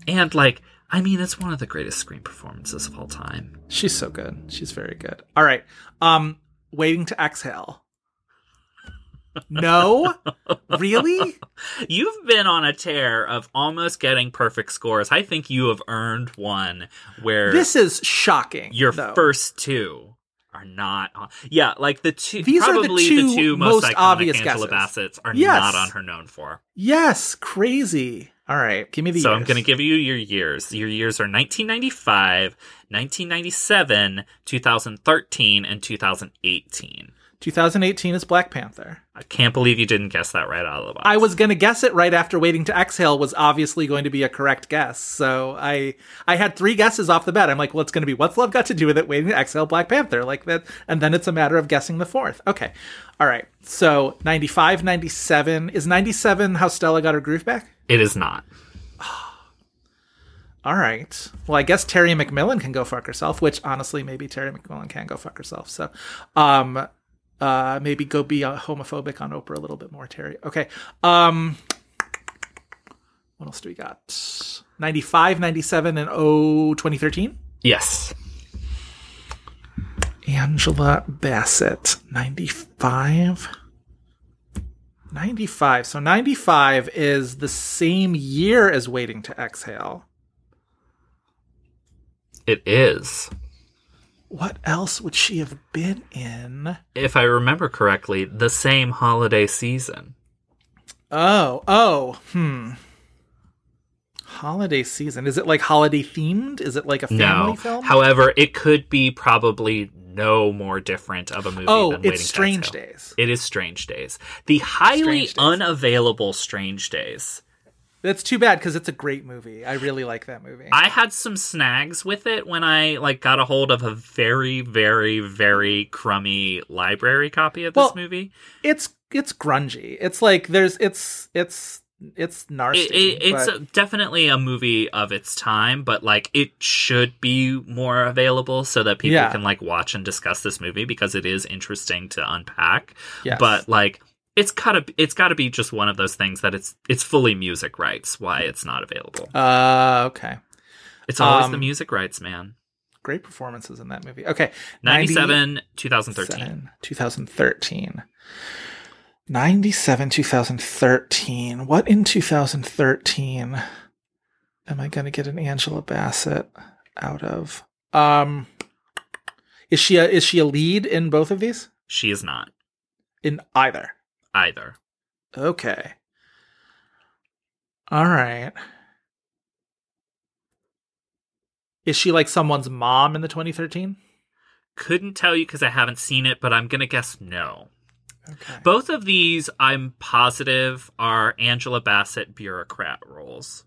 Speaker 5: And like, I mean, it's one of the greatest screen performances of all time.
Speaker 4: she's so good. She's very good. All right. Um, waiting to exhale. No, really?
Speaker 5: You've been on a tear of almost getting perfect scores. I think you have earned one where
Speaker 4: This is shocking.
Speaker 5: your
Speaker 4: though.
Speaker 5: first two are not on. Yeah, like the two,
Speaker 4: These are the
Speaker 5: probably
Speaker 4: two
Speaker 5: most,
Speaker 4: most obvious
Speaker 5: Angela
Speaker 4: guesses.
Speaker 5: Bassett's are
Speaker 4: Yes.
Speaker 5: not on her known for.
Speaker 4: Yes, crazy. All right, give me the.
Speaker 5: So I'm going to give you your years. Your years are 1995, 1997, 2013, and 2018.
Speaker 4: 2018 is Black Panther.
Speaker 5: I can't believe you didn't guess that right out of the box.
Speaker 4: I was going to guess it right after waiting to exhale was obviously going to be a correct guess. So I I had three guesses off the bat. I'm like, well, it's going to be what's love got to do with it? Waiting to exhale, Black Panther, like that, and then it's a matter of guessing the fourth. Okay, all right. So 95, 97 is 97 how Stella got her groove back.
Speaker 5: It is not.
Speaker 4: All right. Well, I guess Terry McMillan can go fuck herself, which honestly, maybe Terry McMillan can go fuck herself. So, um, uh, maybe go be homophobic on Oprah a little bit more, Terry. Okay. Um, what else do we got? 95, 97, and oh, 2013?
Speaker 5: Yes.
Speaker 4: Angela Bassett, 95. 95. So 95 is the same year as Waiting to Exhale.
Speaker 5: It is.
Speaker 4: What else would she have been in?
Speaker 5: If I remember correctly, the same holiday season.
Speaker 4: Oh, oh, hmm. Holiday season. Is it like holiday themed? Is it like a family
Speaker 5: no.
Speaker 4: film?
Speaker 5: However, it could be probably no more different of a movie
Speaker 4: oh,
Speaker 5: than Waiting
Speaker 4: it's Strange Days.
Speaker 5: It is Strange Days. The highly
Speaker 4: Strange Days.
Speaker 5: unavailable Strange Days.
Speaker 4: That's too bad because it's a great movie. I really like that movie.
Speaker 5: I had some snags with it when I like got a hold of a very, very, very crummy library copy of this
Speaker 4: Well,
Speaker 5: movie.
Speaker 4: it's it's grungy. It's like there's it's it's it's nasty.
Speaker 5: It, it, it's
Speaker 4: but-
Speaker 5: a, definitely a movie of its time, but like it should be more available so that people
Speaker 4: Yeah.
Speaker 5: can like watch and discuss this movie because it is interesting to unpack.
Speaker 4: Yes.
Speaker 5: But like it's gotta it's gotta be just one of those things that it's it's fully music rights why it's not available.
Speaker 4: uh okay.
Speaker 5: It's always the
Speaker 4: um,
Speaker 5: music rights, man.
Speaker 4: great performances in that movie. Okay, 90
Speaker 5: 97, 2013.
Speaker 4: 97, 2013. 97, 2013. What in 2013 am I going to get an Angela Bassett out of? Um, is she a, is she a lead in both of these?
Speaker 5: She is not
Speaker 4: In either.
Speaker 5: Either.
Speaker 4: Okay. All right. Is she like someone's mom in the 2013?
Speaker 5: Couldn't tell you because I haven't seen it, but I'm going to guess no.
Speaker 4: Okay.
Speaker 5: Both of these, I'm positive, are Angela Bassett bureaucrat roles.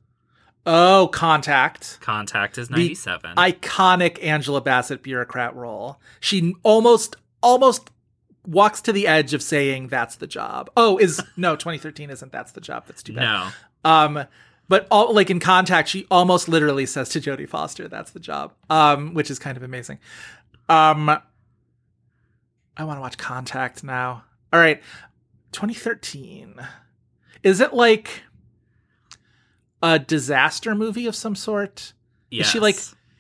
Speaker 4: Oh, Contact.
Speaker 5: Contact is
Speaker 4: The
Speaker 5: 97.
Speaker 4: iconic Angela Bassett bureaucrat role. She almost almost walks to the edge of saying that's the job. Oh, is no 2013 isn't that's the job. That's too bad.
Speaker 5: no.
Speaker 4: Um but all like in Contact she almost literally says to Jodie Foster that's the job. Um which is kind of amazing. Um I want to watch Contact now. All right. 2013. Is it like a disaster movie of some sort?
Speaker 5: Yes.
Speaker 4: Is she like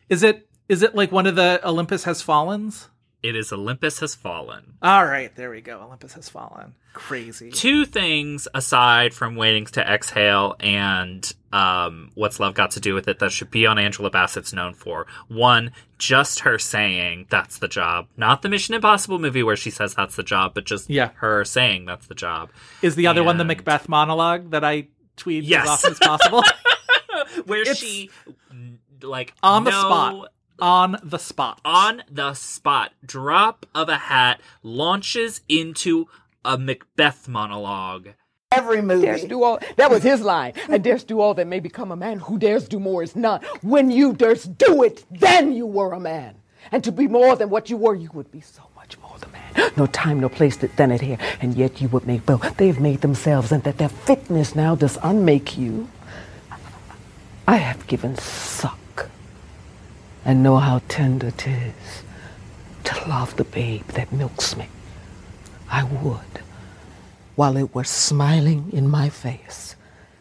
Speaker 4: is it is it like one of the Olympus Has Fallens?
Speaker 5: It is Olympus Has Fallen.
Speaker 4: All right, there we go. Olympus Has Fallen. Crazy.
Speaker 5: Two things aside from Waiting to Exhale and um, What's Love Got to Do with It that should be on Angela Bassett's known for. One, just her saying that's the job. Not the Mission Impossible movie where she says that's the job, but just
Speaker 4: Yeah.
Speaker 5: her saying that's the job.
Speaker 4: Is the other one the Macbeth monologue that I tweet
Speaker 5: Yes.
Speaker 4: as often as possible?
Speaker 5: Where
Speaker 4: It's-
Speaker 5: she, like,
Speaker 4: On the
Speaker 5: no-
Speaker 4: spot. On the spot.
Speaker 5: on the spot, drop of a hat, launches into a Macbeth monologue.
Speaker 6: every movie.
Speaker 7: Dares do all that was his line. I dares do all that may become a man. Who dares do more is none. When you durst do it, then you were a man. And to be more than what you were, you would be so much more the man. No time, no place that done it here. And yet you would make both. They've made themselves, and that their fitness now does unmake you. I have given suck and know how tender 'tis to love the babe that milks me. I would while it were smiling in my face,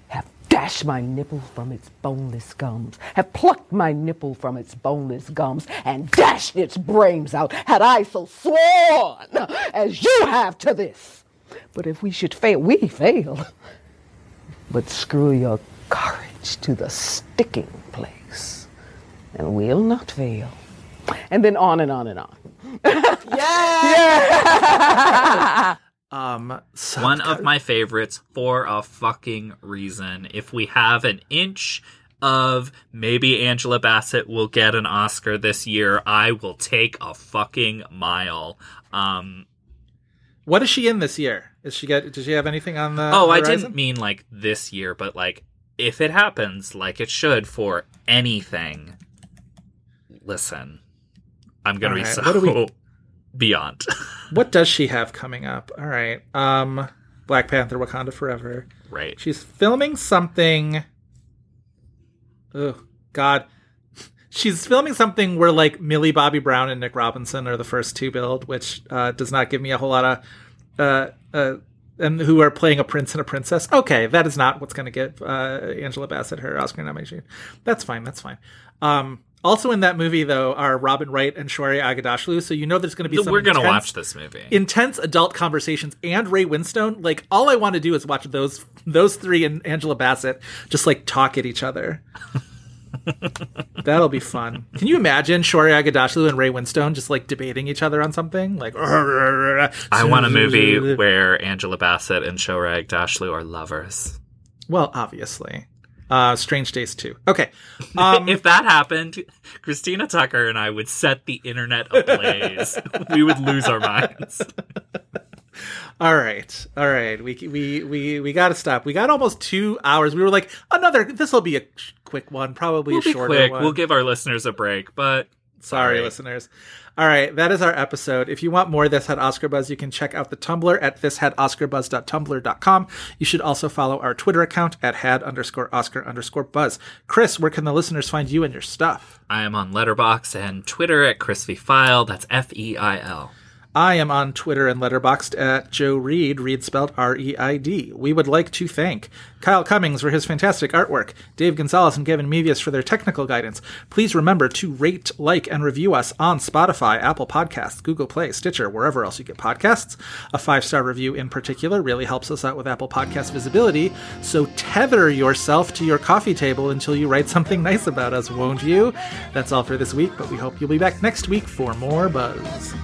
Speaker 7: have dashed my nipple from its boneless gums, have plucked my nipple from its boneless gums, and dashed its brains out, had I so sworn as you have to this. But if we should fail, we fail. But screw your courage to the sticking and we'll not fail. And then on and on and on.
Speaker 4: Um so
Speaker 5: One of my favorites for a fucking reason. If we have an inch of maybe Angela Bassett will get an Oscar this year, I will take a fucking mile. Um,
Speaker 4: What is she in this year? Is she get does she have anything on the
Speaker 5: oh, I didn't mean like this year, but like if it happens, like it should for anything. Listen, I'm gonna be
Speaker 4: Alright,
Speaker 5: so
Speaker 4: what we-
Speaker 5: beyond.
Speaker 4: What does she have coming up? All right. Um Black Panther Wakanda Forever.
Speaker 5: right.
Speaker 4: She's filming something. Oh God, she's filming something where like Millie Bobby Brown and Nick Robinson are the first two build, which uh, does not give me a whole lot of. Uh, uh, and who are playing a prince and a princess? Okay, that is not what's going to get uh, Angela Bassett her Oscar nomination. That's fine. That's fine. Um, also in that movie though are Robin Wright and Shohreh Aghdashloo, so you know there's going to be some
Speaker 5: We're gonna
Speaker 4: intense-
Speaker 5: watch this movie.
Speaker 4: intense adult conversations and Ray Winstone. Like all I want to do is watch those those three and Angela Bassett just like talk at each other. That'll be fun. Can you imagine Shohreh Aghdashloo and Ray Winstone just like debating each other on something? Like
Speaker 5: I want a movie where Angela Bassett and Shohreh Aghdashloo are lovers.
Speaker 4: Well, obviously. Uh Strange Days 2. Okay. Um
Speaker 5: if that happened, Christina Tucker and I would set the internet ablaze. we would lose our minds.
Speaker 4: All right, all right. We we we we got to stop. We got almost two hours. We were like another. This will be a quick one, probably
Speaker 5: We'll
Speaker 4: a shorter
Speaker 5: quick.
Speaker 4: one.
Speaker 5: We'll give our listeners a break, but
Speaker 4: Sorry, listeners. All right, that is our episode. If you want more of This Had Oscar Buzz, you can check out the Tumblr at thishadoscarbuzz.tumblr.com. You should also follow our Twitter account at had underscore Oscar underscore Buzz. Chris, where can the listeners find you and your stuff?
Speaker 5: I am on Letterboxd and Twitter at Chris V Feil. That's F E I L.
Speaker 4: I am on Twitter and Letterboxd at Joe Reid, Reid spelled R E I D. We would like to thank Kyle Cummings for his fantastic artwork, Dave Gonzalez and Gavin Mevius for their technical guidance. Please remember to rate, like, and review us on Spotify, Apple Podcasts, Google Play, Stitcher, wherever else you get podcasts. A five star review in particular really helps us out with Apple Podcast visibility. So tether yourself to your coffee table until you write something nice about us, won't you? That's all for this week, but we hope you'll be back next week for more buzz.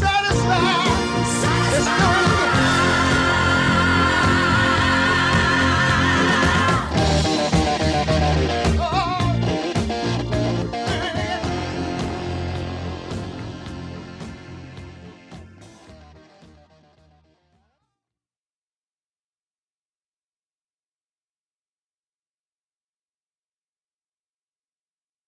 Speaker 2: satisfied